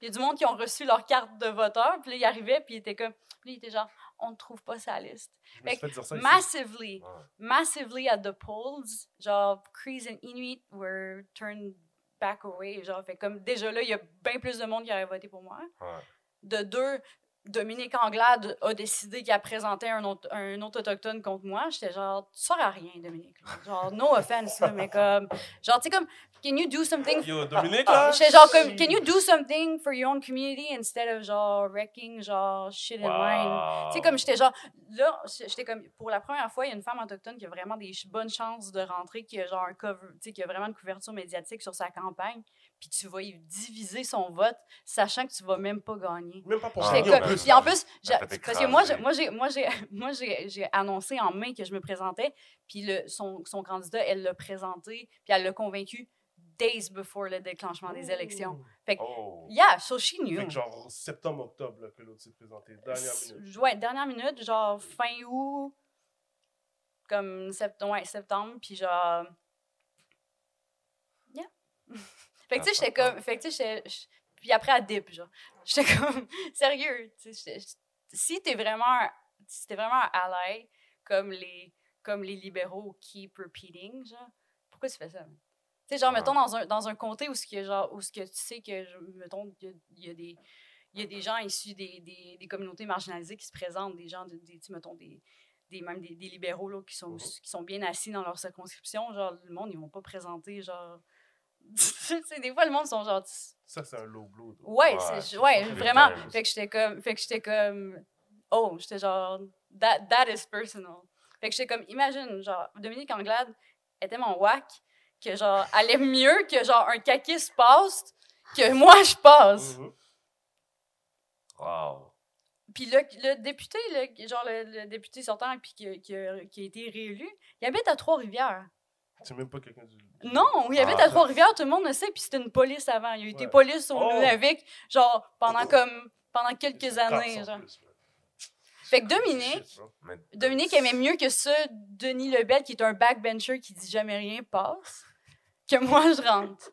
Il y a du monde qui ont reçu leur carte de voteur, puis là, ils arrivaient, puis ils étaient comme, puis là, ils étaient genre, on ne trouve pas sa liste. Fait dire ça ici. Massively, Ouais. massively at the polls, genre, Crees and Inuit were turned back away. Genre, fait comme, déjà là, il y a bien plus de monde qui aurait voté pour moi. Ouais. De deux, Dominique Anglade a décidé qu'elle présentait un autre, un autre autochtone contre moi. J'étais genre, tu sers à rien, Dominique. Genre, no offense, là, mais comme, genre, tu sais, comme, can you do something Yo, Dominique, là? J'étais genre comme, can you do something for your own community instead of genre wrecking genre shit in line? Tu sais, comme j'étais genre, là, j'étais comme, pour la première fois, il y a une femme autochtone qui a vraiment des bonnes chances de rentrer, qui a genre un cover, tu sais, qui a vraiment une couverture médiatique sur sa campagne, puis tu vas y diviser son vote, sachant que tu vas même pas gagner. Même pas pour Ah, oui, puis en plus, fait parce que moi, moi, j'ai, moi, j'ai, moi, j'ai, j'ai annoncé en main que je me présentais, puis le, son, son candidat, elle l'a présenté, puis elle l'a convaincu days before le déclenchement des élections. Oh. Yeah, so she knew. Fait que genre septembre-octobre là, que l'autre s'est présenté. Dernière minute. Ouais, dernière minute, genre fin août, comme septembre, ouais, septembre, puis genre. Yeah. fait que tu sais, j'étais comme. Fait que tu sais, Puis après, à dip, genre. J'étais comme. Sérieux, tu sais, si t'es vraiment. Si t'es vraiment un ally, comme les, comme les libéraux keep repeating, genre, pourquoi tu fais ça? Tu sais, genre, mettons, dans un, dans un comté où, ce que, genre, où ce que tu sais que, mettons, il y a- il y a des il y a des gens issus des, des, des communautés marginalisées qui se présentent, des gens, de, des, mettons, des, des, même des, des libéraux là, qui, sont, Mhm. qui sont bien assis dans leur circonscription. Genre, le monde, ils vont pas présenter, genre. des fois, le monde sont genre. Ça, c'est un low blow. Ouais, Ouais, c'est- c'est ouais, ça. vraiment. Fait que j'étais comme. Fait que j'étais comme. Oh, j'étais genre. That, that is personal. Fait que j'étais comme. Imagine, genre, Dominique Anglade était mon whack, que genre, allait mieux que genre un caquiste passe que moi je passe. Mhm. Wow. Puis le, le député, le, genre le, le député sortant puis qui, a- qui a, qui a été réélu, il habite à Trois-Rivières. C'est même pas quelqu'un du. Non, il habite Ah. à Trois-Rivières, tout le monde le sait, puis c'était une police avant. Il a été Ouais. police au Oh. Nunavik, genre pendant comme pendant quelques années. Genre. plus. Fait que Dominique, Dominique aimait mieux que ça, Denis Lebel, qui est un backbencher qui dit jamais rien, passe, que moi je rentre.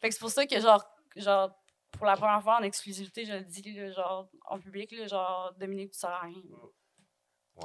Fait que c'est pour ça que genre, genre, pour la première fois en exclusivité, je le dis, là, genre, en public, là, genre, Dominique, tu sers à rien.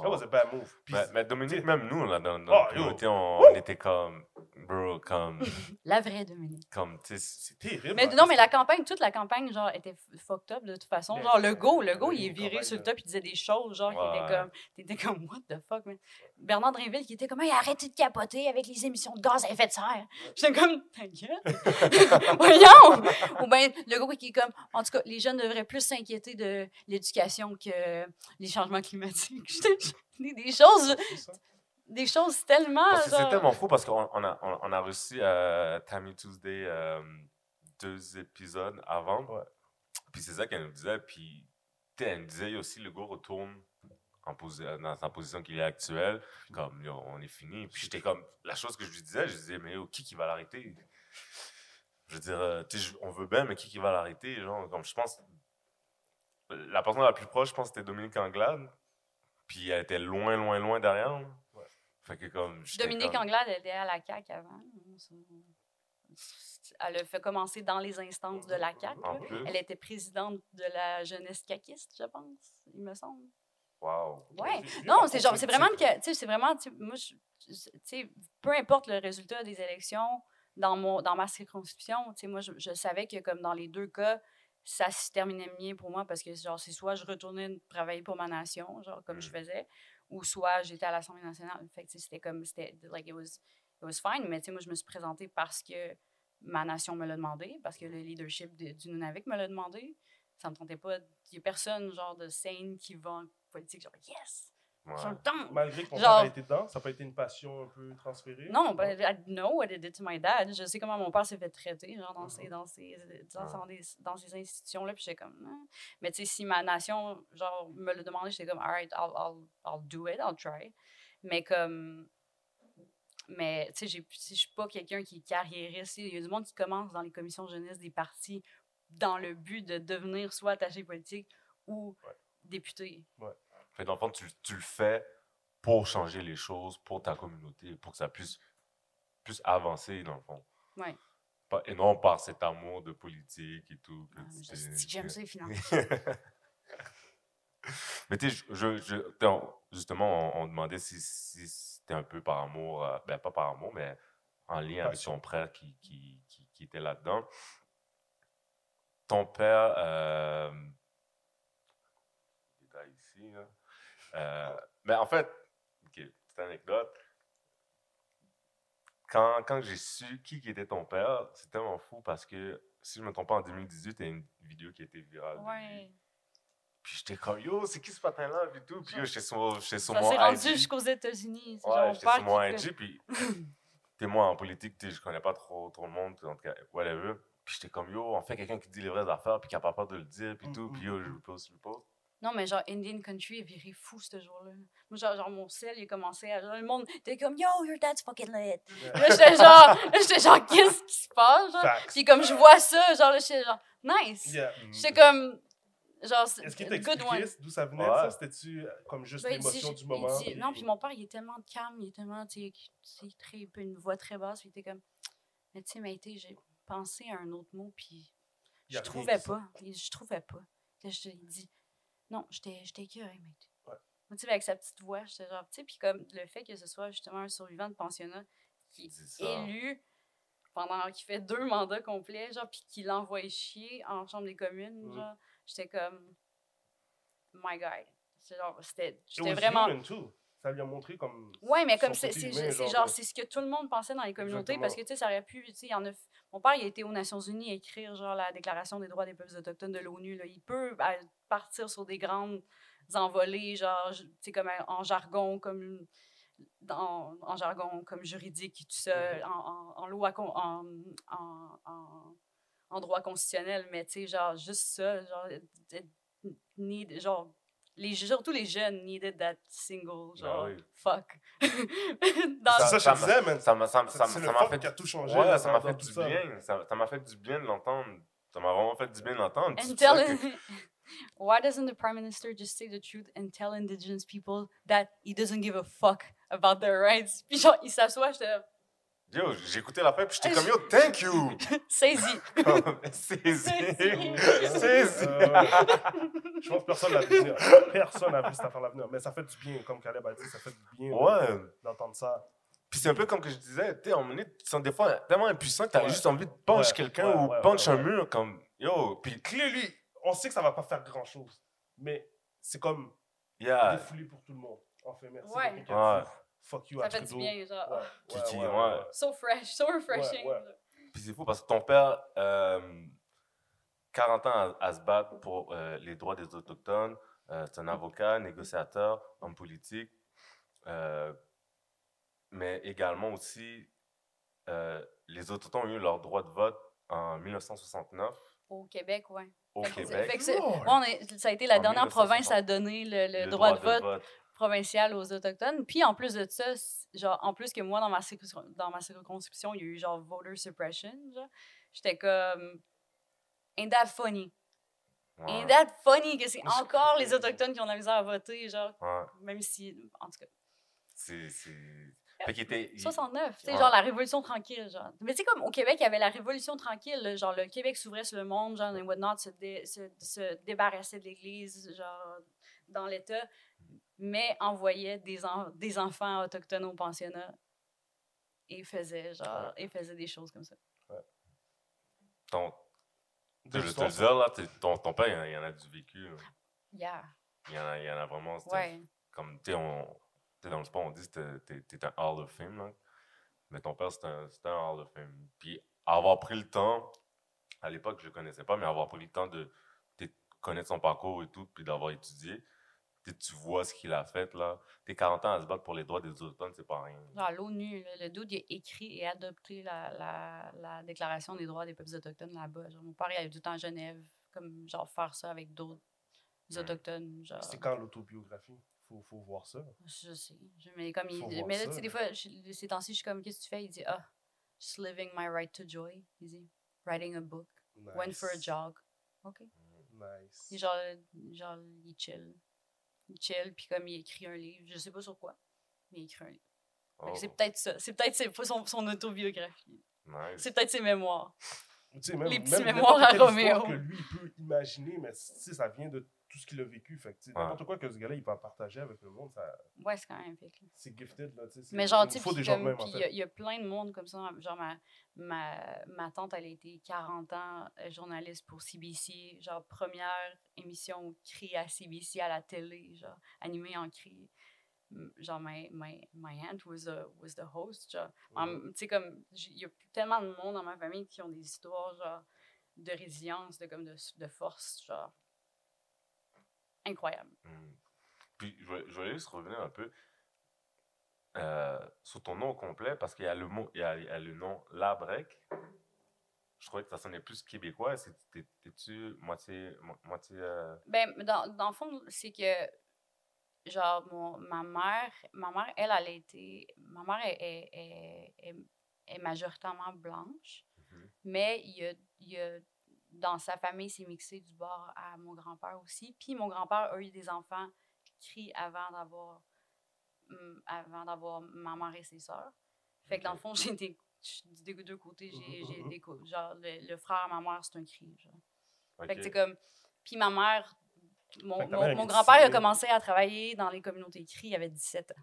That was a bad move. Puis, Mais, mais Dominique, même nous, là, dans, dans Oh, la yo. communauté, on, était comme, bro, comme, La vraie Dominique. comme, tu sais, c'est terrible. Mais hein, non, mais la campagne, toute la campagne, genre, était fucked up de toute façon. Mais Genre, le go, le go, il est viré sur le top, il disait des choses, genre, qui étaient comme, t'étais comme, what the fuck, man. Bernard Drinville, qui était comme, hey, arrêtez de capoter avec les émissions de gaz à effet de serre. J'étais comme, ta gueule. Voyons! Ou bien, le gars qui est comme, en tout cas, les jeunes devraient plus s'inquiéter de l'éducation que les changements climatiques. J'étais des, des choses, des choses tellement. Parce que c'est tellement fou parce qu'on on a, on, on a reçu euh, Tammy Tuesday euh, deux épisodes avant. Ouais. Puis c'est ça qu'elle nous disait. Puis tu sais, elle nous disait aussi le gars retourne en posi- dans sa position qu'il est actuelle. Comme yo, on est fini. Puis j'étais comme. La chose que je lui disais, je disais, mais yo, qui qui va l'arrêter? Je veux dire, euh, tu sais, je- on veut bien, mais qui qui va l'arrêter Genre, comme je pense. La personne la plus proche, je pense, c'était Dominique Anglade. Puis elle était loin, loin, loin derrière. Ouais. Fait que comme. Dominique comme- Anglade elle était à la CAQ avant. Elle a fait commencer dans les instances de la CAQ. Elle était présidente de la jeunesse caquiste, je pense, il me semble. Wow. Ouais. Non, c'est genre, c'est vraiment, que- tu sais, c'est vraiment, moi, tu sais, peu importe le résultat des élections dans mon, dans ma circonscription, tu sais, moi, je, je savais que comme dans les deux cas, ça se terminait bien pour moi parce que genre, c'est soit je retournais travailler pour ma nation, genre comme je Mm. faisais, ou soit j'étais à l'Assemblée nationale. Fait que tu sais, c'était comme, c'était, like, it was, it was fine, mais tu sais, moi, je me suis présentée parce que ma nation me l'a demandé, parce que le leadership de- du Nunavik me l'a demandé. Ça me tentait pas. Il y a personne, genre, de scène qui va politique, genre, yes! Ouais. Sur le temps! Malgré que ton père a été dedans, ça n'a pas été une passion un peu transférée? Non, ben, I know what it did to my dad. Je sais comment mon père s'est fait traiter, genre, dans ces, dans ces, dans, dans des- dans ces institutions-là. Puis j'étais comme, Ah. mais tu sais, si ma nation, genre, me le demandait, j'étais comme, alright, I'll, I'll, I'll do it, I'll try. Mais comme, mais, tu sais, j'ai- tu sais, je suis pas quelqu'un qui est carriériste. Il y a du monde qui commence dans les commissions jeunesse des partis dans le but de devenir soit attaché politique ou Ouais. député. Fait dans le fond, tu, tu le fais pour changer les choses, pour ta communauté, pour que ça puisse, puisse avancer, dans le fond. Ouais. Pas- et non par cet amour de politique et tout. Ah, j'aime ça, les finances. Mais tu sais, je, je, justement, on, on demandait si, si c'était un peu par amour, euh, ben pas par amour, mais en lien avec son frère qui, qui, qui, qui était là-dedans. Ton père, euh, détail ici, là. Euh, mais en fait, petite anecdote. Quand, quand j'ai su qui, qui était ton père, c'était tellement fou parce que, si je me trompe pas, en 2018, il y a une vidéo qui a été virale. lui. Ouais. Puis j'étais comme, yo, c'est qui ce patin-là? Puis tout? Puis yo, j'étais sur, j'étais sur Ça mon s'est rendu IG. jusqu'aux États-Unis. Ouais, j'étais sur mon IG. Puis, t'es moi en politique, je connais pas trop, trop le monde, en tout cas, whatever. Puis j'étais comme, yo, on fait quelqu'un qui dit les vraies affaires, puis qui a pas peur de le dire, puis tout. Mm, Puis yo, je reposte, je reposte. Non, mais genre, Indian Country est viré fou ce jour-là. Moi, genre, genre, mon sel, il a commencé à. Genre, le monde était comme Yo, your dad's fucking lit. Là, j'étais genre, là, j'étais genre, qu'est-ce qui se passe? Genre? Facts. Puis comme je vois ça, genre, là, j'étais genre, nice. Yeah. J'étais comme, genre, c'est- Est-ce qu'il expliqué d'où ça venait, Ouais. ça? C'était-tu euh, comme juste Ben, l'émotion du moment? dit- non, puis mon père, il est tellement calme, il est tellement, tu sais, très, une voix très basse, puis il était comme, mais tu sais, Maïté, j'ai pensé à un autre mot, puis je trouvais pas. Je trouvais pas. Puis là, je il dit, non, j'étais j'étais écœurée, Maïté. Ouais. Moi, tu sais, avec sa petite voix, j'étais genre, tu sais, puis comme le fait que ce soit justement un survivant de pensionnat qui est élu pendant qu'il fait deux mandats complets, genre, puis qu'il l'envoie chier en chambre des communes, Mhm. genre, j'étais comme, my genre, c'était, vraiment. human, too. Ça lui a montré comme. Ouais, mais comme c'est genre de- c'est ce que tout le monde pensait dans les communautés parce que tu sais ça aurait pu tu sais il y en a mon père il a été aux Nations Unies à écrire genre la déclaration des droits des peuples autochtones de l'ONU il peut euh, partir sur des grandes envolées genre tu sais comme en en jargon comme dans, en jargon comme juridique tout ça Mhm. en, en, en loi en, en, droit constitutionnel mais tu sais genre juste ça genre euh, need, genre les, surtout les jeunes needed that single, genre, oui. fuck. Dans- C'est ça, ça que je disais, man. Ça m'a ça, ça, ça fait qui a tout changé. Ouais, là, ça m'a fait du ça. bien. Ça ça m'a fait du bien de l'entendre. Ça m'a vraiment fait du bien de l'entendre. And tell que- Why doesn't the prime minister just say the truth and tell indigenous people that he doesn't give a fuck about their rights? Puis genre, il s'assoit, j'étais Yo, j'ai écouté la fin, puis j'étais comme, yo, thank you! Saisi! Saisi. Saisi! Euh, je pense que personne n'a vu venir. Personne n'a vu cette affaire-là venir. Mais ça fait du bien, comme Caleb a dit, ça fait du bien Ouais. d'entendre ça. Puis c'est un peu comme que je disais, tu sais, moment donné, tu sens des fois tellement impuissant que t'as Ouais. juste envie de punch Ouais, quelqu'un ouais, ou ouais, punch ouais, un ouais. mur, comme, yo, puis, Clearly, on sait que ça va pas faire grand-chose. Mais c'est comme yeah. défoulé pour tout le monde. On fait merci. Ouais. Fuck you Ça à fait du bien, genre, Ouais, ouais, Kiki, ouais, ouais. ouais. so fresh, so refreshing. ouais. Puis c'est fou parce que ton père, euh, 40 ans à, à se battre pour euh, les droits des Autochtones, euh, c'est un avocat, négociateur, homme politique, euh, mais également aussi, euh, les Autochtones ont eu leur droit de vote en 1969 Au Québec, ouais. au Fait que- Québec. fait que c'est- Lord. ouais, on est- ça a été la En dernière 1960. province à donner le, le droit, de vote, provincial aux Autochtones. Puis en plus de ça, genre, en plus que moi, dans ma, dans ma circonscription, il y a eu genre voter suppression. J'étais comme. Ain't that funny? Ouais, Ain't that funny que c'est encore les. Autochtones qui ont de la misère à voter, genre, ouais, même si. En tout cas. c'est... c'est- Fait qu'il était... il- 69, tu sais, Ouais. genre la Révolution tranquille, genre. Mais tu sais, comme au Québec, il y avait la Révolution tranquille, genre le Québec s'ouvrait sur le monde, genre, et whatnot, se, dé- se, se débarrassait de l'Église, genre, dans l'État, mais envoyait des, en- des enfants autochtones au pensionnat et faisait, genre, et faisait des choses comme ça. ton, De je te le dire, là, ton, ton père, il y en a- il y en a du vécu. là. Yeah, Il y en a, il y en a vraiment... ouais. comme, tu sais, dans le sport, on dit que t'es- un Hall of Fame, là. Mais ton père, c'était un, un Hall of Fame. Puis avoir pris le temps, à l'époque, je le connaissais pas, mais avoir pris le temps de connaître son parcours et tout, puis d'avoir étudié, tu sais, tu vois ce qu'il a fait, là. T'es 40 ans à se battre pour les droits des autochtones, c'est pas rien. Genre, l'ONU, le, dude, il a écrit et adopté la, la, la Déclaration des droits des peuples autochtones là-bas. Genre, mon père, il allait tout le temps à Genève, comme, genre, faire ça avec d'autres Mm. autochtones, genre. C'est quand l'autobiographie? faut, faut voir ça. Je sais. Je- mais comme il- Faut voir mais là, tu sais, des fois, je- ces temps-ci, je suis comme, qu'est-ce que tu fais? Il dit, ah, just living my right to joy. Il dit, writing a book, went for a jog. OK. Nice. Puis genre, genre, il chill. Il chill, puis comme il écrit un livre, je sais pas sur quoi, mais il écrit un livre. Oh, C'est peut-être ça. C'est peut-être son, son autobiographie. nice. C'est peut-être ses mémoires. Même, Les petits même mémoires à Roméo. que lui, il peut imaginer, mais ça vient de tout ce qu'il a vécu. Fait que, tu sais, Ouais. n'importe quoi que ce gars-là, il va partager avec le monde, ça, Ouais, c'est quand même là. c'est gifted, là, tu sais. c'est- Mais genre, il tu sais, faut puis des gens de comme- même, en puis il y, a- fait. y a plein de monde comme ça. Genre, ma, ma, ma tante, elle a été 40 ans euh, journaliste pour CBC. Genre, première émission cri à CBC à la télé, genre, animée en cri. Genre, my, my, my aunt was the, was the host. Genre, En- tu sais, comme, il y a tellement de monde dans ma famille qui ont des histoires, genre, de résilience, de, comme, de, de force, genre, incroyable. Hmm. Puis, je voulais, je voulais juste revenir un peu euh, sur ton nom complet, parce qu'il y a le mot, il y a, il y a le nom Labrec. Je trouvais que ça sonnait plus québécois. T'es-tu moitié. mo- moitié euh, Ben, dans, dans le fond, c'est que, genre, mon, ma mère, ma mère, elle, elle a été, ma mère est, est, est, majoritairement blanche, Mhm. mais il y a, il y a, dans sa famille, c'est mixé du bord à mon grand-père aussi. Puis mon grand-père a eu des enfants qui avant d'avoir, hum, avant d'avoir ma mère et ses sœurs. Fait que dans le fond, j'ai des, des deux côtés, j'ai, j'ai des, co- genre, le, le frère à ma mère, c'est un cri, genre. Fait que c'est comme. Puis ma mère, mon, mon- grand-père a commencé à travailler dans les communautés CRI, il avait 17 ans.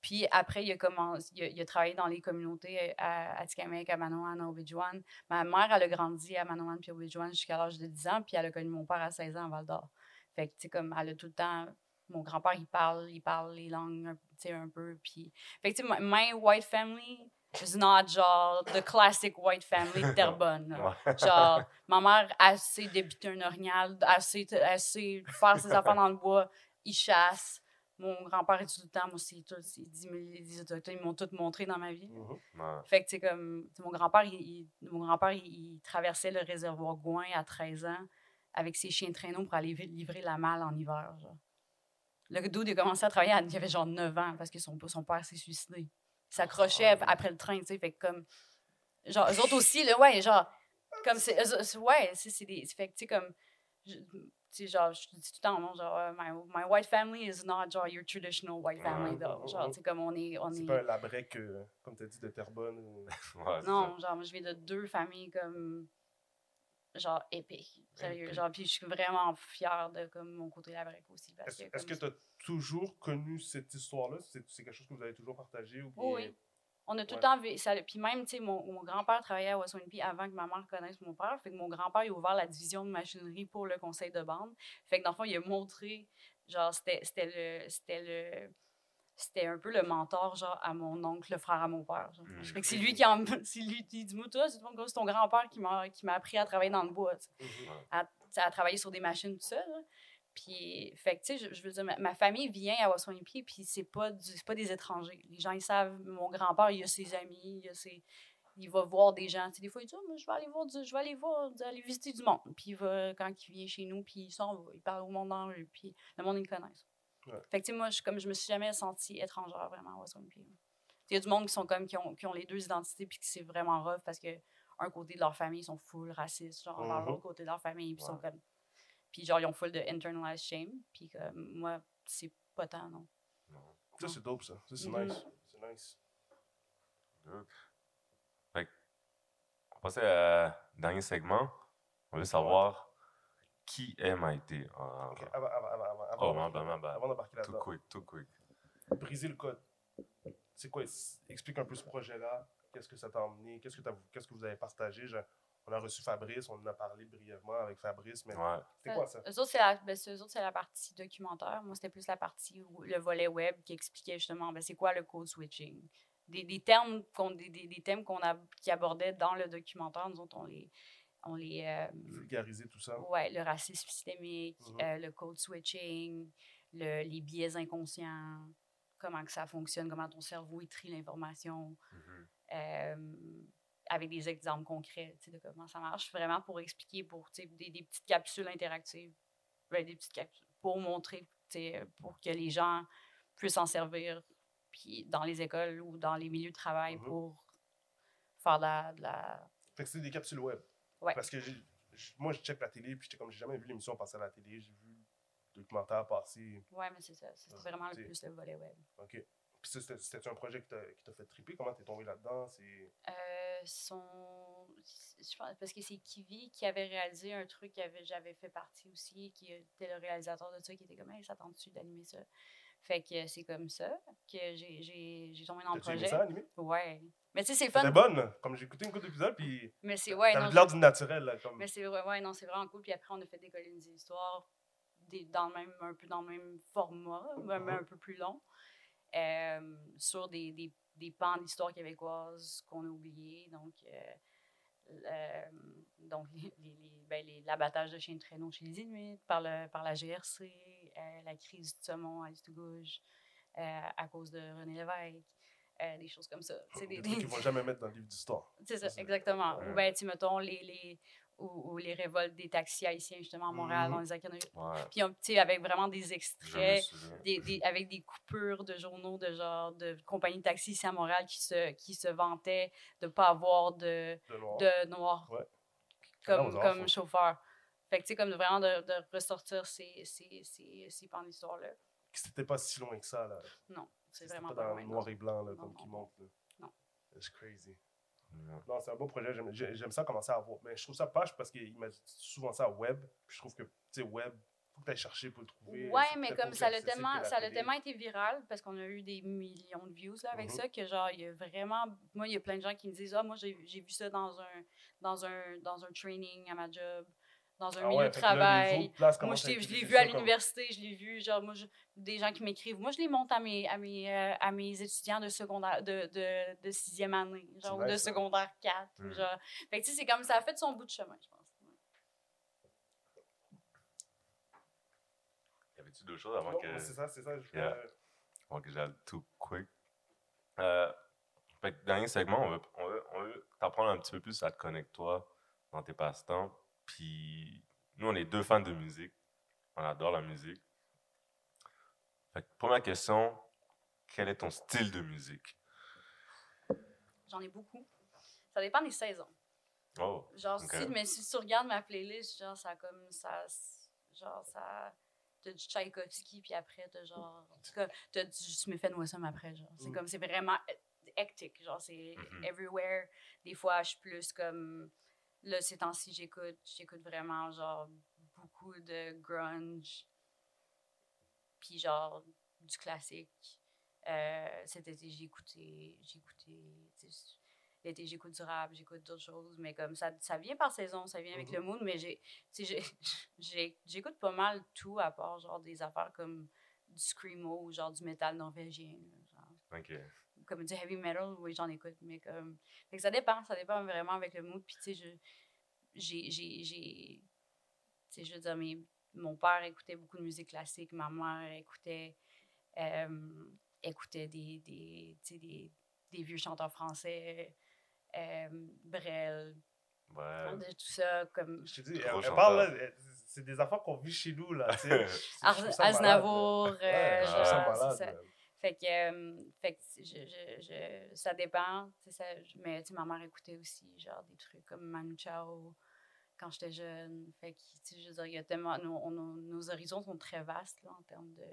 Puis après, il a, commencé, il a, il a travaillé dans les communautés à Atikamek, à Manoan, à Obidjouan. Ma mère, elle a grandi à Manoan puis Obidjouan jusqu'à l'âge de 10 ans, puis elle a connu mon père à 16 ans à Val d'Or. Fait que, tu sais, comme elle a tout le temps. Mon grand-père, il parle, il parle les langues, tu sais, un peu. Puis. Fait que, tu sais, my, white family is not genre the classic white family de Terrebonne. Genre, ma mère, sait débiter un orignal, elle sait faire ses affaires dans le bois, il chasse. Mon grand-père est tout le temps, moi, c'est tout, c'est 10 000 les Autochtones, ils m'ont tout montré dans ma vie. Ouais. Fait que, tu sais, comme, mon grand-père, il, il- mon grand-père, il, il traversait le réservoir Gouin à 13 ans avec ses chiens de traîneau pour aller livrer la malle en hiver, genre. Le dude, il a commencé à travailler, à- il avait genre 9 ans parce que son, son père s'est suicidé. Il s'accrochait ap- après le train, tu sais, fait que comme... Genre, eux autres aussi, là, ouais, genre, comme c'est... Ouais, c'est c'est des... Fait que, tu sais, comme... je- Tu sais, genre, je dis tout le temps, non, genre, euh, my, my white family is not, genre, your traditional white family, Ouais. though. Genre, tu sais, comme on est... On C'est est pas un labrec, euh, comme tu as dit, de Terrebonne. ou- Ouais, non, genre, moi, je viens de deux familles comme. Genre, épiques. Sérieux. Genre, puis je suis vraiment fière de comme, mon côté labrec aussi. Parce Est-ce que, est-ce que comme- tu as toujours connu cette histoire-là? C'est c'est quelque chose que vous avez toujours partagé? Ou bien... Oh oui. On a tout Ouais. le temps ça- Puis même, tu sais, mon, mon grand-père travaillait à Waswanipi avant que ma mère connaisse mon père. Fait que mon grand-père, il a ouvert la division de machinerie pour le conseil de bande. Fait que dans le fond, il a montré, genre, c'était le. C'était le. C'était un peu le mentor, genre, à mon oncle, le frère à mon père. Mm. Fait que c'est lui qui en. C'est lui qui dit, moi, toi, c'est ton, grand-père qui m'a qui m'a appris à travailler dans le bois. Mhm. à, travailler sur des machines, tout ça. là. Puis, fait que, tu sais, je, je veux dire, ma, ma famille vient à Waswanipi, puis c'est pas, du- pas des étrangers. Les gens, ils savent, mon grand-père, il a ses amis, il a ses... Il va voir des gens. Tu sais, des fois, il dit, Ah, moi, je vais aller voir, du- je vais aller voir, aller visiter du monde. Puis, il va, quand il vient chez nous, puis il va, il parle au monde dans rue, puis le monde, ils le connaissent. Ouais. Fait que, tu sais, moi, je, comme, je me suis jamais sentie étrangère, vraiment, à Waswanipi. Il y a du monde qui sont comme, qui ont, qui ont les deux identités, puis que c'est vraiment rough, parce que un côté de leur famille, ils sont full racistes, genre, envers Mhm. l'autre côté de leur famille, puis ils sont Ouais. comme... Puis genre, ils ont full de internalized shame, puis comme, moi, c'est pas tant, non. Non. Ça, c'est dope, ça. Ça, c'est Mhm. nice. C'est nice. Good. Fait que, on va passer à dernier segment. On veut savoir qui est Maïté. Ah, Ok, avant, avant, avant, avant, Oh, avant, d'embarquer Too là-dedans. quick, too quick. Briser le code. C'est quoi? Explique un peu ce projet-là. Qu'est-ce que ça t'a emmené? Qu'est-ce que, t'as- qu'est-ce que vous avez partagé? On a reçu Fabrice, on en a parlé brièvement avec Fabrice, mais Ouais. c'était quoi ça? Eux autres, c'est la, ben, c'est- eux autres, c'est la partie documentaire. Moi, c'était plus la partie, où- le volet web qui expliquait justement, ben, c'est quoi le code switching? Des, des termes, qu'on, des, des, des thèmes qu'on a, qui abordaient dans le documentaire, nous autres, on les... On les euh, Vulgariser tout ça. ouais, le racisme systémique, Mhm. euh, le code switching, le- les biais inconscients, comment que ça fonctionne, comment ton cerveau il trie l'information, Mhm. euh, avec des exemples concrets de comment ça marche, vraiment pour expliquer, pour des, des petites capsules interactives, ben, des petites capsules, pour montrer sais, pour que les gens puissent s'en servir puis dans les écoles ou dans les milieux de travail Mhm. pour faire de la, de la- Fait que c'est des capsules web. Ouais. Parce que moi, je check la télé, puis j'étais comme, j'ai jamais vu l'émission passer à la télé. J'ai vu le documentaire passer. Ouais, mais c'est ça. C'est vraiment le plus le volet web. OK. Puis ça, c'était un projet qui t'a qui t'a fait triper? Comment t'es tombé là-dedans? C'est... Euh, son... je pense- parce que c'est Kiwi qui avait réalisé un truc que j'avais fait partie aussi, qui était le réalisateur de ça, qui était comme, hey, ça tente-tu d'animer ça? Fait que c'est comme ça que j'ai- tombé dans le projet. ça, animé? Ouais. Mais tu sais, c'est C'était fun. bonne. Comme j'ai écouté une couple d'épisodes, puis Mais c'est ouais, t'avais l'air du naturel. Là, comme... Mais c'est vrai, ouais, non, c'est vraiment cool. Puis après, on a fait décoloniser l'histoire des- dans le même, un peu dans le même format, mais mais un peu plus long, euh, sur des, des, des pans d'histoire québécoise qu'on a oubliés. Donc, euh, le- donc ben, l'abattage de chiens de traîneau chez les Inuits par, le, par la GRC, euh, la crise du saumon à Listugouge euh, à cause de René Lévesque, euh, des choses comme ça. C'est Des des, trucs des- qu'ils vont jamais mettre dans le livre d'histoire. c'est ça, exactement. Ou bien, tu mettons, les, les, ou, ou les révoltes des taxis haïtiens, justement, à Montréal, Mhm. dans les années qu'il y en a eu. Ouais. Puis, on- tu sais, avec vraiment des extraits, des, des- avec des coupures de journaux de genre de compagnies de taxis ici à Montréal qui se, qui se vantaient de ne pas avoir de, De noir. de noirs Ouais. comme, comme chauffeur. Fait que, tu sais, comme vraiment de, de ressortir ces, ces, ces, ces pans d'histoire-là. C'était pas si loin que ça. Là. Non, c'est vraiment pas pas dans le noir et blanc là, Non, comme qui monte. là. Non. C'est crazy. Non, c'est un beau projet. J'aime- j'ai- J'aime ça commencer à voir. Mais je trouve ça poche parce qu'il m'a souvent ça web. Puis je trouve que, tu sais, web, faut que tu ailles chercher pour le trouver. Ouais, mais comme ça l'a tellement, ça l'a télé. tellement été viral parce qu'on a eu des millions de views là, avec Mhm. ça que genre il y a vraiment moi il y a plein de gens qui me disent ah moi j'ai j'ai vu ça dans un dans un dans un training à ma job dans un Ah milieu ouais, de là, travail moi je l'ai- je l'ai utiliser vu à comme- l'université je l'ai vu genre moi je- des gens qui m'écrivent moi je les monte à mes à mes euh, à mes étudiants de secondaire de, de, de sixième année genre ou de ça. secondaire 4 Mhm. genre fait que tu sais c'est comme ça a fait son bout de chemin je pense Y avait-tu d'autres choses avant Non, que. C'est ça, c'est ça. je- Yeah. Avant que j'aille tout quick. Euh, fait que dernier segment, on veut, on veut, on veut t'apprendre un petit peu plus à te connecter toi dans tes passe-temps. Puis nous, on est deux fans de musique. On adore la musique. Fait que première question, quel est ton style de musique? j'en ai beaucoup ça dépend des saisons Oh, Genre, si, mais si tu regardes ma playlist, genre, ça comme ça. Genre, ça. T'as du Tchaïkovski, puis après, t'as genre. T'as t'as du Smith Wesson après, genre. C'est Mm. comme, c'est vraiment hectic. Genre, c'est Mhm. everywhere. Des fois, je suis plus comme. Là, ces temps-ci, j'écoute, j'écoute vraiment, genre, beaucoup de grunge. Puis, genre, du classique. Euh, cet été, j'ai écouté. J'ai écouté. L'été, j'écoute du rap, j'écoute d'autres choses, mais comme ça, ça vient par saison, ça vient avec le mood, mais j'ai, j'écoute pas mal tout à part genre des affaires comme du screamo ou genre du métal norvégien, genre, ok. Comme du heavy metal, oui, j'en écoute, mais comme, fait que ça dépend, ça dépend vraiment avec le mood, puis tu sais, je, j'ai, tu sais, je veux dire, mes- mon père écoutait beaucoup de musique classique, ma mère écoutait, euh, écoutait des, des, tu sais, des, des vieux chanteurs français, euh, Brel, Ouais. de tout ça, comme Je te dis, elle, elle parle, c'est des affaires qu'on vit chez nous, là. tu sais. Aznavour, euh, Ouais, genre, ça Fait que, euh, fait que je, je, je- ça dépend. Ça, mais tu ma mère écoutait aussi genre des trucs comme Manu Chao quand j'étais jeune. Fait que, tu je veux dire, il y a tellement, nos, nos- nos horizons sont très vastes là, en termes de,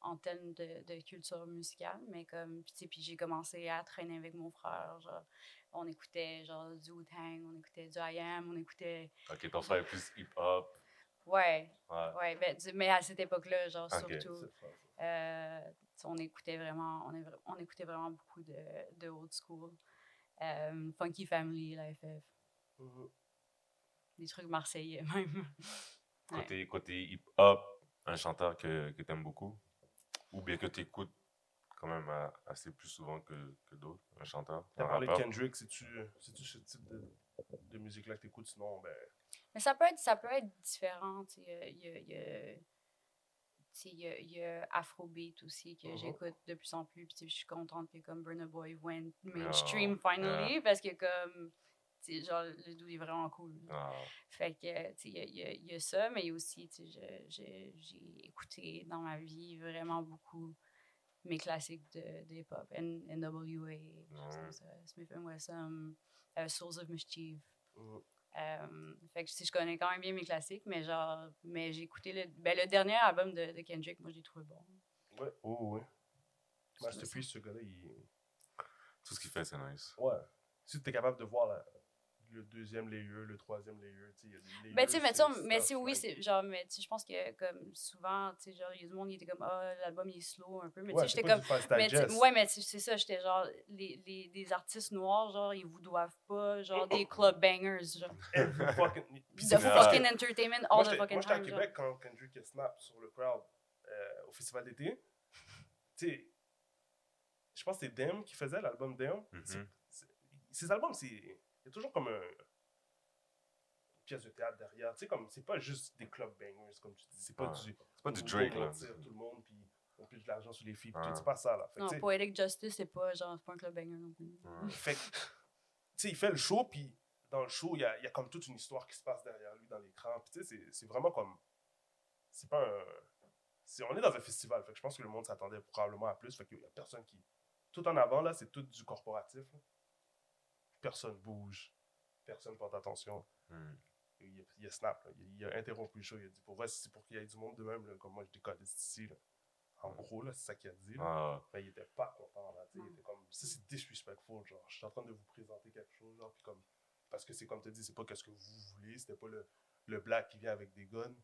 en termes de, de culture musicale. Mais comme, puis, j'ai commencé à traîner avec mon frère. Genre, on écoutait genre du Wu-Tang, on écoutait du I.M., on écoutait... Ok, ton frère est plus hip-hop. Ouais, Ouais. ouais, ben, du- mais à cette époque-là, genre, Ok. surtout... Euh, on écoutait vraiment, on, est vra- on écoutait vraiment beaucoup de, de old school. Euh, Funky Family, la FF, Mhm. des trucs marseillais même. Ouais. Côté, hip-hop, un chanteur que, que tu aimes beaucoup? Ou bien que tu écoutes quand même assez plus souvent que, que d'autres, un chanteur T'as un parlé de? Kendrick, c'est-tu ce type de, de musique-là que t'écoutes? Sinon, ben, Mais ça peut être, ça peut être différent. tu sais, Il y a, il y a- tu sais, il y a, il y a Afrobeat aussi que Mhm. j'écoute de plus en plus. Puis je suis contente que comme Burna Boy went mainstream Oh, finally parce que comme genre, le dude est vraiment cool. Ah, Fait que, tu il y, y a- y ça, mais y aussi, j'ai écouté dans ma vie vraiment beaucoup mes classiques de, de hip-hop. N- NWA, ça, Smith Wesson, euh, Souls of Mischief. Mm. Euh, fait que sais, je connais quand même bien mes classiques, mais genre, mais j'ai écouté le, ben, le dernier album de, de Kendrick, moi, je l'ai trouvé bon. Ouais, oh, ouais. Je Master me Priest, ce gars-là, il. tout ce qu'il fait, c'est nice. Ouais. Si tu es capable de voir la- le deuxième layer, le troisième layer, tu sais, il y a des layers. Ben, tu sais, mais, ça, c'est mais stuff, tu sais, oui, c'est genre, mais tu sais, je pense que comme souvent, tu sais, genre, il y a du monde qui était comme, ah, l'album il est slow un peu, mais Ouais, tu sais, j'étais comme, mais ouais, mais tu sais, c'est ça, j'étais genre, les, les, les artistes noirs, genre, ils vous doivent pas, genre, des club bangers, genre, Every fucking. The fucking entertainment Moi, all the j'étais fucking moi, j'étais à time, genre. Québec quand Kendrick a snap sur le crowd euh, au festival d'été. Tu sais, je pense que c'est Dem qui faisait l'album Dem. Mhm. Ces albums, c'est. Y a toujours comme un. Une pièce de théâtre derrière. Tu sais, comme. C'est pas juste des club bangers, comme tu dis. C'est pas Ouais. du. C'est pas du on Drake, là. tout le monde, puis on pige de l'argent sur les filles. puis Ouais. tout, C'est pas ça, là. Fait Non, Poetic Justice, c'est pas, genre, c'est pas un club banger non plus. Ouais. fait que, tu sais, il fait le show, puis dans le show, il y a, il y a comme toute une histoire qui se passe derrière lui dans l'écran. Puis tu sais, c'est- c'est vraiment comme. C'est pas un. c'est- on est dans un festival, fait que je pense que le monde s'attendait probablement à plus. Fait qu'il y a personne qui. Tout en avant, là, c'est tout du corporatif. là. Personne bouge. Personne porte attention. Hmm. Il a, il a snap, là. Il, il a interrompu le show. Il a dit Pour vrai, si c'est pour qu'il y ait du monde de même, là, comme moi, je décolle ici. Là. En gros, là, c'est ça qu'il a dit. Ah, Mais il était pas content, là, il était comme, ça c'est disrespectful, genre, je suis en train de vous présenter quelque chose, genre, puis comme, parce que c'est comme tu dis, c'est pas qu'est-ce que vous voulez, c'était pas le, le black qui vient avec des guns.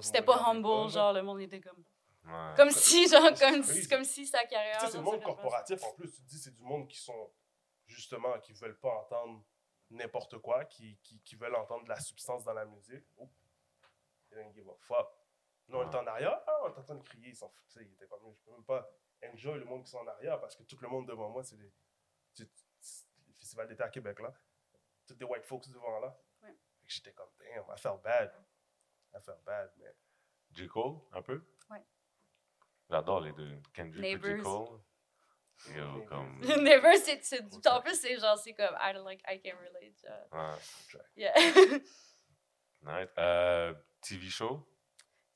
C'était pas humble, genre, le monde était comme. ouais. Comme si, genre, comme, si- comme si sa carrière. Tu sais, c'est le monde corporatif, en plus, tu te dis, c'est du monde qui sont, justement, qui veulent pas entendre n'importe quoi, qui, qui, qui veulent entendre de la substance dans la musique. Oh, they don't give a fuck. Nous, on est en arrière, ah, on est en train de crier, ils s'en foutaient, ils étaient comme, je peux même pas enjoy le monde qui sont en arrière parce que tout le monde devant moi, c'est des. tu- c'est le festival d'été à Québec, là. Tous des white folks devant là. Ouais. J'étais comme, damn, I felt bad. I felt bad, mais. J. Cole, un peu? Ouais. J'adore les deux. Kendrick et J. Cole. Yo, comme. Never, c'est. c'est- En plus, c'est genre, c'est comme, I don't like, I can't relate. genre. Ouais. Yeah. Nice. Euh, TV show?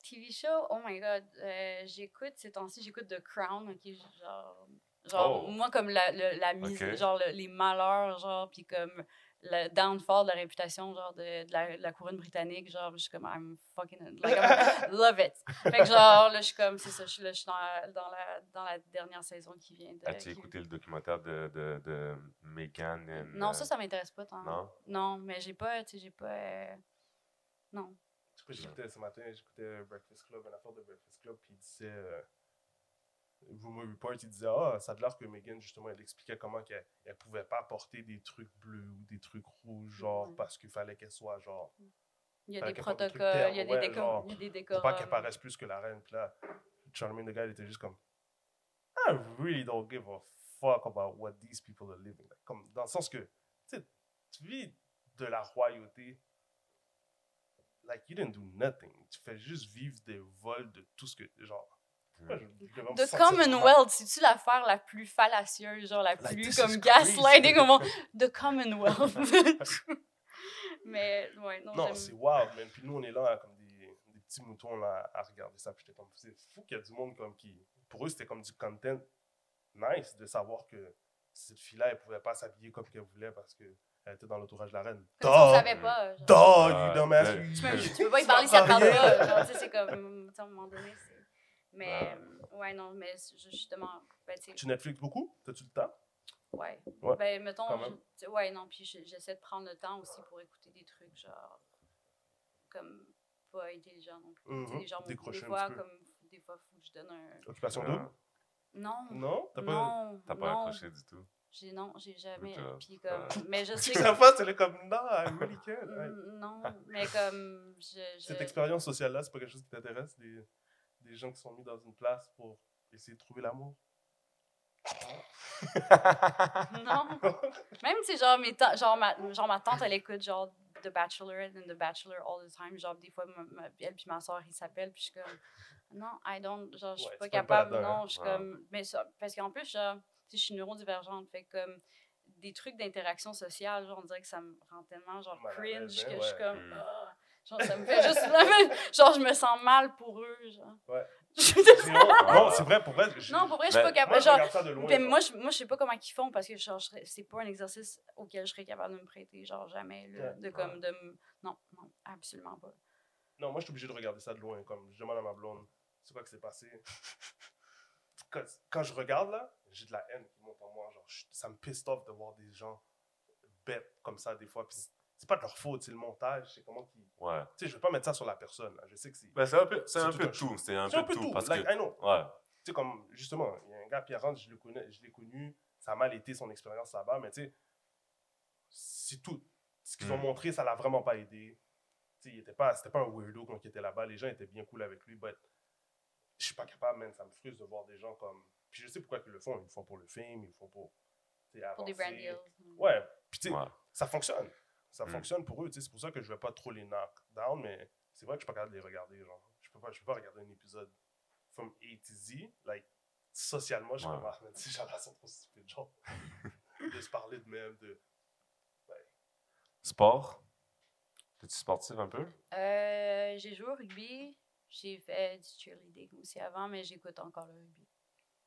TV show, oh my god, euh, j'écoute ces temps-ci, j'écoute The Crown, ok, genre, genre Oh. moi comme la, le- la mise, genre le- les malheurs, genre, puis comme le downfall de la réputation, genre, de, de la, de la couronne britannique, genre, je suis comme, I'm fucking, like, I'm- love it. Fait que genre, là, je suis comme, c'est ça, je suis là, je suis dans la, dans la, dans la dernière saison qui vient de... As-tu qui- écouté le documentaire de, de, de Meghan? and, Non, euh, ça, ça m'intéresse pas tant. Non? Non, mais j'ai pas, tu sais, j'ai pas... euh, Non. J'écoutais ce matin, j'écoutais Breakfast Club, une affaire de Breakfast Club, puis il disait. Rumor Report, il disait Ah, ça a l'air que Megan, justement, elle expliquait comment qu'elle elle pouvait pas porter des trucs bleus ou des trucs rouges, genre, Ouais. parce qu'il fallait qu'elle soit, genre, Il y a des protocoles, il y a des ouais, genre, Il y a des pour décors. pas qu'elle paraisse plus que la reine. Puis là, Charlemagne the Guy, il était juste comme I really don't give a fuck about what these people are living. Like, comme, dans le sens que, tu tu vis de la royauté. Like, you didn't do nothing. Tu fais juste vivre des vols de tout ce que, genre. The. Commonwealth, c'est-tu l'affaire la plus fallacieuse, genre la Like, plus comme gaslighting au monde? The Commonwealth. Mais, ouais, non, Non, c'est wild, man. Puis nous, on est là, comme des, des petits moutons, là, à regarder ça. Puis j'étais comme, c'est fou qu'il y a du monde comme qui. Pour eux, c'était comme du content nice de savoir que cette fille-là, elle pouvait pas s'habiller comme qu'elle voulait parce qu'elle était dans l'entourage de la reine. On Duh! savait pas. genre. Ouais, you dumbass. Tu peux, tu pas y parler si elle parle pas. Genre, tu sais, c'est comme, tu sais, à un moment donné, c'est... Mais, Ouais. euh, ouais, non, mais c'est justement, ben, tu Netflix beaucoup? T'as-tu le temps? ouais. Ouais, Ben, mettons, je- ouais, non, puis je- j'essaie de prendre le temps aussi pour écouter des trucs, genre, comme, pas intelligents non plus. Sais, Mhm, genre, décrocher des un fois, comme, des fois, faut que je donne un... Occupation double? Non, Non? T'as pas. non, T'as pas non. accroché du tout? J'ai, non, j'ai jamais, puis comme, Ouais. mais je sais Sa que... face, elle est comme, non. Ouais. Mm, Non, mais comme, je... je... Cette expérience sociale-là, c'est pas quelque chose qui t'intéresse? Des, des gens qui sont mis dans une place pour essayer de trouver l'amour? Non. Même, tu sais, genre, mes genre, ma, genre, ma tante, elle écoute, genre, The Bachelorette and The Bachelor all the time. Genre, des fois, ma, ma- elle puis ma soeur, ils s'appellent, puis je suis comme, non, I don't, genre, je suis Ouais, pas capable, là-dedans, hein. non, je suis Ouais. comme, mais ça, parce qu'en plus, genre, tu sais, je suis neurodivergente, fait que, comme, des trucs d'interaction sociale, genre, on dirait que ça me rend tellement, genre, cringe, hein, que je suis comme, Mm. ah. Genre, ça me fait juste, genre, je me sens mal pour eux, genre. Ouais. Je suis désolée. Sinon, non, c'est vrai, pour vrai. je- non, pour vrai, je suis Mais pas capable, je genre, de loin. ben, genre. moi, je, moi, je sais pas comment ils font parce que genre, je c'est pas un exercice auquel je serais capable de me prêter, genre jamais, là, Ouais. de comme de me- Non, non, absolument pas. Non, moi, je suis obligé de regarder ça de loin. Comme je demande à ma blonde, c'est quoi qui s'est passé? Quand, quand je regarde, là, j'ai de la haine qui monte en moi. Genre, je- ça me pisse off de voir des gens bêtes comme ça, des fois. Puis c'est- pas de leur faute, c'est le montage. C'est comment qu'ils. Ouais. Tu sais, je vais pas mettre ça sur la personne. là. Je sais que c'est. Ben, c'est un peu, c'est un tout peu tout. C'est un peu tout. tout. Parce Like, que, I know. ouais. Tu sais, comme, justement, il y a un gars, Pierre je le connais, je l'ai connu, ça a mal été son expérience là-bas, mais tu sais, c'est tout. Ce qu'ils ont Mm. montré, ça l'a vraiment pas aidé. Tu sais, il était pas, c'était pas un weirdo quand il était là-bas, les gens étaient bien cool avec lui, but je suis pas capable, man, ça me frustre de voir des gens comme... Puis je sais pourquoi ils le font, ils le font pour le film, ils le font pour, sais, Pour des avancer. brand deals. Ouais, puis tu sais, Ouais. ça fonctionne. Ça Mm. fonctionne pour eux, tu sais, c'est pour ça que je vais pas trop les knock down, mais c'est vrai que je suis pas capable de les regarder, genre. Je peux pas, je peux pas regarder un épisode from A to Z, like, socialement, je suis Ouais. comme, ah, sais, j'en sont trop stupides, genre. de se parler de même, de... Sport? Es-tu sportif un peu? Euh, j'ai joué au rugby, j'ai fait du cheerleading aussi avant, mais j'écoute encore le rugby.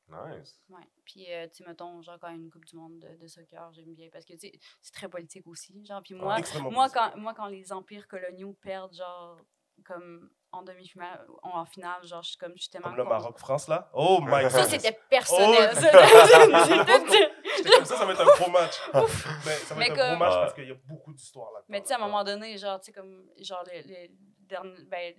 Nice. Ouais. Puis, euh, tu sais, mettons, genre, quand il y a une Coupe du Monde de, de soccer, j'aime bien parce que, tu sais, c'est très politique aussi. Genre, puis moi, extrêmement moi, quand, moi, quand les empires coloniaux perdent, genre, comme en demi-finale, en finale, genre, je suis comme, je suis tellement. Comme le. Maroc-France, là? Oh my god! Ça, c'était personnel. Oh, ça. C'était- J'étais comme ça, ça va être un gros match. mais ça va Mais être un comme- gros match parce qu'il y a beaucoup d'histoires là Mais tu sais, à un moment donné, genre, tu sais, comme, genre, les, les derniers, ben,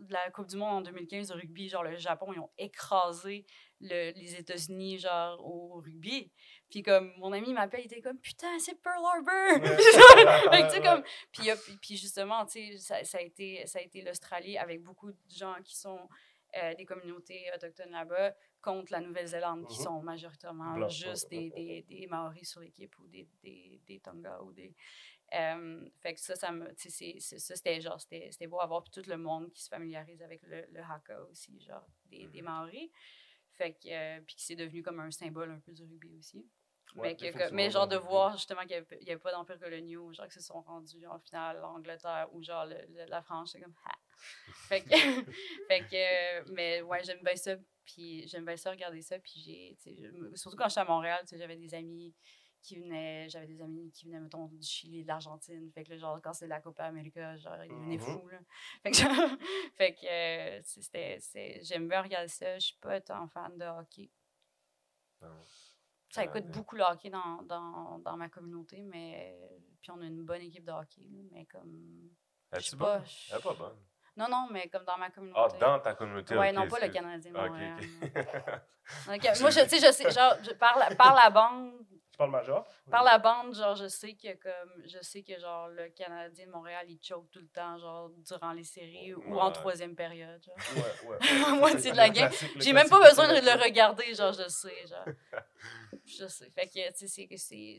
de la Coupe du Monde en 2015 de rugby, genre, le Japon, ils ont écrasé le- les États-Unis, genre, au rugby. Puis comme, mon ami m'appelle, il était comme, putain, c'est Pearl Harbor! Ouais. Fait que, comme, puis, puis- justement, tu sais, ça, ça a été, ça a été l'Australie avec beaucoup de gens qui sont euh, des communautés autochtones là-bas contre la Nouvelle-Zélande, qui Mhm. sont majoritairement juste ouais, des, des, des Maoris sur l'équipe ou des, des, des Tonga ou des... Euh, fait que ça, ça me... c'est- ça, c'était genre, c'était c'était beau à voir. Puis tout le monde qui se familiarise avec le, le haka aussi, genre, des, des Maoris. Fait que... euh, puis c'est devenu comme un symbole un peu du rugby aussi. Ouais, mais, que- mais genre de voir justement qu'il n'y avait, pas d'empire coloniaux, genre que se sont rendus en finale l'Angleterre ou genre le- le- la France, c'est comme ha. Fait que, fait que, euh, mais ouais, j'aime bien ça, puis j'aime bien ça regarder ça, puis j'ai, surtout quand j'étais à Montréal, j'avais des amis qui venaient, j'avais des amis qui venaient, mettons, du Chili, de l'Argentine, fait que là, genre, quand c'est la Copa América, genre, ils venaient Mhm. fous, là. Fait que, genre, fait que euh, c'était, c'est- j'aime bien regarder ça, je suis pas tant fan de hockey. Non. Ça Ah, écoute ouais. beaucoup le hockey dans, dans, dans ma communauté, mais. Puis on a une bonne équipe de hockey, mais comme. Je Es-tu sais bonne? pas. Elle est pas bonne. Non, non, mais comme dans ma communauté. Ah, dans ta communauté. Ouais, ok, non, pas le. Canadien de Ah, ok, Montréal. ok. non. Ok, Moi, je, je sais, genre, je- par, la, par la bande, Tu parles major? par la bande, genre, je sais que, comme, je sais que, genre, le Canadien de Montréal, il choke tout le temps, genre, durant les séries ou en troisième période, genre. Ouais, ouais. Moitié de la game. J'ai même pas besoin de le regarder, genre, je sais, genre. Je sais. Fait que, tu sais, que c'est-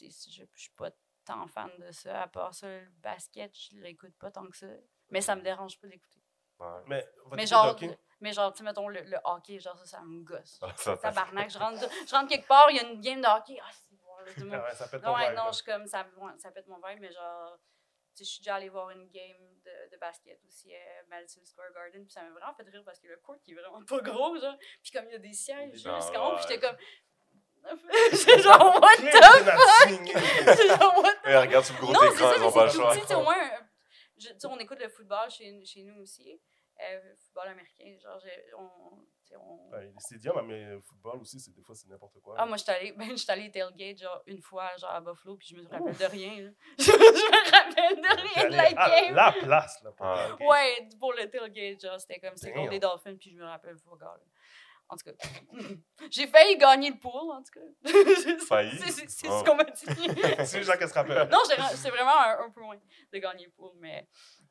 Je je suis pas tant fan de ça. À part ça, le basket, je l'écoute pas tant que ça. Mais ça me dérange pas d'écouter. Ouais. Mais, genre, mais genre, tu sais, mettons, le, le hockey, genre, ça, ça me gosse. Ah, ça, Tabarnak, je rentre, je rentre quelque part, il y a une game de hockey. Ah, c'est bon, là, tout le monde. Ah ouais, ça pète Non, ouais, non, je suis comme, ça, ça pète mon vibe, mais genre, tu sais, je suis déjà allée voir une game de, de basket aussi à Madison Square Garden, puis ça m'a vraiment fait rire parce que le court qui est vraiment pas gros, genre, puis comme il y a des sièges jusqu'en haut, puis j'étais comme. J'étais genre, what the est Natsigné? J'étais genre, what Eh, regarde sur le gros c'est écran, ça, ils ont c'est pas le c'est choix. sais, au moins, je- on écoute le football chez, chez nous aussi, euh, football américain, genre, on, on, Ouais, les stadiums, mais le football aussi, c'est des fois, c'est n'importe quoi. Ah, moi, je suis allée, ben, j'étais allée tailgate, genre, une fois, genre, à Buffalo, puis je me rappelle de rien, là. je me rappelle de rien de la game. la place, là, pour Ah. le. Ouais, pour le tailgate, genre, c'était comme, c'était contre les Dolphins, puis je me rappelle pas, gars, là. En tout cas, j'ai failli gagner le pool, en tout cas. Failli? C'est c'est Oh. ce qu'on m'a dit. C'est gens qui se rappellent. non, c'est vraiment un, un peu loin de gagner le pool, mais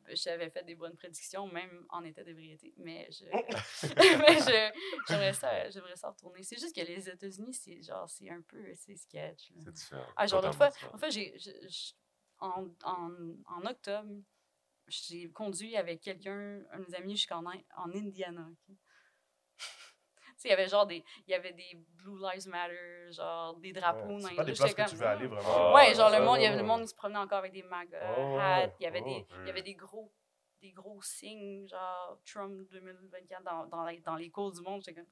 j'avais fait des bonnes prédictions, même en état d'ébriété. Mais je, mais je, j'aimerais ça, j'aimerais ça retourner. C'est juste que les États-Unis, c'est genre, c'est un peu, c'est sketch. C'est différent. Ah, genre, l'autre fois, en fait, j'ai, en, en, en octobre, j'ai conduit avec quelqu'un, un de mes amis, jusqu'en en Indiana. Sais, il y avait genre des, il y avait des Blue Lives Matter, genre des drapeaux. Ouais, dans C'est les pas rues. des places J'étais que tu comme, veux aller hmm. vraiment. Ouais, genre le monde, il y avait ouais, le monde, se promenait encore avec des mag Oh, hats, il y avait oh. des, il y avait Mm. des gros, des gros signes, genre Trump 2024 dans, dans, les, dans les cours du monde. J'étais comme,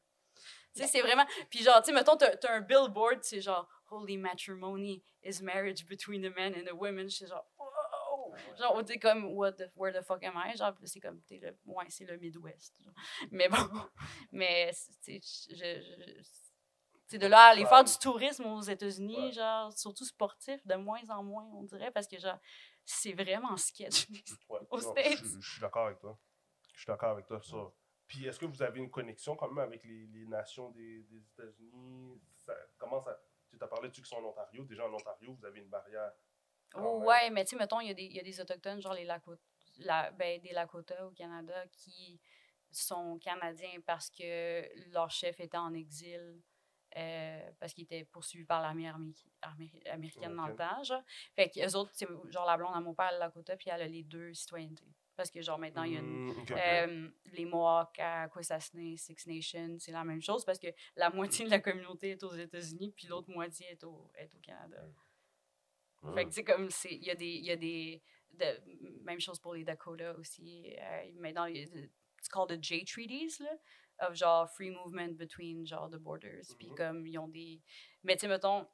tu sais, c'est vraiment. Puis genre, tu sais, mettons, t'as t'as un billboard, c'est genre Holy matrimony is marriage between a man and a woman. J'étais genre, Genre, t'es comme, what the, where the fuck am I? Genre, c'est comme, t'es le, ouais, c'est le Midwest. genre. Mais bon, mais, tu sais, de là à aller faire du tourisme aux États-Unis, Ouais. genre, surtout sportif, de moins en moins, on dirait, parce que, genre, c'est vraiment sketch. Ouais, Aux non, States. Je, je suis d'accord avec toi. Je suis d'accord avec toi sur ça. Puis est-ce que vous avez une connexion quand même avec les, les nations des, des États-Unis? Ça- Comment ça Tu as parlé ceux qui sont en Ontario. Déjà en Ontario, vous avez une barrière. Oh, ouais, mais tu sais, mettons, il y, a des- il y a des Autochtones, genre les Lakota, la, ben, des Lakota au Canada, qui sont Canadiens parce que leur chef était en exil, euh, parce qu'il était poursuivi par l'armée armé- armé- américaine dans le temps, genre. Fait qu'eux autres, c'est genre la blonde à mon père, Lakota, puis elle a les deux citoyennetés. Parce que, genre, maintenant, il y a une... Mm, ok. Euh, les Mohawks à Quisasne, Six Nations, c'est la même chose parce que la moitié de la communauté est aux États-Unis, puis l'autre moitié est au, est au Canada. Fait que, tu sais, comme, c'est- il y a des. Il y a des de- même chose pour les Dakota aussi. Euh, les. It's called the J Treaties, là, of genre free movement between genre the borders. Puis Mhm. comme, ils ont des. Mais tu sais, mettons,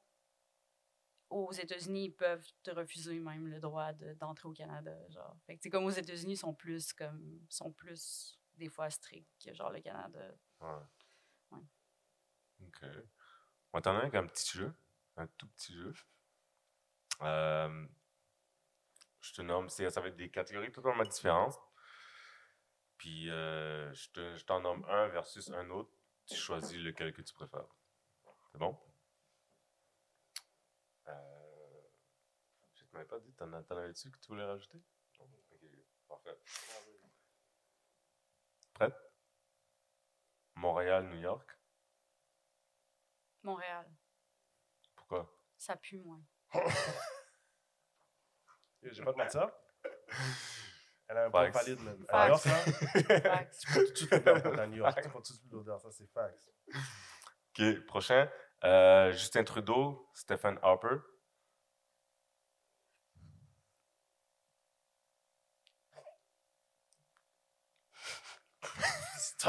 aux États-Unis, ils peuvent te refuser même le droit de- d'entrer au Canada. Genre. Fait que, tu sais, comme aux États-Unis, ils sont plus, comme, sont plus, des fois, stricts que genre le Canada. Ouais. Ouais. Ok. On t'en avec un petit jeu. Un tout petit jeu. Euh, je te nomme, ça va être des catégories totalement différentes. Puis euh, je te- je t'en nomme un versus un autre. Tu choisis lequel que tu préfères. C'est bon? Euh, je ne t'avais pas dit, t'en, t'en avais-tu que tu voulais rajouter? Ok, parfait. Prête? Montréal, New York. Montréal, Pourquoi? ça pue moins. J'ai pas de mentir. Elle a un point valide, même. Alors, ça, tu peux tout de suite l'odeur t'es à New York. Tu peux tout de suite l'odeur, ça, c'est facts. Ok, prochain. Euh, Justin Trudeau, Stephen Harper.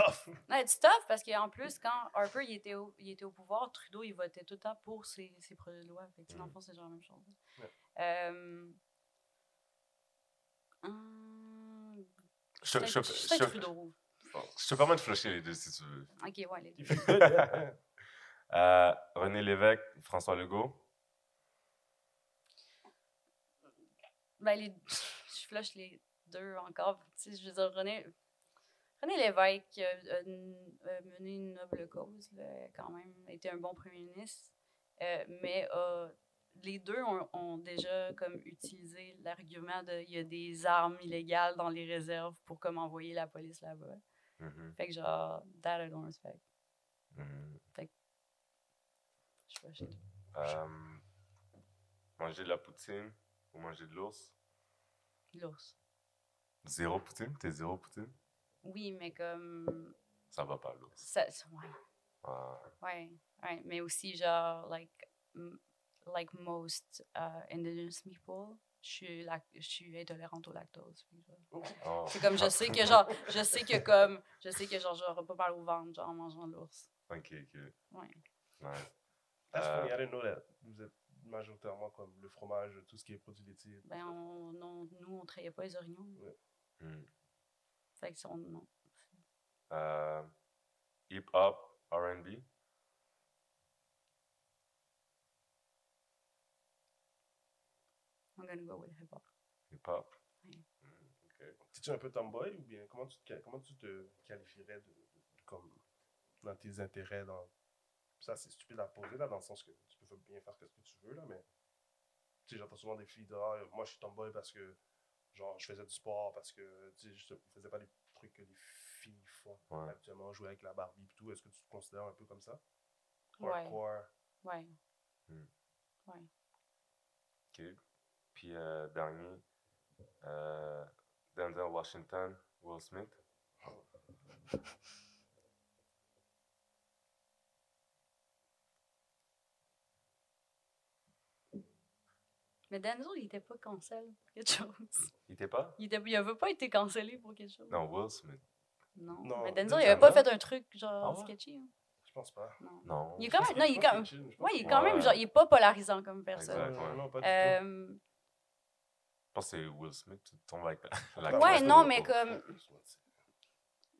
Tough. Ouais, c'est tough parce qu'en plus, quand Harper il était, au, il était au pouvoir, Trudeau il votait tout le temps pour ses, ses projets de loi. Fait que, dans le fond, c'est genre la même chose. Ouais. Euh, hum, Je, je, je te- Trudeau. je te permets de flusher les deux si tu veux. Ok, ouais, les deux. Euh, René Lévesque, François Legault. Ben, les, je flush les deux encore. Tu sais, je veux dire, René, René Lévesque a, a mené une noble cause, là, quand même, a été un bon premier ministre, euh, mais les deux ont, ont déjà comme utilisé l'argument de il y a des armes illégales dans les réserves pour comme envoyer la police là-bas. Mhm, Fait que genre, that I don't respect. mhm. Je flush les deux. Euh, manger de la poutine ou manger de l'ours? L'ours. Zéro poutine? T'es zéro poutine? Oui, mais comme. Ça va pas, l'ours. Ça, ouais. Ah, Ouais, ouais, mais aussi genre like m- like most uh, indigenous people, je suis je suis intolérante au lactose. oh. C'est comme je sais que genre je sais que comme je sais que genre j'aurai pas mal au ventre genre en mangeant de l'ours. Ok, ok. Ouais. Nice. That's Euh, funny, I didn't know that. Vous êtes majoritairement comme le fromage, tout ce qui est produits laitiers. Ben on, nous on travaillait pas les orignaux. Hmm. Fait que non. Euh, Hip-hop, R&B. I'm gonna go with hip hop. Hip-hop. Oui. Hmm. Es-tu un peu tomboy ou bien comment tu te, comment tu te qualifierais de, de- comme dans tes intérêts dans ça c'est stupide à poser là dans le sens que tu peux bien faire ce que tu veux là mais tu sais j'entends souvent des filles dire ah, moi je suis tomboy parce que genre je faisais du sport parce que tu sais je ne faisais pas les trucs que les filles font Ouais. actuellement jouer avec la Barbie et tout est-ce que tu te considères un peu comme ça? Ouais. hardcore Ouais. Hmm. Ouais. Ok. Puis euh, dernier, euh, Denzel Washington, Will Smith. Mais Denzel, il était pas cancel pour quelque chose. Il était pas? Il, était, il avait pas été cancellé pour quelque chose. Non, Will Smith. Non. Non, mais Denzel, il avait pas fait un truc genre Ah ouais? sketchy. hein. Je pense pas. Non. Non. Il est quand même. Non, il est quand même. Ouais, il est quand même genre. Il est pas polarisant comme personne. Exact. Non, ouais. non, pas du tout. Euh, Je pense que c'est Will Smith. Tu tombes avec la, la Ouais, non, mais comme.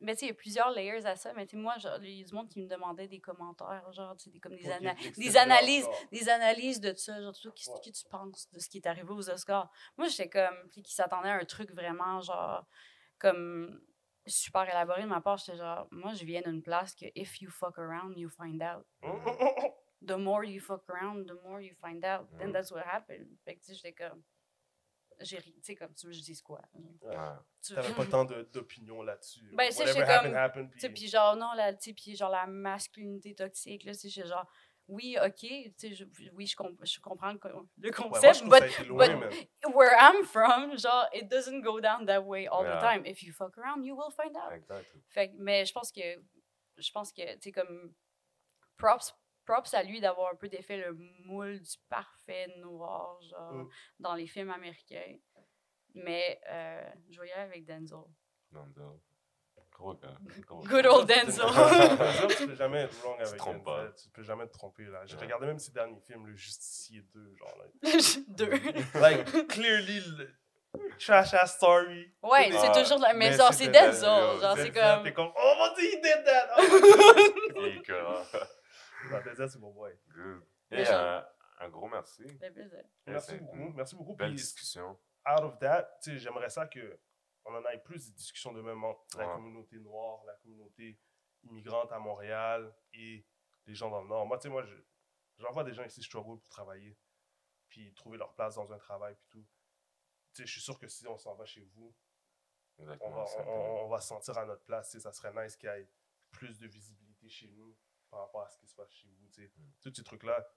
Mais tu sais, il y a plusieurs layers à ça. Mais tu sais, moi, genre, il y a du monde qui me demandait des commentaires, genre, tu sais, des, comme des, ana- des analyses, genre. des analyses de ça, genre, tout, qu'est-ce Ouais. que tu penses de ce qui est arrivé aux Oscars? Moi, j'étais comme, puis qui s'attendait à un truc vraiment, genre, comme super élaboré de ma part. J'étais genre, moi, je viens d'une place que if you fuck around, you find out. The more you fuck around, the more you find out. Then Mhm. that's what happened. Fait que, tu sais, j'étais comme, j'ai ri, tu sais, comme, tu veux je dise quoi? Tu T'avais pas tant d'opinion là-dessus. Ben, c'est- comme- Tu sais, puis- genre, non, la, tu sais, puis genre la masculinité toxique, là, suis genre, oui, ok, tu sais, je- oui, je, comp- je comprends le, co- le Ouais, moi, concept, but loin, but- man. where I'm from, genre, it doesn't go down that way all the Yeah. time. If you fuck around, you will find out. Exact. Fait mais je pense que, je pense que, tu sais, comme, props, props à lui d'avoir un peu défait le moule du parfait noir, genre, Mm. dans les films américains. Mais euh, je vais y aller avec Denzel. Denzel. Gros gars. Gros Good old Denzel. Denzel, tu peux jamais être wrong avec pas. Denzel. Tu peux jamais te tromper, là. J'ai Ouais. regardé même ses derniers films, Le Justicier 2, genre, là. Deux. Like, clearly, le trash ass story. Ouais, c'est toujours la. Genre, c'est Denzel. Genre, c'est comme. T'es comme, oh mon dieu, he did that! Oh. Écœurant. non, Denzel, c'est mon boy. Good. Et un, un gros merci. Ça fait plaisir. Merci beaucoup, merci beaucoup. Belle Puis, discussion. out of that, tu sais, j'aimerais ça que on en ait plus de discussions de même entre la Ouais. communauté noire, la communauté immigrante à Montréal et les gens dans le Nord. Moi, tu sais, moi, je- j'en vois des gens ici struggle pour travailler, puis trouver leur place dans un travail, puis tout. Tu sais, je suis sûr que si on s'en va chez vous, on Exactement. va, on, on- on va se sentir à notre place. tu sais, Ça serait nice qu'il y ait plus de visibilité chez nous par rapport à ce qui se passe chez vous. tu sais. Mm. Tous ces trucs-là,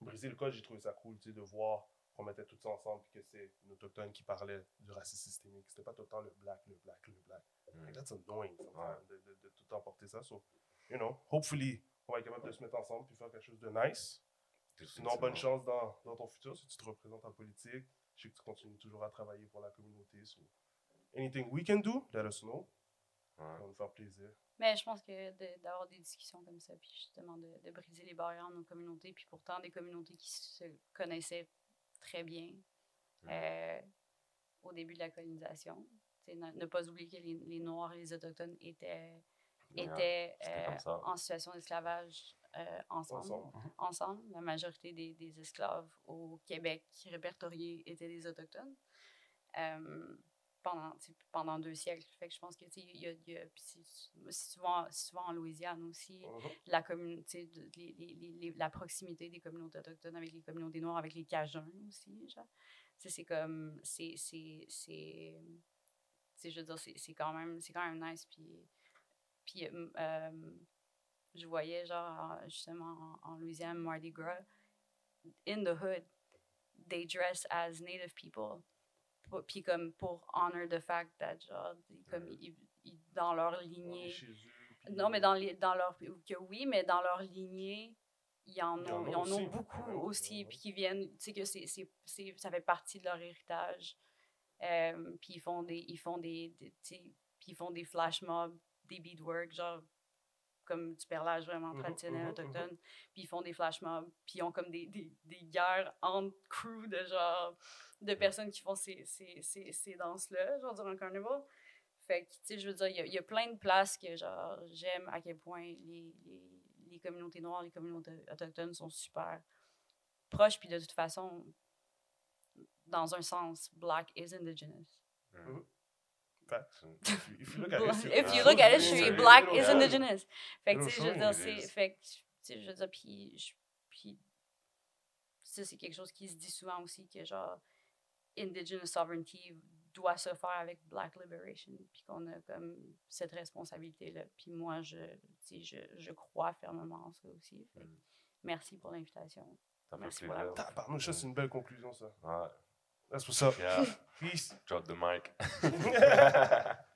briser le code, j'ai trouvé ça cool de voir qu'on mettait tout ça ensemble puis que c'est une autochtone qui parlait du racisme systémique. C'était pas tout le temps le black, le black, le black. Mm. That's annoying sometimes, Ouais. de, de- de tout le temps porter ça. So, you know, hopefully, on va être capable de se mettre ensemble puis faire quelque chose de nice. Sinon, bonne chance dans, dans ton futur si tu te représentes en politique. Je sais que tu continues toujours à travailler pour la communauté. So, anything we can do, let us know. Ouais. Ça va nous faire plaisir. Mais je pense que de- d'avoir des discussions comme ça, puis justement de, de briser les barrières dans nos communautés, puis pourtant des communautés qui se connaissaient très bien Mm. euh, au début de la colonisation. Ne, ne pas oublier que les, les Noirs et les Autochtones étaient, étaient euh, en situation d'esclavage euh, ensemble. Ensemble. ensemble. La majorité des, des esclaves au Québec répertoriés étaient des Autochtones. Euh, pendant, tu pendant deux siècles. Fait que je pense que, tu y a, y a- puis c'est c'est souvent, c'est souvent en Louisiane aussi, Mhm. la communauté, les- les- les- la proximité des communautés autochtones avec les communautés noires, avec les Cajuns aussi, genre. Tu c'est comme, c'est, c'est, c'est, tu sais, je veux dire, c'est c'est quand même, c'est quand même nice, puis, puis euh, euh, je voyais, genre, en- justement, en, en Louisiane, Mardi Gras, in the hood, they dress as native people. Puis comme pour honor the fact that, genre, ils- comme ils- ils- dans leur lignée, non, mais dans, les, dans leur. Que oui, mais dans leur lignée, il y en a ils en ont beaucoup aussi, puis qui viennent, tu sais, que c'est, c'est, c'est- ça fait partie de leur héritage. Euh, puis ils font des. Ils font des, des- puis ils font des flash mobs, des beadwork, genre comme du perlage vraiment Mhm, traditionnel mhm, autochtone. Puis ils font des flash mobs, puis ils ont comme des, des, des guerres entre crew de genre. de personnes qui font ces, ces, ces, ces danses-là, genre durant le carnival. Fait que, tu sais, je veux dire, il y a- il y, a plein de places que, genre, j'aime à quel point les, les, les communautés noires, les communautés autochtones sont super proches, puis de toute façon, dans un sens, black is indigenous. Mm. Facts. If you- look at history- If you look at oui, history, oui, black is indigenous. Fait que, tu sais, je veux dire, c'est. Fait que, tu sais, je veux dire, puis. je- Puis. Ça, c'est quelque chose qui se dit souvent aussi, que genre, indigenous sovereignty doit se faire avec black liberation, puis qu'on a comme cette responsabilité-là. Puis moi, je, tu sais, je, je crois fermement en ça aussi. Fait que Mm. merci pour l'invitation. Merci pour la-. Tabarnouche, ça, c'est une belle conclusion, ça. Ouais. That's what's up. Yeah. Peace. Drop the mic.